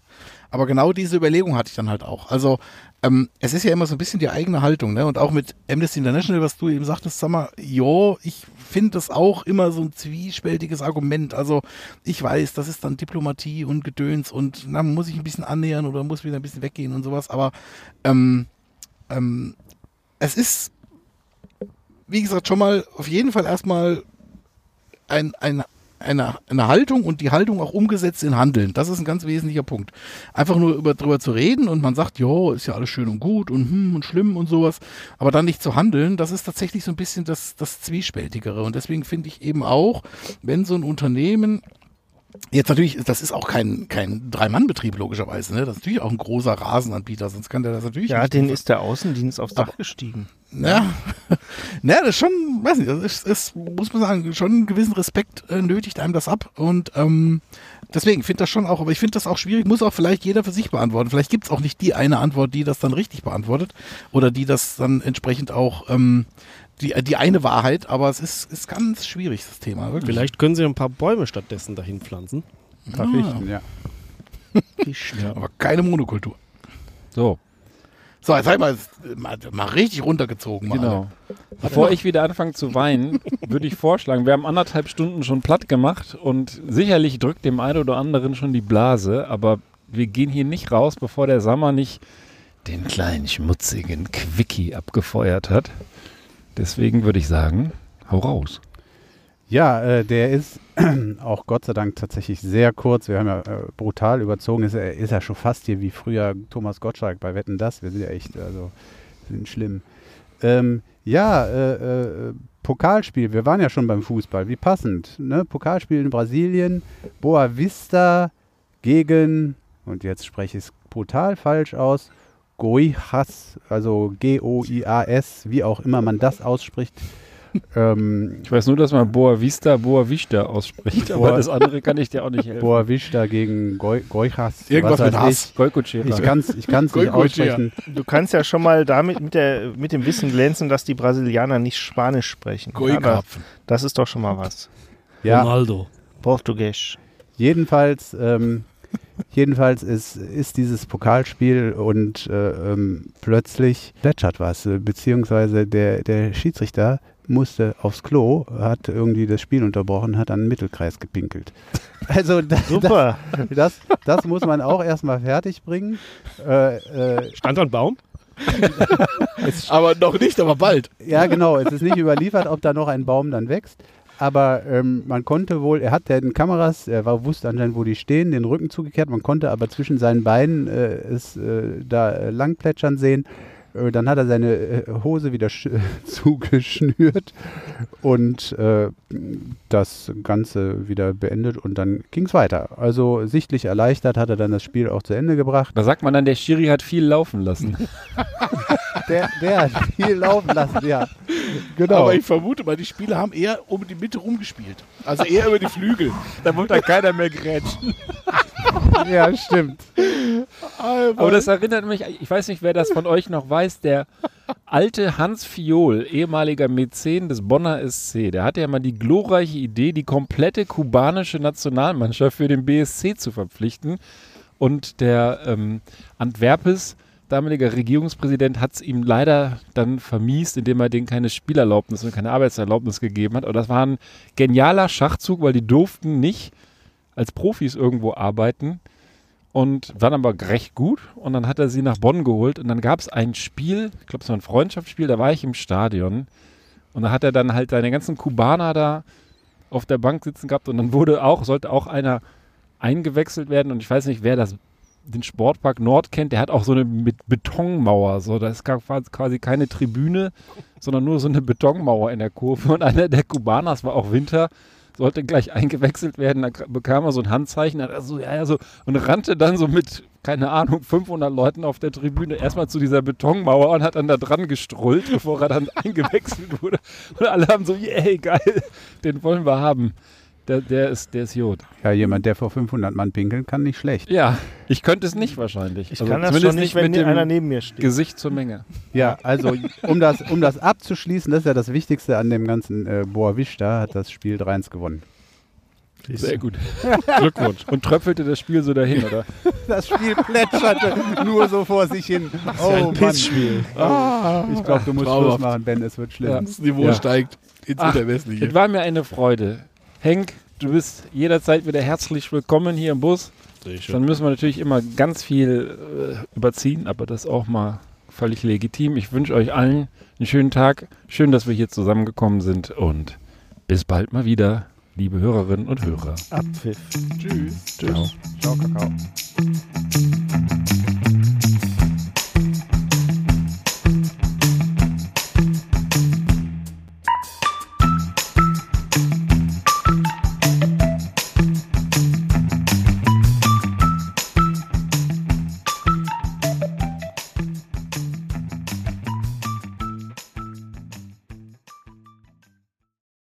Aber genau diese Überlegung hatte ich dann halt auch. Also ähm, es ist ja immer so ein bisschen die eigene Haltung, ne? Und auch mit Amnesty International, was du eben sagtest, sag mal, jo, ich finde das auch immer so ein zwiespältiges Argument. Also ich weiß, das ist dann Diplomatie und Gedöns und na, muss ich ein bisschen annähern oder muss wieder ein bisschen weggehen und sowas. Aber ähm, ähm, es ist, wie gesagt, schon mal auf jeden Fall erstmal ein, ein eine, eine Haltung und die Haltung auch umgesetzt in Handeln. Das ist ein ganz wesentlicher Punkt. Einfach nur über, drüber zu reden und man sagt, jo, ist ja alles schön und gut und hm und schlimm und sowas, aber dann nicht zu handeln, das ist tatsächlich so ein bisschen das, das Zwiespältigere. Und deswegen finde ich eben auch, wenn so ein Unternehmen Jetzt natürlich, das ist auch kein, kein Drei-Mann-Betrieb, logischerweise. Ne? Das ist natürlich auch ein großer Rasenanbieter, sonst kann der das natürlich
ja, nicht. Ja, den ist der Außendienst aufs Dach gestiegen.
Ja, (laughs) ja, das ist schon, weiß nicht, das ist, ist muss man sagen, schon einen gewissen Respekt äh, nötigt einem das ab. Und ähm, deswegen finde das schon auch, aber ich finde das auch schwierig, muss auch vielleicht jeder für sich beantworten. Vielleicht gibt es auch nicht die eine Antwort, die das dann richtig beantwortet oder die das dann entsprechend auch ähm, die, die eine Wahrheit, aber es ist, ist ganz schwierig, das Thema.
Wirklich. Vielleicht können sie ein paar Bäume stattdessen dahin pflanzen.
Ein paar Fichten, ja.
ja. Aber keine Monokultur.
So.
So, jetzt halt mal, mal, richtig runtergezogen. Mal
genau. Bevor ich wieder anfange zu weinen, (laughs) würde ich vorschlagen, wir haben anderthalb Stunden schon platt gemacht und sicherlich drückt dem einen oder anderen schon die Blase, aber wir gehen hier nicht raus, bevor der Sommer nicht den kleinen schmutzigen Quickie abgefeuert hat. Deswegen würde ich sagen, hau raus.
Ja, äh, der ist (clears throat) auch Gott sei Dank tatsächlich sehr kurz. Wir haben ja äh, brutal überzogen. Ist, ist ja schon fast hier wie früher Thomas Gottschalk bei Wetten Das. Wir sind ja echt, also sind schlimm. Ähm, ja, äh, äh, Pokalspiel. Wir waren ja schon beim Fußball. Wie passend. Ne? Pokalspiel in Brasilien. Boa Vista gegen, und jetzt spreche ich es brutal falsch aus, Goiás, also G-O-I-A-S, wie auch immer man das ausspricht.
Ähm, ich weiß nur, dass man Boa Vista, Boa Vista ausspricht, Boa, aber das andere kann ich dir auch nicht helfen.
Boa Vista gegen Goichas.
Irgendwas mit Hass.
Ich, ich kann es ich kann's nicht aussprechen.
Du kannst ja schon mal damit mit, der, mit dem Wissen glänzen, dass die Brasilianer nicht Spanisch sprechen. Das ist doch schon mal was.
Ja. Ronaldo.
Portugiesisch.
Jedenfalls, ähm, jedenfalls ist, ist dieses Pokalspiel und äh, ähm, plötzlich plätschert was, beziehungsweise der, der Schiedsrichter musste aufs Klo, hat irgendwie das Spiel unterbrochen, hat an den Mittelkreis gepinkelt. (laughs) Also das, Super. Das, das, das muss man auch erstmal fertig bringen.
Äh, äh, Stand ein Baum? (laughs)
aber noch nicht, aber bald.
Ja, genau. Es ist nicht überliefert, ob da noch ein Baum dann wächst. Aber ähm, man konnte wohl, er hat den Kameras, er war, wusste anscheinend, wo die stehen, den Rücken zugekehrt. Man konnte aber zwischen seinen Beinen äh, es äh, da äh, lang plätschern sehen. Äh, dann hat er seine äh, Hose wieder (laughs) zugeschnürt und äh, das Ganze wieder beendet und dann ging es weiter. Also sichtlich erleichtert hat er dann das Spiel auch zu Ende gebracht.
Da sagt man dann, der Schiri hat viel laufen lassen. (laughs)
der, der hat viel laufen lassen, ja.
Genau. Aber ich vermute mal, die Spieler haben eher um die Mitte rumgespielt. Also eher über die Flügel.
Da wollte keiner mehr grätschen.
ja, stimmt.
Aber das erinnert mich, ich weiß nicht, wer das von euch noch weiß, der alte Hans Fiol, ehemaliger Mäzen des Bonner SC, der hatte ja mal die glorreiche Idee, die komplette kubanische Nationalmannschaft für den BSC zu verpflichten. Und der ähm, Antwerpes damaliger Regierungspräsident hat es ihm leider dann vermiest, indem er denen keine Spielerlaubnis und keine Arbeitserlaubnis gegeben hat. Aber das war ein genialer Schachzug, weil die durften nicht als Profis irgendwo arbeiten und waren aber recht gut. Und dann hat er sie nach Bonn geholt und dann gab es ein Spiel, ich glaube, es war ein Freundschaftsspiel, da war ich im Stadion. Und da hat er dann halt seine ganzen Kubaner da auf der Bank sitzen gehabt und dann wurde auch, sollte auch einer eingewechselt werden und ich weiß nicht, wer das den Sportpark Nord kennt, der hat auch so eine mit Betonmauer. So, da ist quasi keine Tribüne, sondern nur so eine Betonmauer in der Kurve. Und einer der Kubaners war auch Winter, sollte gleich eingewechselt werden. Da bekam er so ein Handzeichen also, ja, ja, so, und rannte dann so mit, keine Ahnung, 500 Leuten auf der Tribüne erstmal zu dieser Betonmauer und hat dann da dran gestrollt, bevor er dann (laughs) eingewechselt wurde. Und alle haben so, yay, geil, den wollen wir haben. Der, der, ist, der ist Jod.
Ja, jemand, der vor 500 Mann pinkeln kann, nicht schlecht.
Ja, ich könnte es nicht wahrscheinlich.
Ich also kann das schon nicht, wenn mit einer neben mir steht.
Gesicht zur Menge.
Ja, also um das, um das abzuschließen, das ist ja das Wichtigste an dem ganzen äh, Boa Vista, hat das Spiel 3-1 gewonnen.
Sehr gut. (laughs) Glückwunsch. Und tröpfelte das Spiel so dahin, oder? (laughs)
Das Spiel plätscherte nur so vor sich hin.
Das ist oh, ein Pissspiel.
Ah, ich glaube, du musst Schluss machen, Ben, es wird schlimm. Ja.
Das Niveau ja. steigt ins Ach, Unermessliche.
Es war mir eine Freude. Henk, du bist jederzeit wieder herzlich willkommen hier im Bus. Dann müssen wir natürlich immer ganz viel äh, überziehen, aber das ist auch mal völlig legitim. Ich wünsche euch allen einen schönen Tag. Schön, dass wir hier zusammengekommen sind und bis bald mal wieder, liebe Hörerinnen und Hörer.
Abpfiff.
Tschüss.
Tschüss. Ciao. Ciao, Kakao.